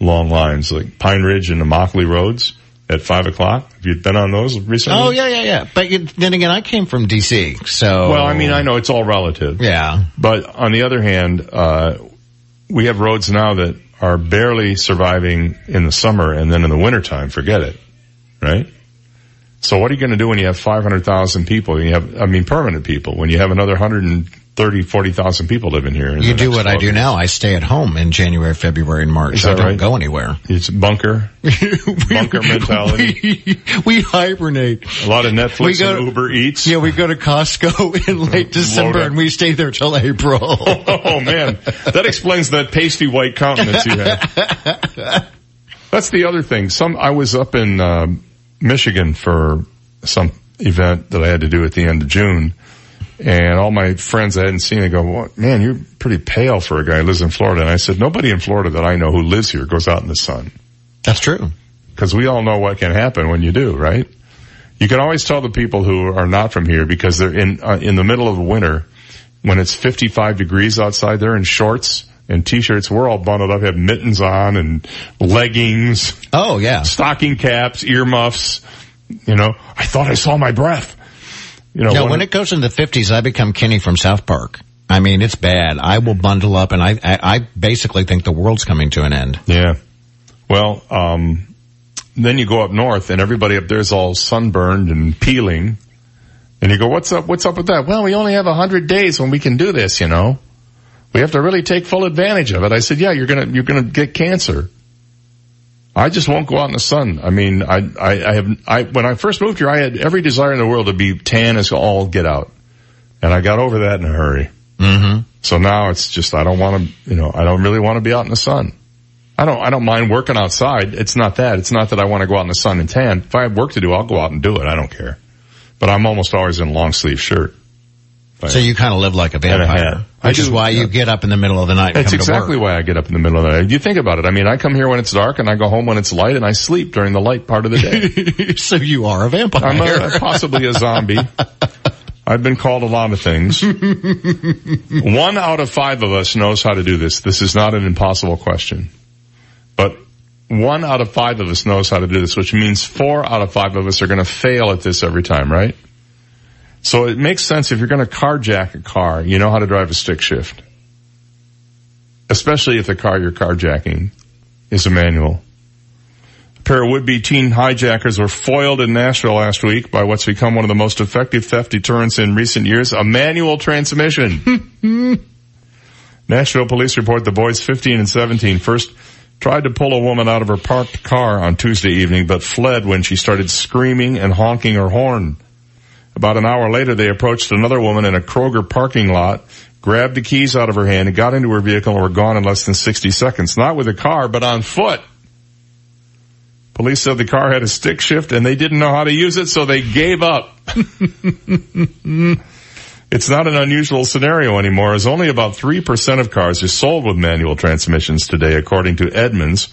long lines like Pine Ridge and Immokalee roads. at five o'clock. Have you been on those recently? Oh yeah, yeah, yeah. But you, then again, I came from DC, so Well, I mean, I know it's all relative. Yeah. But on the other hand, uh, we have roads now that are barely surviving in the summer and then in the wintertime, forget it. Right? So what are you going to do when you have 500,000 people? You have, I mean, permanent people. When you have another 130, 40,000 people living here. You do what I do years. now. I stay at home in January, February, and March. I don't right? go anywhere. It's bunker. bunker mentality. We hibernate. A lot of Netflix We go- and Uber Eats. Yeah, we go to Costco in late December and we stay there till April. oh man, that explains that pasty white countenance you have. That's the other thing. Some I was up in uh, Michigan for some event that I had to do at the end of June, and all my friends I hadn't seen, they go, well, "Man, you're pretty pale for a guy who lives in Florida." And I said, "Nobody in Florida that I know who lives here goes out in the sun." That's true. Because we all know what can happen when you do, right? You can always tell the people who are not from here because they're in uh, in the middle of winter when it's 55 degrees outside. They're in shorts and t-shirts. We're all bundled up, have mittens on and leggings. Oh yeah, stocking caps, earmuffs. You know, I thought I saw my breath. You know, no, when- when it goes in the 50s, I become Kenny from South Park. I mean, it's bad. I will bundle up and I, I, I basically think the world's coming to an end. Yeah. Well, um, then you go up north and everybody up there is all sunburned and peeling. And you go, what's up, what's up with that? Well, we only have a hundred days when we can do this, you know. We have to really take full advantage of it. I said, yeah, you're gonna, you're gonna get cancer. I just won't go out in the sun. I mean, I, I, I have, I, when I first moved here, I had every desire in the world to be tan as all get out. And I got over that in a hurry. Mm-hmm. So now it's just, I don't want to, you know, I don't really want to be out in the sun. I don't, I don't mind working outside. It's not that. It's not that I want to go out in the sun and tan. If I have work to do, I'll go out and do it. I don't care. But I'm almost always in a long sleeve shirt. So you kind of live like a vampire, which is why you get up in the middle of the night and That's come exactly to work. why I get up in the middle of the night. You think about it. I mean, I come here when it's dark and I go home when it's light and I sleep during the light part of the day. so you are a vampire. I'm a, possibly a zombie. I've been called a lot of things. One out of five of us knows how to do this. This is not an impossible question. But one out of five of us knows how to do this, which means four out of five of us are going to fail at this every time, right? So it makes sense if you're going to carjack a car, you know how to drive a stick shift. Especially if the car you're carjacking is a manual. A pair of would-be teen hijackers were foiled in Nashville last week by what's become one of the most effective theft deterrents in recent years, a manual transmission. Nashville police report the boys 15 and 17 first tried to pull a woman out of her parked car on Tuesday evening, but fled when she started screaming and honking her horn. About an hour later, they approached another woman in a Kroger parking lot, grabbed the keys out of her hand, and got into her vehicle and were gone in less than 60 seconds. Not with a car, but on foot. Police said the car had a stick shift and they didn't know how to use it, so they gave up. it's not an unusual scenario anymore, as only about 3% of cars are sold with manual transmissions today, according to Edmunds.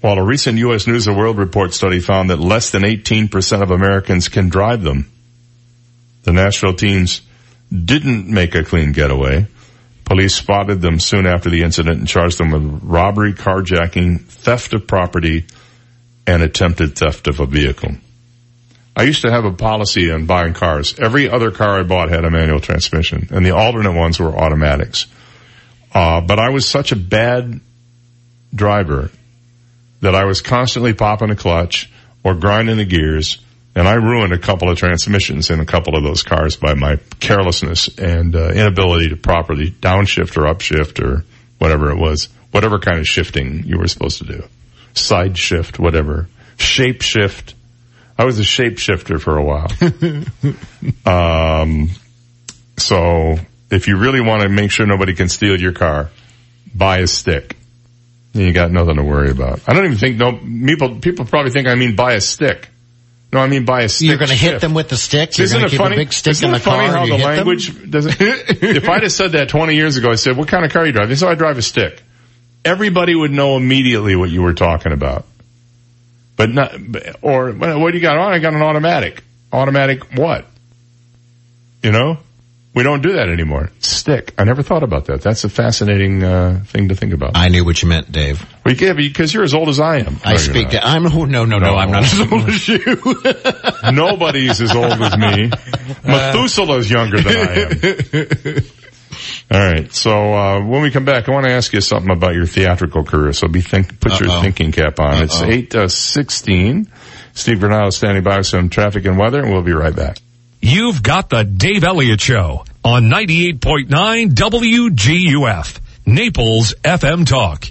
While a recent U.S. News and World Report study found that less than 18% of Americans can drive them. The Nashville teens didn't make a clean getaway. Police spotted them soon after the incident and charged them with robbery, carjacking, theft of property, and attempted theft of a vehicle. I used to have a policy on buying cars. Every other car I bought had a manual transmission, and the alternate ones were automatics. Uh, but I was such a bad driver that I was constantly popping a clutch or grinding the gears, and I ruined a couple of transmissions in a couple of those cars by my carelessness and uh, inability to properly downshift or upshift or whatever it was, whatever kind of shifting you were supposed to do, side shift, whatever, shape shift. I was a shapeshifter for a while. um, so if you really want to make sure nobody can steal your car, buy a stick. And you got nothing to worry about. I don't even think no people people probably think I mean buy a stick. No, I mean by a stick. You're going to hit them with the stick. You're Isn't going it to keep funny? a big stick Isn't in the it funny how the them? language doesn't? if I'd have said that 20 years ago, I said, "What kind of car you drive?" They said, "I drive a stick." Everybody would know immediately what you were talking about. But not, or what do you got on? I got an automatic. Automatic what? You know? We don't do that anymore. Stick. I never thought about that. That's a fascinating uh, thing to think about. I knew what you meant, Dave. Well, yeah, because you're as old as I am. I No, speak to, I'm, oh, no, no, no, I'm not as old as you. Nobody's as old as me. Methuselah's younger than I am. All right. So uh, when we come back, I want to ask you something about your theatrical career. So be think, put your Uh-oh. thinking cap on. It's Uh-oh. eight uh, sixteen. Steve Granado standing by with some traffic and weather, and we'll be right back. You've got the Dave Elliott Show on 98.9 WGUF, Naples FM Talk.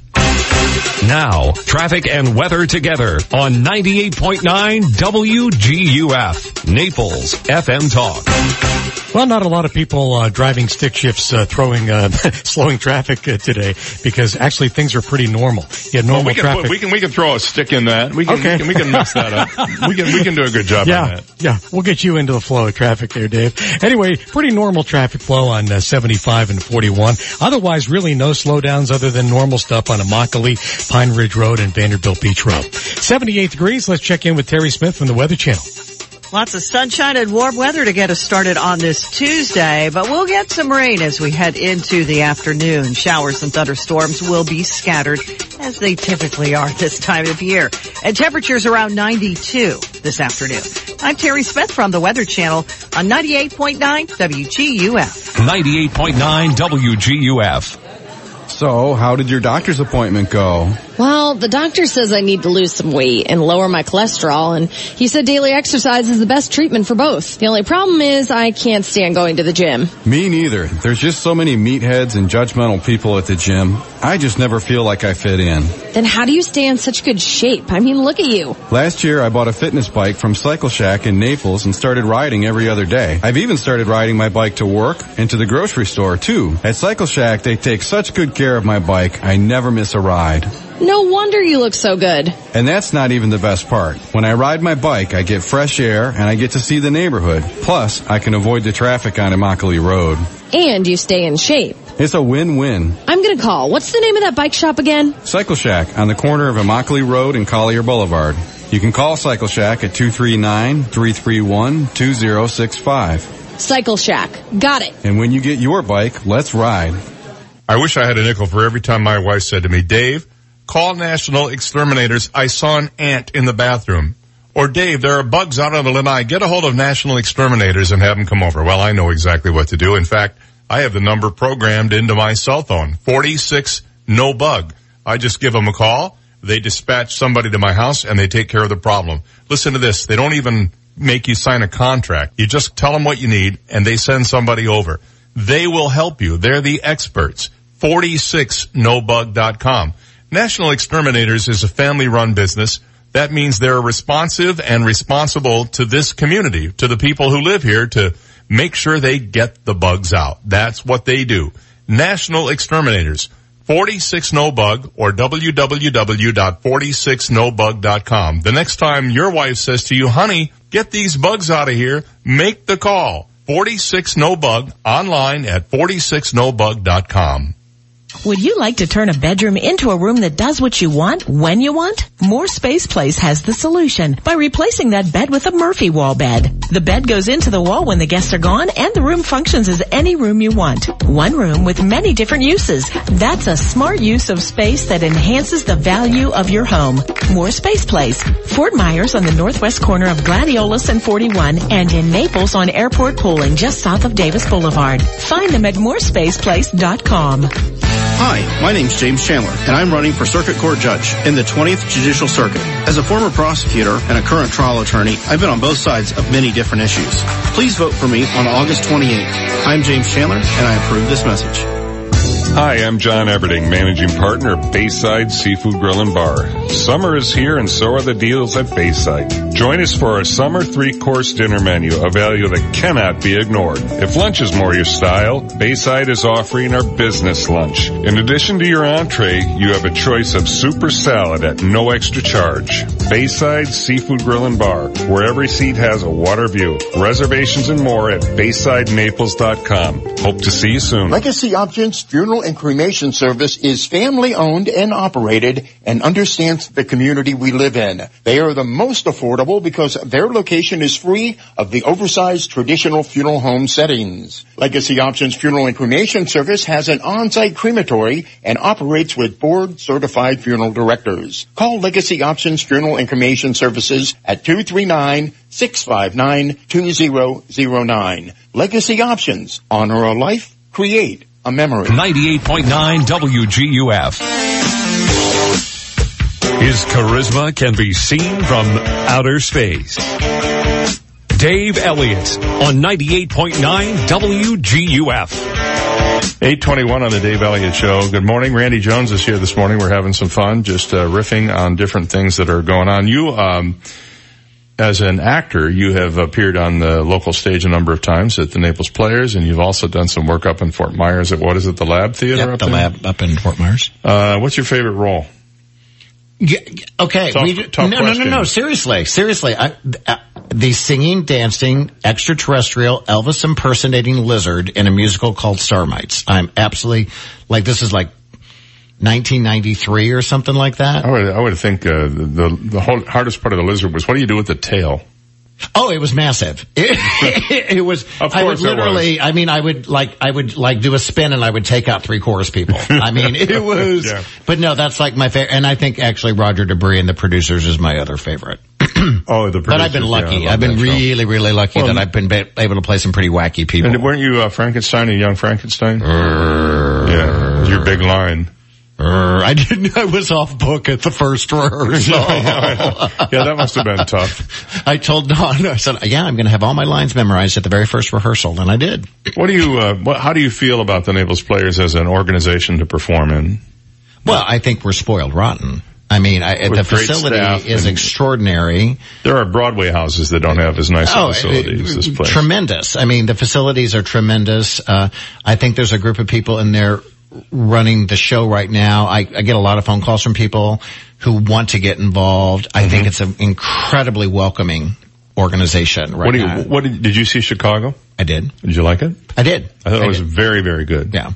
Now, traffic and weather together on 98.9 WGUF, Naples FM Talk. Well, not a lot of people uh, driving stick shifts, uh, throwing, uh, slowing traffic uh, today because actually things are pretty normal. You had normal Well, we can traffic. put, we can we can throw a stick in that. We can Okay. we can, we can mix that up. we can we can do a good job on yeah, that. yeah, we'll get you into the flow of traffic there, Dave. Anyway, pretty normal traffic flow on uh, 75 and 41. Otherwise, really no slowdowns other than normal stuff on Immokalee, Pine Ridge Road, and Vanderbilt Beach Road. 78 degrees. Let's check in with Terry Smith from the Weather Channel. Lots of sunshine and warm weather to get us started on this Tuesday, but we'll get some rain as we head into the afternoon. Showers and thunderstorms will be scattered as they typically are this time of year. And temperatures around 92 this afternoon. I'm Terry Smith from the Weather Channel on 98.9 WGUF. 98.9 WGUF. So, how did your doctor's appointment go? Well, the doctor says I need to lose some weight and lower my cholesterol, and he said daily exercise is the best treatment for both. The only problem is I can't stand going to the gym. Me neither. There's just so many meatheads and judgmental people at the gym. I just never feel like I fit in. Then how do you stay in such good shape? I mean, look at you. Last year I bought a fitness bike from Cycle Shack in Naples and started riding every other day. I've even started riding my bike to work and to the grocery store too. At Cycle Shack they take such good care of my bike, I never miss a ride. No wonder you look so good. And that's not even the best part. When I ride my bike, I get fresh air and I get to see the neighborhood. Plus, I can avoid the traffic on Immokalee Road. And you stay in shape. It's a win-win. I'm gonna call. What's the name of that bike shop again? Cycle Shack on the corner of Immokalee Road and Collier Boulevard. You can call Cycle Shack at 239-331-2065. Cycle Shack. Got it. And when you get your bike, let's ride. I wish I had a nickel for every time my wife said to me, Dave, call National Exterminators. I saw an ant in the bathroom. Or Dave, there are bugs out on the lanai. Get a hold of National Exterminators and have them come over. Well, I know exactly what to do. In fact, I have the number programmed into my cell phone. 46 no bug. I just give them a call. They dispatch somebody to my house and they take care of the problem. Listen to this. They don't even make you sign a contract. You just tell them what you need and they send somebody over. They will help you. They're the experts. 46nobug.com. National Exterminators is a family run business. That means they're responsive and responsible to this community, to the people who live here to make sure they get the bugs out. That's what they do. National Exterminators. 46 no bug or www.46nobug.com. The next time your wife says to you, honey, get these bugs out of here, make the call. 46 no bug online at 46nobug.com. Would you like to turn a bedroom into a room that does what you want when you want? More Space Place has the solution by replacing that bed with a Murphy wall bed. The bed goes into the wall when the guests are gone and the room functions as any room you want. One room with many different uses. That's a smart use of space that enhances the value of your home. More Space Place. Fort Myers on the northwest corner of Gladiolus and 41 and in Naples on Airport Pulling just south of Davis Boulevard. Find them at morespaceplace.com. Hi, my name's James Chandler, and I'm running for Circuit Court Judge in the 20th Judicial Circuit. As a former prosecutor and a current trial attorney, I've been on both sides of many different issues. Please vote for me on August 28th. I'm James Chandler, and I approve this message. Hi, I'm John Everding, managing partner of Bayside Seafood Grill and Bar. Summer is here and so are the deals at Bayside. Join us for our summer three-course dinner menu, a value that cannot be ignored. If lunch is more your style, Bayside is offering our business lunch. In addition to your entree, you have a choice of super salad at no extra charge. Bayside Seafood Grill and Bar, where every seat has a water view. Reservations and more at BaysideNaples.com. Hope to see you soon. Legacy Options Funeral and Cremation Service is family owned and operated and understands the community we live in. They are the most affordable affordable because their location is free of the oversized traditional funeral home settings. Legacy Options Funeral and Cremation Service has an on-site crematory and operates with board certified funeral directors. Call Legacy Options Funeral and Cremation Services at 239-659-2009. Legacy Options. Honor a life. Create a memory. 98.9 WGUF. His charisma can be seen from outer space. Dave Elliott on 98.9 WGUF. 821 on the Dave Elliott Show. Good morning. Randy Jones is here this morning. We're having some fun, just uh, riffing on different things that are going on. You, um, as an actor, you have appeared on the local stage a number of times at the Naples Players, and you've also done some work up in Fort Myers at what is it, the Lab Theater? Yep, up the there? lab up in Fort Myers. Uh, what's your favorite role? Yeah, okay, Tough- we tough no, no, no, no. Seriously, seriously. I, uh, the singing, dancing, extraterrestrial, Elvis impersonating lizard in a musical called Starmites. I'm absolutely like this is like 1993 or something like that. I would, I would think uh, the the, the whole, hardest part of the lizard was what do you do with the tail? Oh, it was massive. It, it was. Of I would course it literally. I mean, I would like. I would like do a spin, and I would take out three chorus people. I mean, it was. Yeah. But no, that's like my favorite. And I think actually Roger De Bris and the producers is my other favorite. Oh, the producers. But I've been lucky. yeah, I've been that show. really, really lucky Well, that I've been ba- able to play some pretty wacky people. And weren't you uh, Frankenstein and Young Frankenstein? yeah, your big line. I didn't. I was off book at the first rehearsal. yeah, that must have been tough. I told Don. I said, "Yeah, I'm going to have all my lines memorized at the very first rehearsal," and I did. What do you? Uh, what, how do you feel about the Naples Players as an organization to perform in? Well, I think we're spoiled rotten. I mean, I, the facility is extraordinary. There are Broadway houses that don't have as nice Oh, a facility as this place. Tremendous. I mean, the facilities are tremendous. Uh, I think there's a group of people in there running the show right now. I, I get a lot of phone calls from people who want to get involved. I Mm-hmm. think it's an incredibly welcoming organization right what do you? now. What did, did you see Chicago? I did. Did you like it? I did. I thought I it was did. very, very good. Yeah.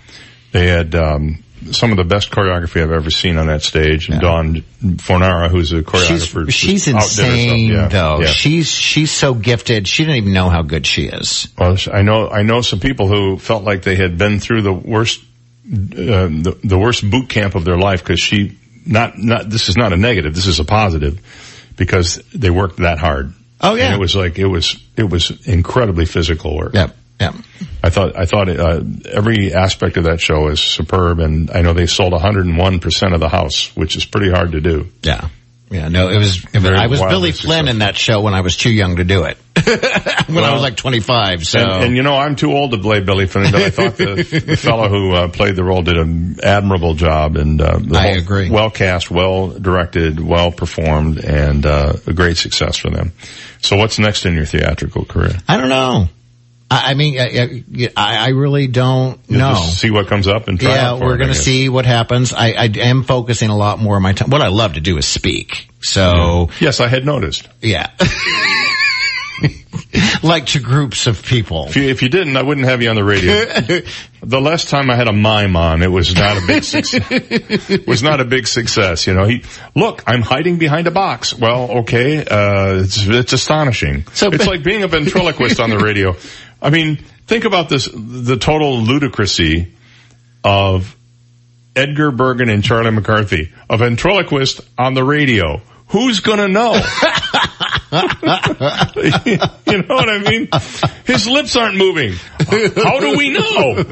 They had um, some of the best choreography I've ever seen on that stage, and Dawn Fornara, who's a choreographer, She's, she's just outdid herself. insane Yeah, though. yeah. She's, she's so gifted. She didn't even know how good she is. Well, I know I know some people who felt like they had been through the worst the, the worst boot camp of their life because she not not this is not a negative this is a positive because they worked that hard. Oh, yeah. and it was like it was it was incredibly physical work. Yep. Yep. I thought I thought uh, every aspect of that show is superb, and I know they sold 101 percent of the house, which is pretty hard to do. Yeah. Yeah, no, it was, it was I was Billy Flynn in that show when I was too young to do it. when I was like 25, so. And, and you know, I'm too old to play Billy Flynn, but I thought the, the fellow who uh, played the role did an admirable job, and uh, I agree. Well cast, well directed, well performed, and uh, a great success for them. So, what's next in your theatrical career? I don't know. I, I mean, I, I, really don't You'll know. just see what comes up and try Yeah, we're going to see what happens. I, I am focusing a lot more of my time. What I love to do is speak. So, Yes, I had noticed. yeah. like to groups of people. If you, if you didn't, I wouldn't have you on the radio. the last time I had a mime on, it was not a big success. was not a big success. You know, he look, I'm hiding behind a box. Well, okay, uh, it's it's astonishing. So- it's like being a ventriloquist on the radio. I mean, think about this: the total ludicrousy of Edgar Bergen and Charlie McCarthy, a ventriloquist on the radio. Who's gonna know? you know what I mean? His lips aren't moving. How do we know?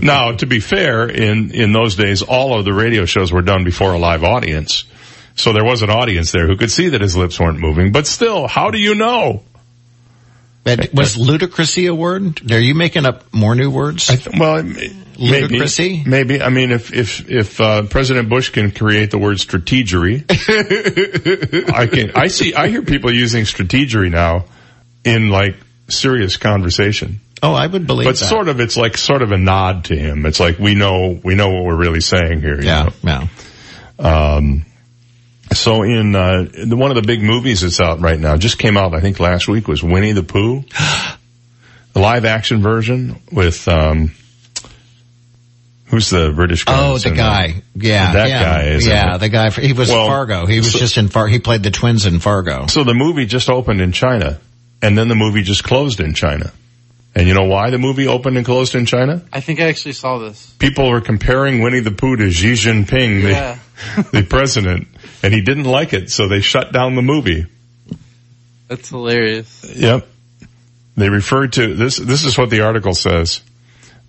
now, to be fair, in, in those days, all of the radio shows were done before a live audience. So there was an audience there who could see that his lips weren't moving, but still, how do you know? And was ludicrousy a word? Are you making up more new words? Well, Ludicrousy? Maybe, maybe. I mean, if if if uh, President Bush can create the word strategery, I can. I see. I hear people using strategery now in like serious conversation. Oh, I would believe But that. sort of, it's like sort of a nod to him. It's like we know we know what we're really saying here. you Yeah, know? Um, so in uh, one of the big movies that's out right now, just came out I think last week was Winnie the Pooh, the live action version with um, Who's the British guy? Oh, the guy. there? Yeah, that yeah, guy. Is yeah, the guy. He was Well, Fargo. He was so- just in Fargo. He played the twins in Fargo. So the movie just opened in China, and then the movie just closed in China. And you know why the movie opened and closed in China? I think I actually saw this. People were comparing Winnie the Pooh to Xi Jinping, the, Yeah. the president, and he didn't like it, so they shut down the movie. That's hilarious. Yep. They referred to this. This is what the article says.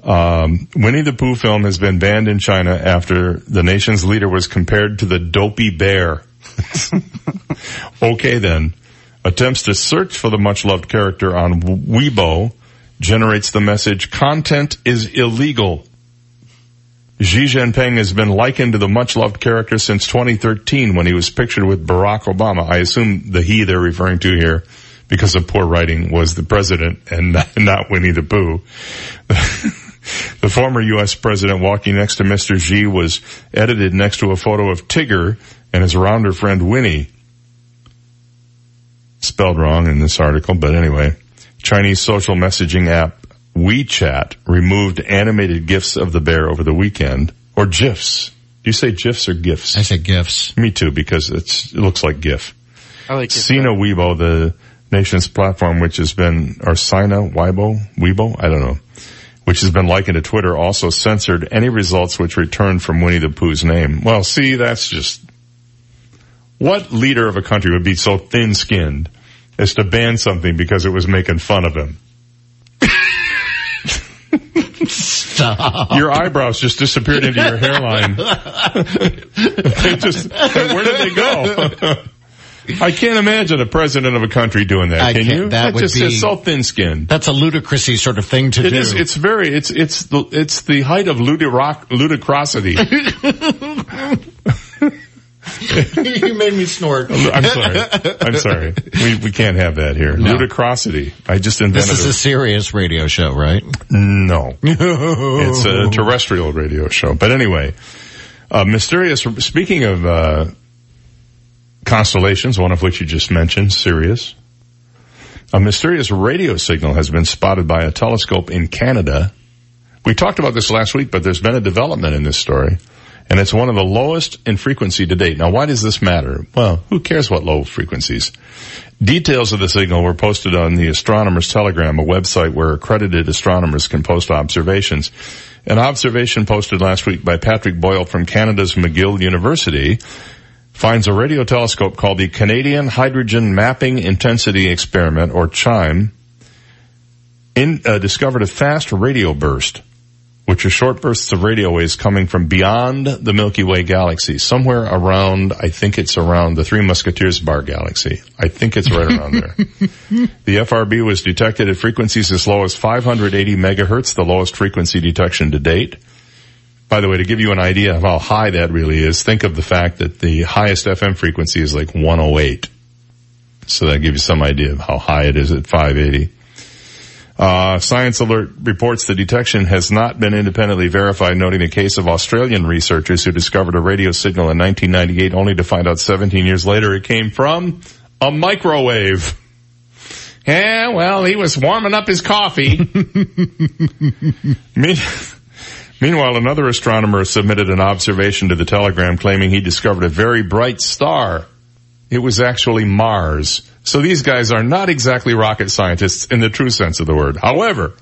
Um, Winnie the Pooh film has been banned in China after the nation's leader was compared to the dopey bear. okay then. Attempts to search for the much loved character on Weibo generates the message content is illegal. Xi Jinping has been likened to the much loved character since 2013 when he was pictured with Barack Obama. I assume the he they're referring to here because of poor writing was the president and not, not Winnie the Pooh. the former U.S. president walking next to Mr. Xi was edited next to a photo of Tigger and his rounder friend Winnie. Spelled wrong in this article, but anyway. Chinese social messaging app WeChat removed animated GIFs of the bear over the weekend. Or GIFs. Do you say GIFs or GIFs? I say GIFs. Me too, because it's, it looks like GIF. I like it. Sina Weibo, the nation's platform, which has been, or Sina Weibo, Weibo, I don't know, which has been likened to Twitter, also censored any results which returned from Winnie the Pooh's name. Well, see, that's just, what leader of a country would be so thin-skinned as to ban something because it was making fun of him? Stop. Your eyebrows just disappeared into your hairline. they just, where did they go? I can't imagine a president of a country doing that. I can you? that would just be- is so thin-skinned. That's a ludicrousy sort of thing to It do. is. It's very. It's it's the it's the height of ludiroc, ludicrosity. you made me snort. I'm sorry. I'm sorry. We we can't have that here. No. Ludicrosity. I just invented. This is a- a serious radio show, right? No. it's a terrestrial radio show. But anyway, uh, mysterious, speaking of, uh, constellations, one of which you just mentioned, Sirius, a mysterious radio signal has been spotted by a telescope in Canada. We talked about this last week, but there's been a development in this story. And it's one of the lowest in frequency to date. Now why does this matter? Well, who cares what low frequencies? Details of the signal were posted on the Astronomer's Telegram, a website where accredited astronomers can post observations. An observation posted last week by Patrick Boyle from Canada's McGill University finds a radio telescope called the Canadian Hydrogen Mapping Intensity Experiment, or CHIME, in, uh, discovered a fast radio burst, which are short bursts of radio waves coming from beyond the Milky Way galaxy, somewhere around, I think it's around the Three Musketeers bar galaxy. I think it's right around there. The FRB was detected at frequencies as low as 580 megahertz, the lowest frequency detection to date. By the way, to give you an idea of how high that really is, think of the fact that the highest FM frequency is like 108. So that gives you some idea of how high it is at 580. Uh, Science Alert reports the detection has not been independently verified, noting the case of Australian researchers who discovered a radio signal in 1998 only to find out 17 years later it came from a microwave. Yeah, well, he was warming up his coffee. Mean- Meanwhile, another astronomer submitted an observation to the Telegram claiming he discovered a very bright star. It was actually Mars. So these guys are not exactly rocket scientists in the true sense of the word. However,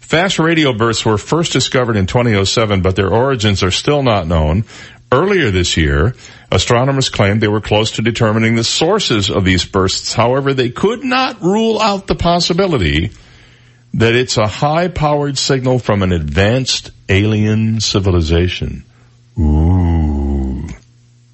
fast radio bursts were first discovered in 2007, but their origins are still not known. Earlier this year, astronomers claimed they were close to determining the sources of these bursts. However, they could not rule out the possibility that it's a high-powered signal from an advanced alien civilization. Ooh.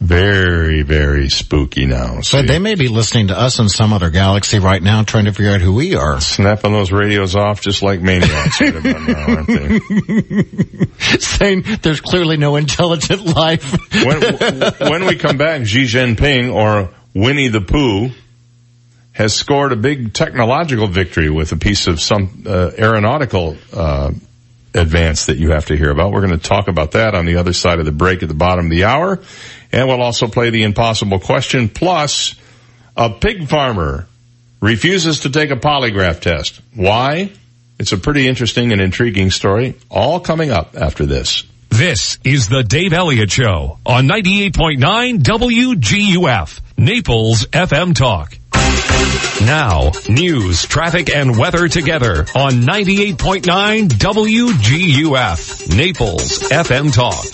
Very, very spooky now. But they may be listening to us in some other galaxy right now trying to figure out who we are. Snapping those radios off just like maniacs right about now, aren't they? Saying there's clearly no intelligent life. when, when we come back, Xi Jinping or Winnie the Pooh has scored a big technological victory with a piece of some uh, aeronautical uh, advance that you have to hear about. We're going to talk about that on the other side of the break at the bottom of the hour. And we'll also play the impossible question plus a pig farmer refuses to take a polygraph test. Why? It's a pretty interesting and intriguing story. All coming up after this. This is the Dave Elliott Show on 98.9 WGUF, Naples FM Talk. Now, news, traffic, and weather together on 98.9 WGUF, Naples FM Talk.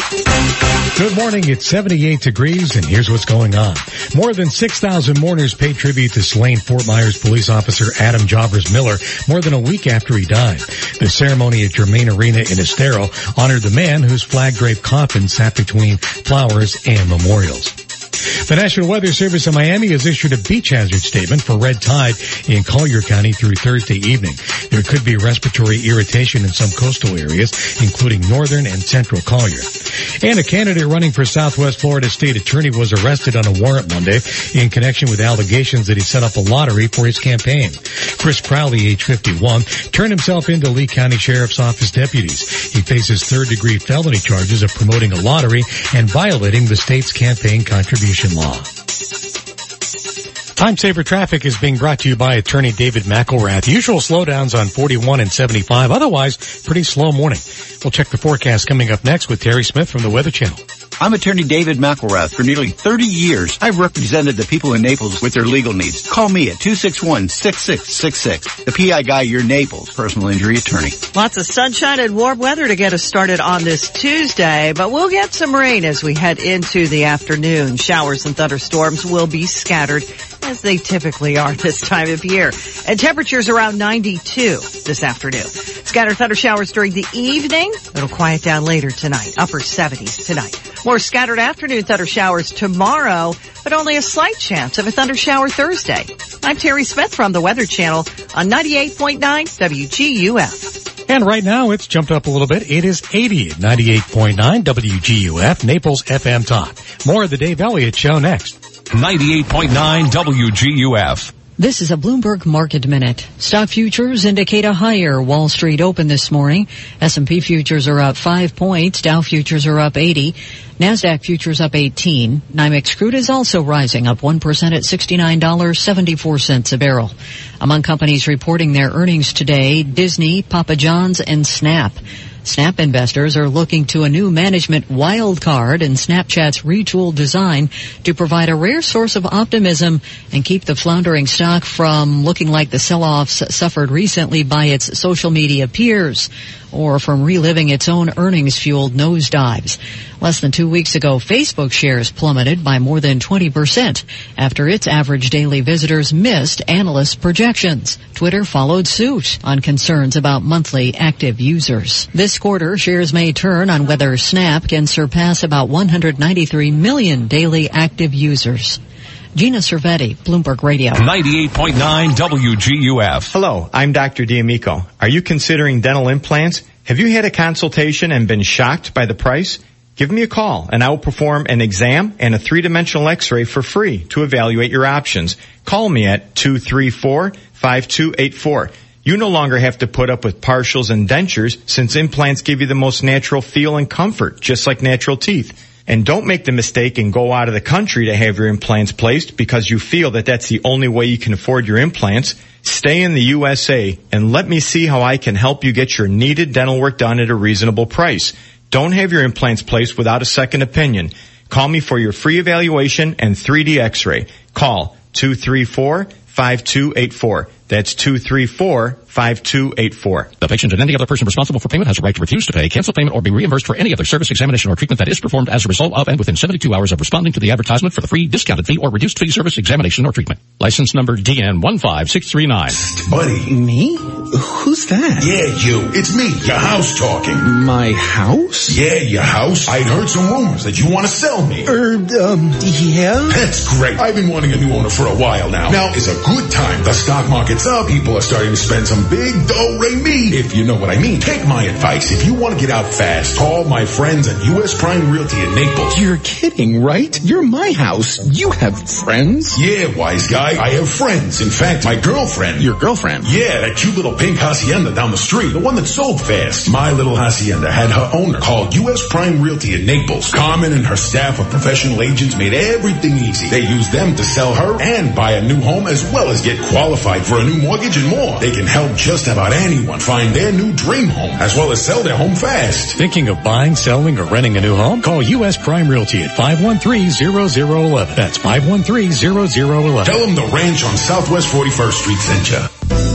Good morning. It's 78 degrees and here's what's going on. More than 6,000 mourners paid tribute to slain Fort Myers police officer Adam Jobbers Miller more than a week after he died. The ceremony at Germain Arena in Estero honored the man whose flag draped coffin sat between flowers and memorials. The National Weather Service in Miami has issued a beach hazard statement for red tide in Collier County through Thursday evening. There could be respiratory irritation in some coastal areas, including northern and central Collier. And a candidate running for Southwest Florida State Attorney was arrested on a warrant Monday in connection with allegations that he set up a lottery for his campaign. Chris Crowley, age 51, turned himself into Lee County Sheriff's Office deputies. He faces third degree felony charges of promoting a lottery and violating the state's campaign contribution law. Time Saver Traffic is being brought to you by attorney David McElrath. Usual slowdowns on 41 and 75. Otherwise, pretty slow morning. We'll check the forecast coming up next with Terry Smith from the Weather Channel. I'm attorney David McElrath. For nearly 30 years, I've represented the people in Naples with their legal needs. Call me at 261-6666. The PI Guy, your Naples personal injury attorney. Lots of sunshine and warm weather to get us started on this Tuesday, but we'll get some rain as we head into the afternoon. Showers and thunderstorms will be scattered as they typically are this time of year. And temperatures around 92 this afternoon. Scattered thunder showers during the evening. It'll quiet down later tonight. Upper 70s tonight. More scattered afternoon thunder showers tomorrow, but only a slight chance of a thunder shower Thursday. I'm Terry Smith from the Weather Channel on 98.9 WGUF. And right now it's jumped up a little bit. It is 80 at 98.9 WGUF, Naples FM Talk. More of the Dave Elliott Show next. 98.9 WGUF. This is a Bloomberg Market Minute. Stock futures indicate a higher Wall Street open this morning. S&P futures are up 5 points, Dow futures are up 80, Nasdaq futures up 18. NYMEX crude is also rising up 1% at $69.74 a barrel. Among companies reporting their earnings today, Disney, Papa John's, and Snap. Snap investors are looking to a new management wild card in Snapchat's retooled design to provide a rare source of optimism and keep the floundering stock from looking like the sell-offs suffered recently by its social media peers or from reliving its own earnings-fueled nosedives. Less than two weeks ago, Facebook shares plummeted by more than 20% after its average daily visitors missed analysts' projections. Twitter followed suit on concerns about monthly active users. This quarter, shares may turn on whether Snap can surpass about 193 million daily active users. Gina Cervetti, Bloomberg Radio. 98.9 WGUF. Hello, I'm Dr. D'Amico. Are you considering dental implants? Have you had a consultation and been shocked by the price? Give me a call and I will perform an exam and a three-dimensional x-ray for free to evaluate your options. Call me at 234-5284. You no longer have to put up with partials and dentures since implants give you the most natural feel and comfort, just like natural teeth. And don't make the mistake and go out of the country to have your implants placed because you feel that that's the only way you can afford your implants. Stay in the USA and let me see how I can help you get your needed dental work done at a reasonable price. Don't have your implants placed without a second opinion. Call me for your free evaluation and 3D x-ray. Call 234-5284. That's 234-5284. The patient and any other person responsible for payment has a right to refuse to pay, cancel payment, or be reimbursed for any other service, examination, or treatment that is performed as a result of and within 72 hours of responding to the advertisement for the free, discounted fee, or reduced fee service, examination, or treatment. License number DN15639. Buddy. Me? Who's that? Yeah, you. It's me, your house talking. My house? Yeah, your house. I'd heard some rumors that you want to sell me. Er, um, yeah? That's great. I've been wanting a new owner for a while now. Now is a good time. The stock market's up. People are starting to spend some big dough ray me, if you know what I mean. Take my advice. If you want to get out fast, call my friends at U.S. Prime Realty in Naples. You're kidding, right? You're my house. You have friends? Yeah, wise guy. I have friends. In fact, my girlfriend. Your girlfriend? Yeah, that cute little pink hacienda down the street. The one that sold fast. My little hacienda had her owner called U.S. Prime Realty in Naples. Carmen and her staff of professional agents made everything easy. They used them to sell her and buy a new home as well as get qualified for a a new mortgage, and more. They can help just about anyone find their new dream home, as well as sell their home fast. Thinking of buying, selling, or renting a new home? Call U.S. Prime Realty at 513-0011. That's 513-0011. Tell them the ranch on Southwest 41st Street sent you.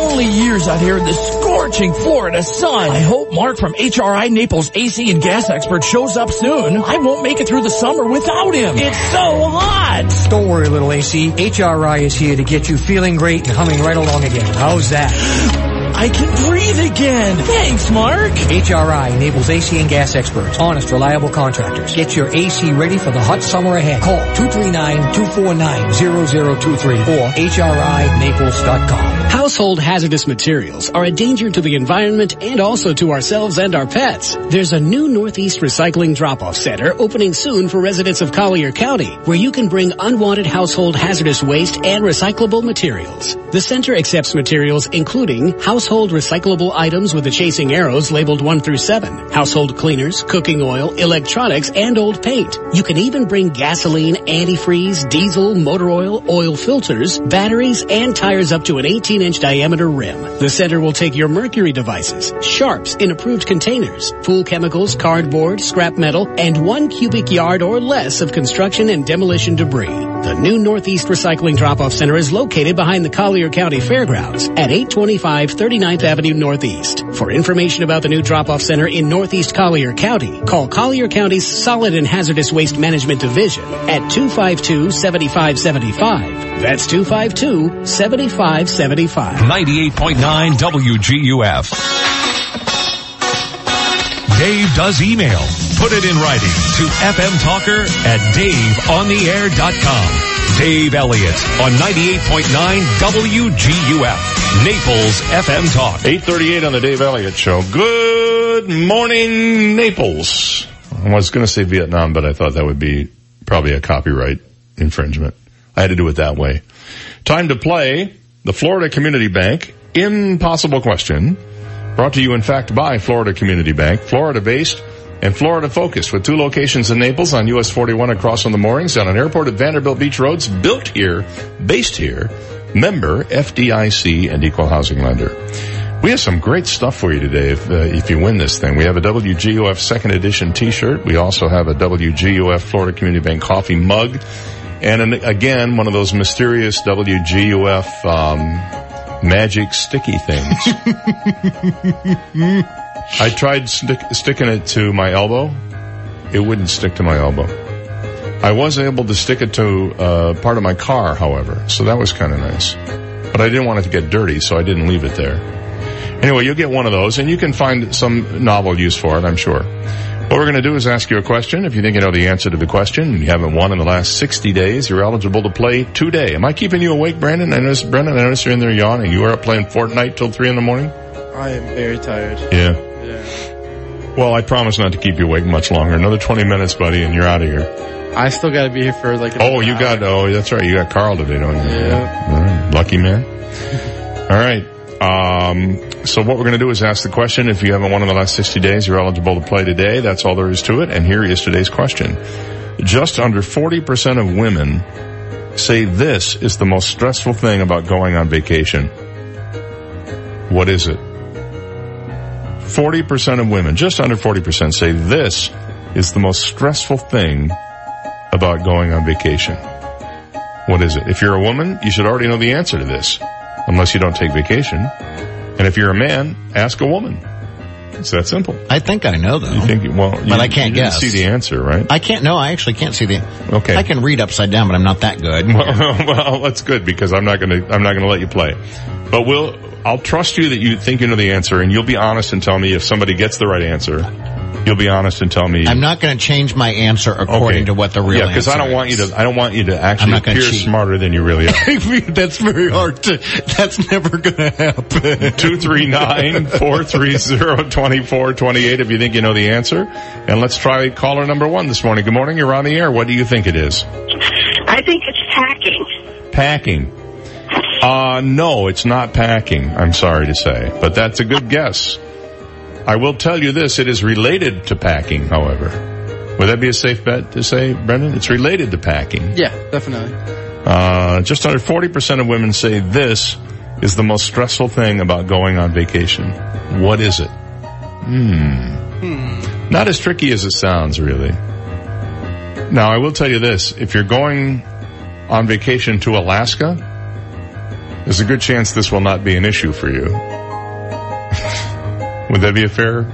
lonely years out here in the scorching Florida sun. I hope Mark from HRI Naples AC and gas expert shows up soon. I won't make it through the summer without him. It's so hot. Don't worry, little AC. HRI is here to get you feeling great and humming right along again. How's that? I can breathe again. Thanks, Mark. HRI Naples AC and gas experts, honest, reliable contractors. Get your AC ready for the hot summer ahead. Call 239-249-0023 or HRINaples.com. Household hazardous materials are a danger to the environment and also to ourselves and our pets. There's a new Northeast Recycling Drop-Off Center opening soon for residents of Collier County, where you can bring unwanted household hazardous waste and recyclable materials. The center accepts materials including household recyclable items with the chasing arrows labeled 1 through 7, household cleaners, cooking oil, electronics, and old paint. You can even bring gasoline, antifreeze, diesel, motor oil, oil filters, batteries, and tires up to an 18-inch diameter rim. The center will take your mercury devices, sharps in approved containers, pool chemicals, cardboard, scrap metal, and one cubic yard or less of construction and demolition debris. The new Northeast Recycling Drop-Off Center is located behind the Collier County Fairgrounds at 825 39th Avenue Northeast. For information about the new Drop-Off Center in Northeast Collier County, call Collier County's Solid and Hazardous Waste Management Division at 252-7575. That's 252-7575. 98.9 WGUF. Dave does email. Put it in writing to fmtalker at daveontheair.com. Dave Elliott on 98.9 WGUF. Naples FM Talk. 838 on the Dave Elliott Show. Good morning, Naples. I was going to say Vietnam, but I thought that would be probably a copyright infringement. I had to do it that way. Time to play the Florida Community Bank Impossible Question. Brought to you, in fact, by Florida Community Bank, Florida based and Florida focused with two locations in Naples on US 41 across from the moorings and an airport at Vanderbilt Beach Roads, built here, based here, member FDIC and equal housing lender. We have some great stuff for you today if, uh, if you win this thing. We have a WGUF second edition t-shirt. We also have a WGUF Florida Community Bank coffee mug. And an, again, one of those mysterious WGUF, um, magic sticky things. I tried stick, sticking it to my elbow. It wouldn't stick to my elbow. I was able to stick it to uh, part of my car, however, so that was kind of nice. But I didn't want it to get dirty, so I didn't leave it there. Anyway, you'll get one of those, and you can find some novel use for it, I'm sure. What we're going to do is ask you a question. If you think you know the answer to the question and you haven't won in the last 60 days, you're eligible to play today. Am I keeping you awake, Brandon? I notice, Brandon, I notice you're in there yawning. You were up playing Fortnite till 3 in the morning? I am very tired. Yeah. Yeah. Well, I promise not to keep you awake much longer. Another 20 minutes, buddy, and you're out of here. I still gotta be here for like. Oh, you got, oh, that's right. You got Carl today, don't you? Yeah. Right. Lucky man. All right. Um, so what we're going to do is ask the question. If you haven't won in the last 60 days, you're eligible to play today. That's all there is to it. And here is today's question. Just under 40% of women say this is the most stressful thing about going on vacation. What is it? 40% of women, just under 40% say this is the most stressful thing about going on vacation. What is it? If you're a woman, you should already know the answer to this, unless you don't take vacation. And if you're a man, ask a woman. It's that simple. I think I know though. You think, well, you, but I can't guess. see the answer, right? I can't. No, I actually can't see the. Okay. I can read upside down, but I'm not that good. Well, well, that's good because I'm not going to. I'm not going to let you play. But we'll. I'll trust you that you think you know the answer, and you'll be honest and tell me if somebody gets the right answer, You'll be honest and tell me. I'm not going to change my answer according Okay. to what the real answer is. Yeah, because I don't answer want you to. I don't want you to actually I'm not gonna appear cheat. smarter than you really are. that's very hard to. That's never going to happen. Two three nine four three zero twenty four twenty eight. If you think you know the answer, and let's try caller number one this morning. Good morning. You're on the air. What do you think it is? I think it's packing. Packing. Uh, no, it's not packing. I'm sorry to say, but that's a good guess. I will tell you this: it is related to packing. However, would that be a safe bet to say, Brendan? It's related to packing. Yeah, definitely. Uh, just under 40% of women say this is the most stressful thing about going on vacation. What is it? Hmm. Not as tricky as it sounds, really. Now, I will tell you this. If you're going on vacation to Alaska, there's a good chance this will not be an issue for you. Would that be a fair,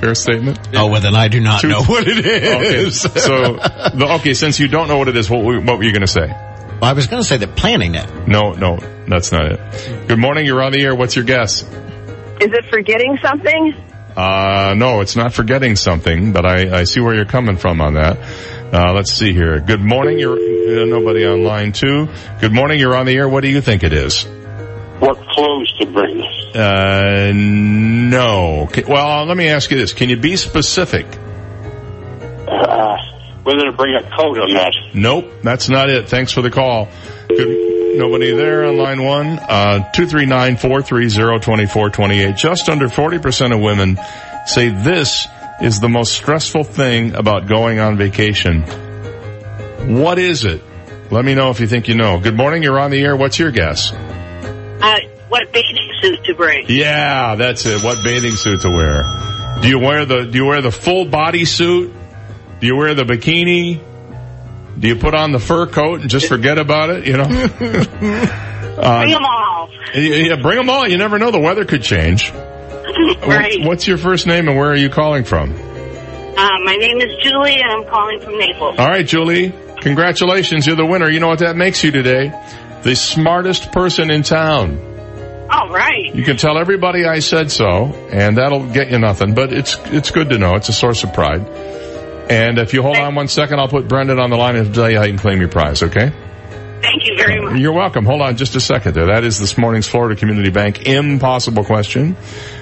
fair statement? Oh, well, then I do not Two- know what it is. Okay. So, the, okay, since you don't know what it is, what, were- what were you going to say? Well, I was going to say that planning it. No, no, that's not it. Good morning. You're on the air. What's your guess? Is it forgetting something? Uh, no, it's not forgetting something, but I, I see where you're coming from on that. Uh, let's see here. Good morning. You're uh, nobody on line two. Good morning. You're on the air. What do you think it is? What clothes to bring? Uh, no. Well, let me ask you this. Can you be specific? Uh, whether to bring a coat or not. Nope, that's not it. Thanks for the call. Good, nobody there on line one. Uh, 239-430-2428. Just under 40% of women say this is the most stressful thing about going on vacation. What is it? Let me know if you think you know. Good morning, you're on the air. What's your guess? Uh, what bathing suit to bring? Yeah, that's it. What bathing suit to wear? Do you wear the, do you wear the full body suit? Do you wear the bikini? Do you put on the fur coat and just forget about it? You know? Uh, Bring them all. yeah, bring them all. You never know. The weather could change. right. What- what's your first name and where are you calling from? Uh, my name is Julie, and I'm calling from Naples. All right, Julie. Congratulations. You're the winner. You know what that makes you today? The smartest person in town. All right. You can tell everybody I said so, and that'll get you nothing, but it's, it's good to know. It's a source of pride. And if you hold on one second, I'll put Brendan on the line and tell you how you can claim your prize, okay? Thank you very much. You're welcome. Hold on just a second there. That is this morning's Florida Community Bank impossible question.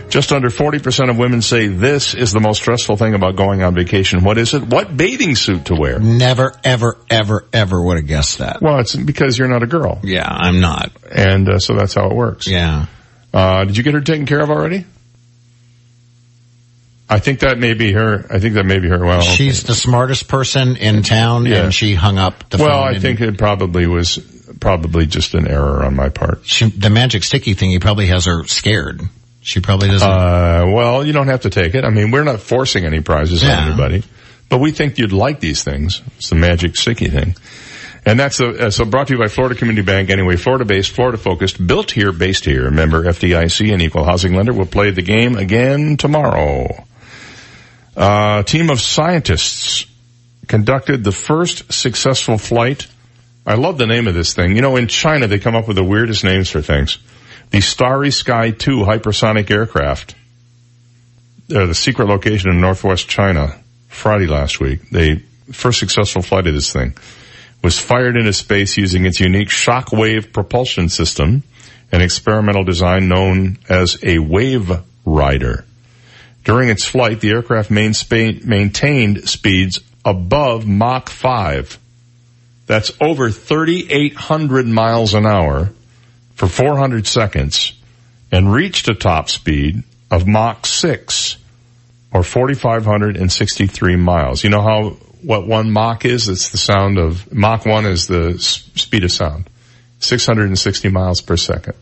Just under 40% of women say this is the most stressful thing about going on vacation. What is it? What bathing suit to wear? Never, ever, ever, ever would have guessed that. Well, it's because you're not a girl. Yeah, I'm not. And uh, so that's how it works. Yeah. Uh, did you get her taken care of already? I think that may be her. I think that may be her. Well, She's the smartest person in town, Yeah. and she hung up the well, phone. I think it probably was probably just an error on my part. she, the magic sticky thing. He probably has her scared. She probably doesn't. Uh, well, you don't have to take it. I mean, we're not forcing any prizes Yeah. on anybody, but we think you'd like these things. It's the magic sticky thing. And that's a, uh, so brought to you by Florida Community Bank. Anyway, Florida based, Florida focused, built here, based here. Member FDIC and equal housing lender will play the game again tomorrow. A team of scientists conducted the first successful flight. I love the name of this thing. You know, in China, they come up with the weirdest names for things. The Starry Sky 2 hypersonic aircraft. Uh, the secret location in northwest China, Friday last week. the first successful flight of this thing was fired into space using its unique shockwave propulsion system, an experimental design known as a wave rider. During its flight, the aircraft maintained speeds above Mach 5. That's over 3,800 miles an hour for 400 seconds and reached a top speed of Mach 6 or 4,563 miles. You know how, what one Mach is? It's the sound of, Mach 1 is the speed of sound. 660 miles per second.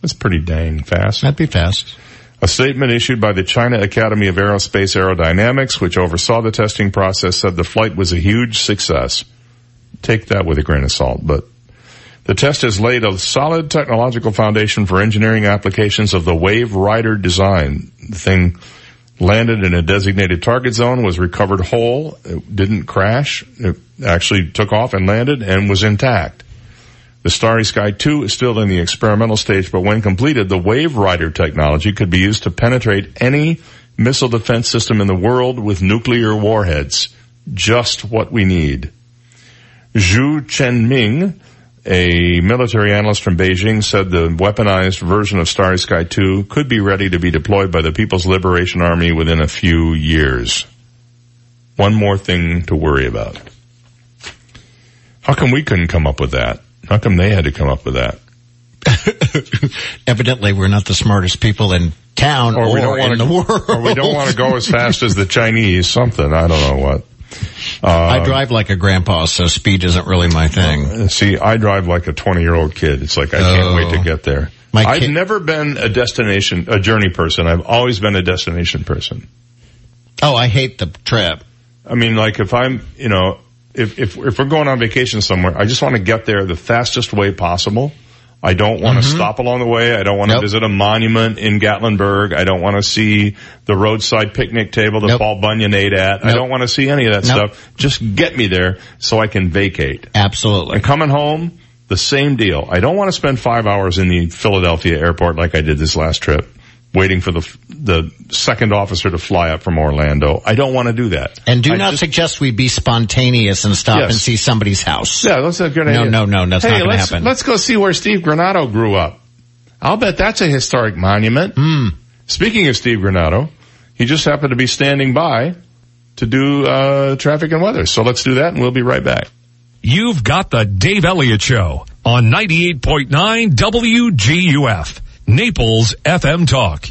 That's pretty dang fast. That'd be fast. A statement issued by the China Academy of Aerospace Aerodynamics, which oversaw the testing process, said the flight was a huge success. Take that with a grain of salt, but the test has laid a solid technological foundation for engineering applications of the Wave Rider design. The thing landed in a designated target zone, was recovered whole, it didn't crash, it actually took off and landed and was intact. The Starry Sky 2 is still in the experimental stage, but when completed, the Wave Rider technology could be used to penetrate any missile defense system in the world with nuclear warheads. Just what we need. Zhou Chenming, a military analyst from Beijing, said the weaponized version of Starry Sky 2 could be ready to be deployed by the People's Liberation Army within a few years. One more thing to worry about. How come we couldn't come up with that? How come they had to come up with that? Evidently, we're not the smartest people in town or, we don't the world. or we don't want to go as fast as the Chinese. Something I don't know what. Uh, I drive like a grandpa, so speed isn't really my thing. See, I drive like a 20 year old kid. It's like I can't wait to get there. My I've kid- never been a destination, a journey person. I've always been a destination person. Oh, I hate the trip. I mean, like if I'm, you know, if, if, if we're going on vacation somewhere, I just want to get there the fastest way possible. I don't want to Mhm. stop along the way. I don't want to Nope. visit a monument in Gatlinburg. I don't want to see the roadside picnic table that Nope. Paul Bunyan ate at. I don't want to see any of that Nope. stuff. Just get me there so I can vacate. Absolutely. And coming home, the same deal. I don't want to spend five hours in the Philadelphia airport like I did this last trip, waiting for the the second officer to fly up from Orlando. I don't want to do that. And do I not just- suggest we be spontaneous and stop Yes. and see somebody's house. Yeah, that's a good No, idea. no, no, no, that's hey, not gonna let's, happen. Let's go see where Steve Granado grew up. I'll bet that's a historic monument. Hmm. Speaking of Steve Granado, he just happened to be standing by to do uh, traffic and weather. So let's do that, and we'll be right back. You've got the Dave Elliott Show on 98.9 WGUF, Naples FM Talk.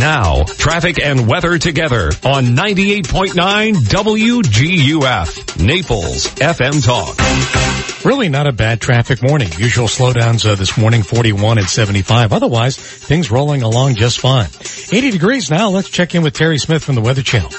Now, traffic and weather together on 98.9 WGUF, Naples FM Talk. Really not a bad traffic morning. Usual slowdowns uh, this morning, 41 and 75. Otherwise, things rolling along just fine. 80 degrees now. Let's check in with Terry Smith from the Weather Channel.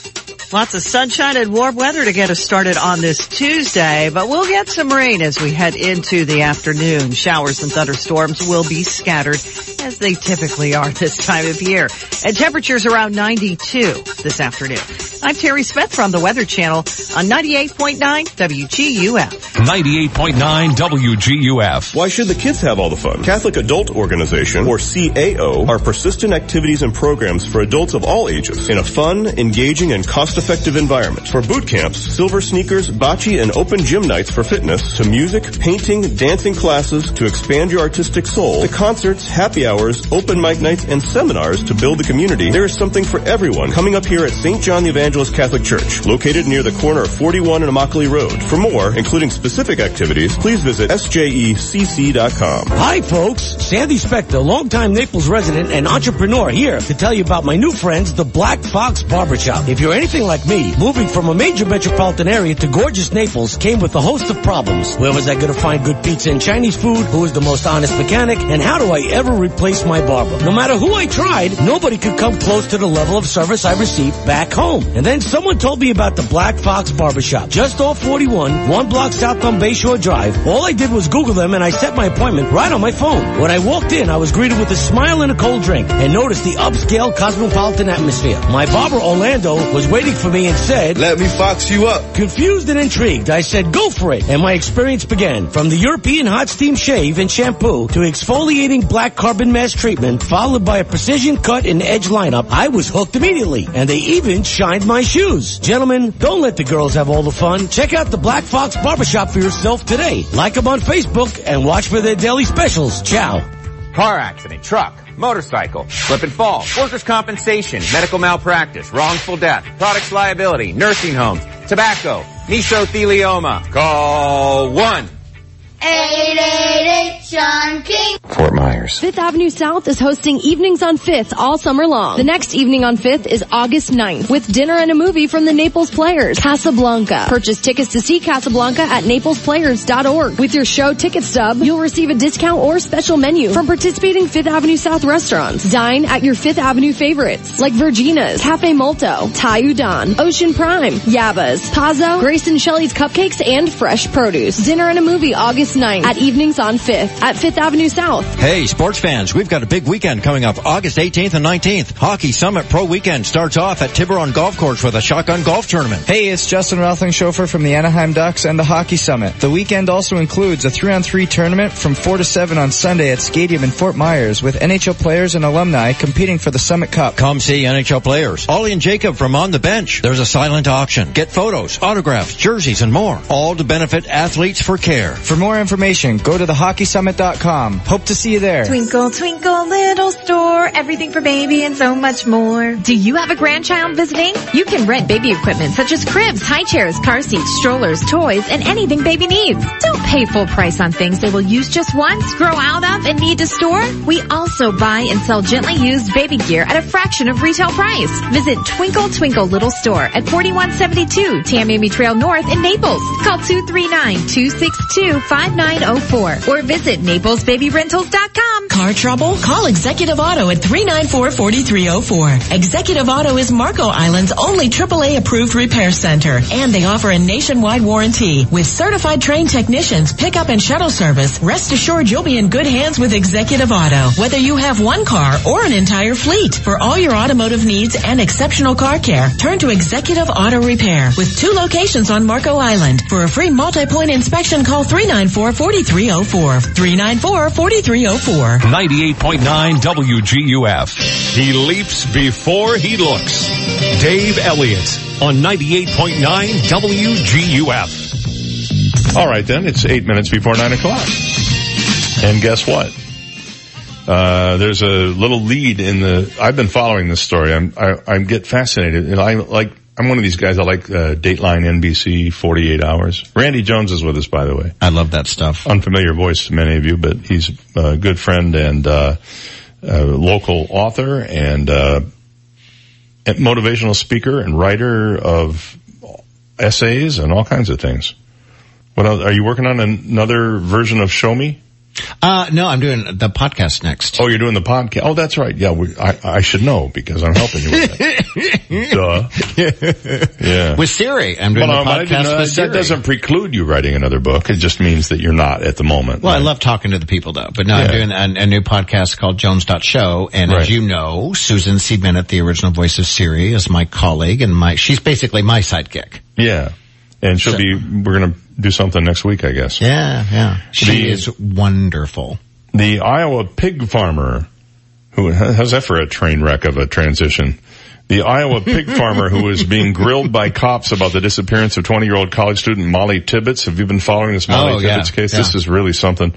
Lots of sunshine and warm weather to get us started on this Tuesday, but we'll get some rain as we head into the afternoon. Showers and thunderstorms will be scattered as they typically are this time of year. And temperatures around 92 this afternoon. I'm Terry Smith from the Weather Channel on 98.9 WGUF. 98.9 WGUF. Why should the kids have all the fun? Catholic Adult Organization, or CAO, are persistent activities and programs for adults of all ages in a fun, engaging, and cost-effective environment. For boot camps, silver sneakers, bocce, and open gym nights for fitness, to music, painting, dancing classes, to expand your artistic soul, to concerts, happy hours, open mic nights, and seminars to build the community, there is something for everyone coming up here at St. John the Evangelist Catholic Church, located near the corner of 41 and Immokalee Road. For more, including specific activities, please visit sjecc.com. Hi folks, Sandy Spector, longtime Naples resident and entrepreneur here to tell you about my new friends, the Black Fox Barbershop. If you're anything like me, moving from a major metropolitan area to gorgeous Naples came with a host of problems. Where was I going to find good pizza and Chinese food? Who was the most honest mechanic? And how do I ever replace my barber? No matter who I tried, nobody could come close to the level of service I received back home. And then someone told me about the Black Fox Barbershop, just off 41, one block south on Bayshore Drive. All I did was Google them and I set my appointment right on my phone. When I walked in, I was greeted with a smile and a cold drink and noticed the upscale cosmopolitan atmosphere. My barber Orlando was waiting for me and said, Let me fox you up. Confused and intrigued, I said, go for it. And my experience began. From the European hot steam shave and shampoo to exfoliating black carbon mask treatment, followed by a precision cut and edge lineup, I was hooked immediately. And they even shined my shoes. Gentlemen, don't let the girls have all the fun. Check out the Black Fox Barbershop for yourself today. Like them on Facebook and watch for their daily specials. Ciao. Car accident, truck, motorcycle, slip and fall, workers' compensation, medical malpractice, wrongful death, products liability, nursing homes, tobacco, mesothelioma. Call one. 888 Sean King. Fort Myers. Fifth Avenue South is hosting Evenings on Fifth all summer long. The next evening on Fifth is August 9th with dinner and a movie from the Naples Players, Casablanca. Purchase tickets to see Casablanca at naplesplayers.org. With your show ticket stub, you'll receive a discount or special menu from participating Fifth Avenue South restaurants. Dine at your Fifth Avenue favorites like Virginia's, Cafe Molto, Thai Udon, Ocean Prime, Yaba's, Pazzo, Grace and Shelley's Cupcakes, and fresh produce. Dinner and a movie August 9th at Evenings on 5th at Fifth Avenue South south. Hey, sports fans, we've got a big weekend coming up August 18th and 19th. Hockey Summit Pro Weekend starts off at Tiburon Golf Course with a shotgun golf tournament. Hey, it's Justin Roethling from the Anaheim Ducks and the Hockey Summit. The weekend also includes a 3-on-3 tournament from 4 to 7 on Sunday at Stadium in Fort Myers with NHL players and alumni competing for the Summit Cup. Come see NHL players. Ollie and Jacob from On the Bench. There's a silent auction. Get photos, autographs, jerseys, and more. All to benefit athletes for care. For more information, go to thehockeysummit.com. Hope to see you there. Twinkle, twinkle, little store, everything for baby and so much more. Do you have a grandchild visiting? You can rent baby equipment such as cribs, high chairs, car seats, strollers, toys, and anything baby needs. Don't pay full price on things they will use just once, grow out of, and need to store. We also buy and sell gently used baby gear at a fraction of retail price. Visit Twinkle Twinkle Little Store at 4172 Tamiami Trail North in Naples. Call 239-262-5904 or visit naplesbabyrentals.com. Car trouble? Call Executive Auto at 394-4304. Executive Auto is Marco Island's only AAA approved repair center and they offer a nationwide warranty. With certified trained technicians, pickup and shuttle service, rest assured you'll be in good hands with Executive Auto. Whether you have one car or an entire fleet, for all your automotive needs and exceptional car care, turn to Executive Auto Repair with two locations on Marco Island. For a free multi-point inspection, call oh 394-4304. 394-4304. 98.9 WGUF. He leaps before he looks. Dave Elliott on 98.9 WGUF. All right, then it's eight minutes before nine o'clock, and guess what? Uh, there's a little lead in the. I've been following this story. I'm I, I get fascinated, and I like. I'm one of these guys. I like uh, Dateline, NBC, 48 Hours. Randy Jones is with us, by the way. I love that stuff. Unfamiliar voice to many of you, but he's a good friend and uh, a local author and uh, motivational speaker and writer of essays and all kinds of things. What else? Are you working on another version of Show Me? Uh, no, I'm doing the podcast next. Oh, you're doing the podcast. Oh, that's right. Yeah, we, I, I should know because I'm helping you with that. Duh. Yeah. With Siri. I'm doing well, the no, podcast with Siri. That doesn't preclude you writing another book. It just means that you're not at the moment. Well, right? I love talking to the people though, but now Yeah. I'm doing a, a new podcast called Jones.show. And Right. as you know, Susan C. Bennett, the original voice of Siri, is my colleague and my, she's basically my sidekick. Yeah. And she'll be, we're going to do something next week, I guess. Yeah, yeah. She The- is wonderful. The Iowa pig farmer, who, how's that for a train wreck of a transition? The Iowa pig farmer who is being grilled by cops about the disappearance of 20 year old college student Molly Tibbetts. Have you been following this Molly Oh, yeah, case? yeah. This is really something.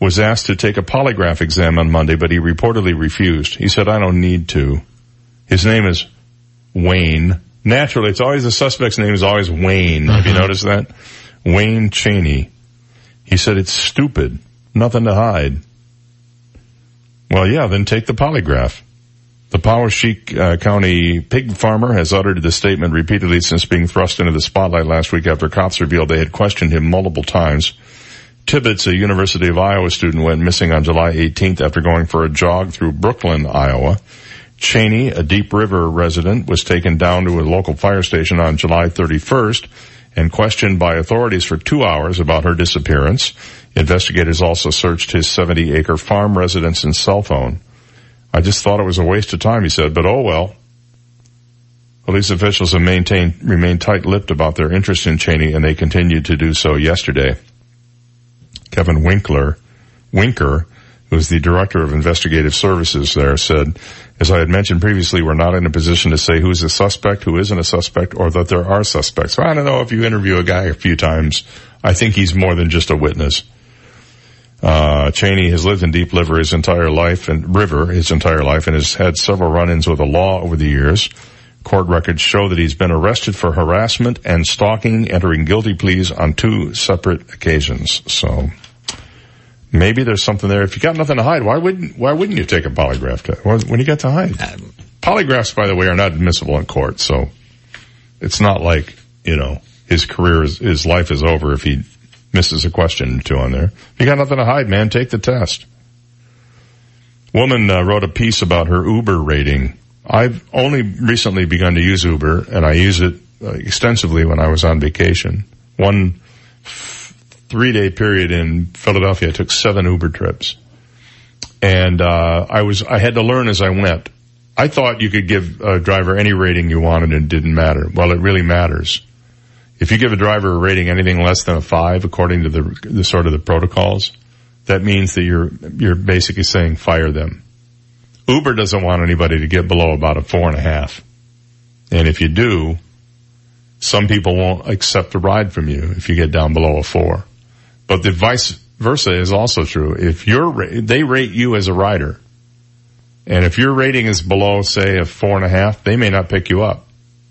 Was asked to take a polygraph exam on Monday, but he reportedly refused. He said, I don't need to. His name is Wayne. Naturally, it's always the suspect's name is always Wayne. Have you noticed that? Wayne Cheney. He said it's stupid. Nothing to hide. Well, yeah, then take the polygraph. The Poweshiek uh, County pig farmer has uttered the statement repeatedly since being thrust into the spotlight last week after cops revealed they had questioned him multiple times. Tibbetts, a University of Iowa student, went missing on July 18th after going for a jog through Brooklyn, Iowa. Cheney, a Deep River resident, was taken down to a local fire station on July 31st and questioned by authorities for two hours about her disappearance. Investigators also searched his 70 acre farm residence and cell phone. I just thought it was a waste of time, he said, but oh well. Police officials have maintained, remained tight-lipped about their interest in Cheney and they continued to do so yesterday. Kevin Winkler, Winker, who's the director of investigative services there, said, as I had mentioned previously, we're not in a position to say who's a suspect, who isn't a suspect, or that there are suspects. I don't know if you interview a guy a few times. I think he's more than just a witness. Uh, Cheney has lived in Deep River his entire life and River his entire life and has had several run-ins with the law over the years. Court records show that he's been arrested for harassment and stalking, entering guilty pleas on two separate occasions. So maybe there's something there. If you got nothing to hide, why wouldn't why wouldn't you take a polygraph test? What you got to hide? Polygraphs, by the way, are not admissible in court, so it's not like you know his career is his life is over if he misses a question or two on there. If you got nothing to hide, man, take the test. Woman uh, wrote a piece about her Uber rating. I've only recently begun to use Uber, and I use it uh, extensively when I was on vacation. One f- three-day period in Philadelphia, I took seven Uber trips. and uh, I was I had to learn as I went. I thought you could give a driver any rating you wanted and it didn't matter. Well, it really matters. If you give a driver a rating anything less than a five, according to the, the sort of the protocols, that means that you're you're basically saying fire them. Uber doesn't want anybody to get below about a four and a half, and if you do, some people won't accept a ride from you if you get down below a four. But the vice versa is also true. If you're they rate you as a rider, and if your rating is below, say, a four and a half, they may not pick you up.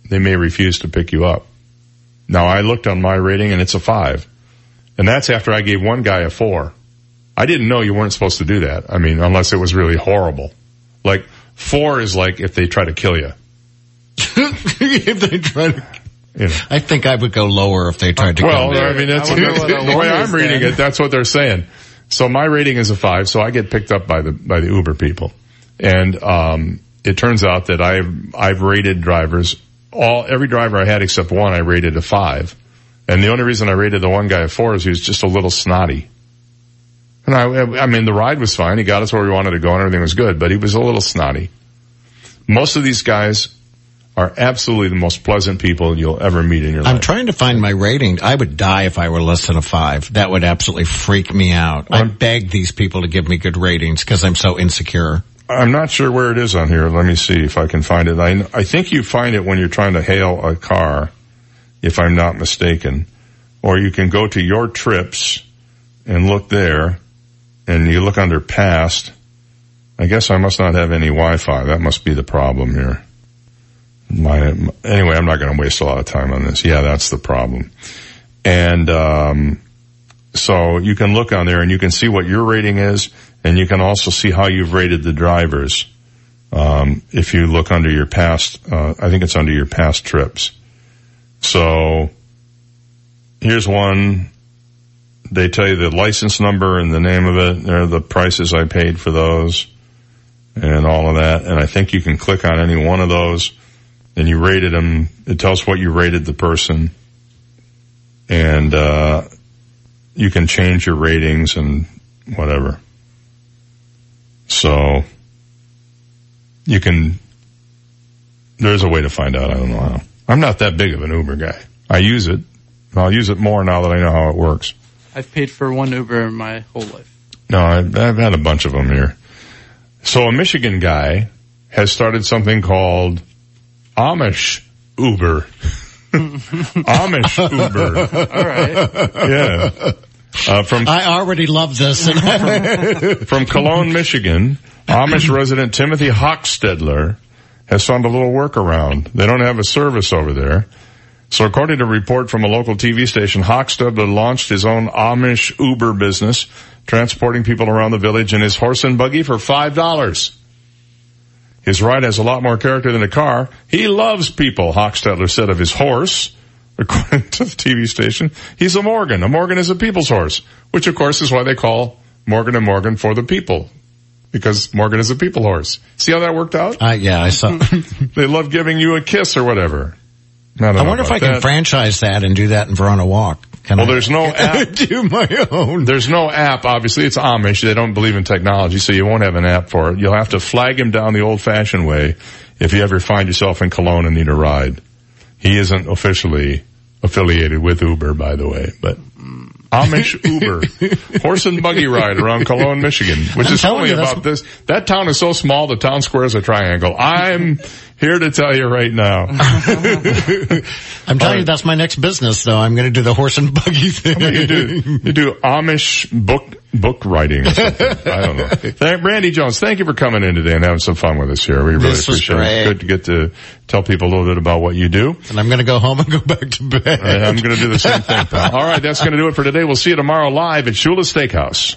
They may refuse to pick you up. Now I looked on my rating and it's a five. And that's after I gave one guy a four. I didn't know you weren't supposed to do that. I mean, unless it was really horrible. Like four is like if they try to kill you. if they try to, You know. I think I would go lower if they tried to. Well, go I mean, that's I what the way I'm reading then. it. That's what they're saying. So my rating is a five. So I get picked up by the by the Uber people, and um, it turns out that I've I've rated drivers all every driver I had except one I rated a five, and the only reason I rated the one guy a four is he was just a little snotty. And I, I mean, the ride was fine. He got us where we wanted to go and everything was good, but he was a little snotty. Most of these guys are absolutely the most pleasant people you'll ever meet in your life. I'm trying to find my rating. I would die if I were less than a five. That would absolutely freak me out. I beg these people to give me good ratings because I'm so insecure. I'm not sure where it is on here. Let me see if I can find it. I, I think you find it when you're trying to hail a car, if I'm not mistaken. Or you can go to your trips and look there and you look under past. I guess I must not have any Wi-Fi. That must be the problem here. My, anyway, I'm not going to waste a lot of time on this. Yeah, that's the problem. And, um, so you can look on there and you can see what your rating is and you can also see how you've rated the drivers. Um, if you look under your past, uh, I think it's under your past trips. So here's one. They tell you the license number and the name of it. There are the prices I paid for those and all of that. And I think you can click on any one of those and you rated them. It tells what you rated the person and, uh, you can change your ratings and whatever. So you can, there's a way to find out. I don't know how. I'm not that big of an Uber guy. I use it. I'll use it more now that I know how it works. I've paid for one Uber my whole life. No, I've, I've had a bunch of them here. So a Michigan guy has started something called Amish Uber. Amish Uber. All right. Yeah. Uh, from I already love this. from Colon, Michigan, Amish resident Timothy Hochstedler has found a little workaround. They don't have a service over there. So according to a report from a local TV station, Hochstedler launched his own Amish Uber business, transporting people around the village in his horse and buggy for $5. His ride has a lot more character than a car. He loves people, Hochstedler said of his horse. According to the TV station, he's a Morgan. A Morgan is a people's horse, which of course is why they call Morgan and Morgan for the people. Because Morgan is a people horse. See how that worked out? Uh, yeah, I saw. they love giving you a kiss or whatever. I, I wonder if I can franchise that and do that in Verona Walk. Can Well, I? there's no app. do my own. There's no app. Obviously, it's Amish. They don't believe in technology, so you won't have an app for it. You'll have to flag him down the old-fashioned way if you ever find yourself in Colon and need a ride. He isn't officially affiliated with Uber, by the way, but Amish Uber horse and buggy ride around Colon, Michigan, which I'm is only about this. That town is so small. The town square is a triangle. I'm here to tell you right now. I'm telling you, that's my next business, though. I'm going to do the horse and buggy thing. you do you do Amish book book writing or something. I don't know. Thank, Randy Jones, thank you for coming in today and having some fun with us here. We really This appreciate great. it. Good to get to tell people a little bit about what you do. And I'm going to go home and go back to bed. And I'm going to do the same thing. pal. All right, that's going to do it for today. We'll see you tomorrow live at Shula Steakhouse.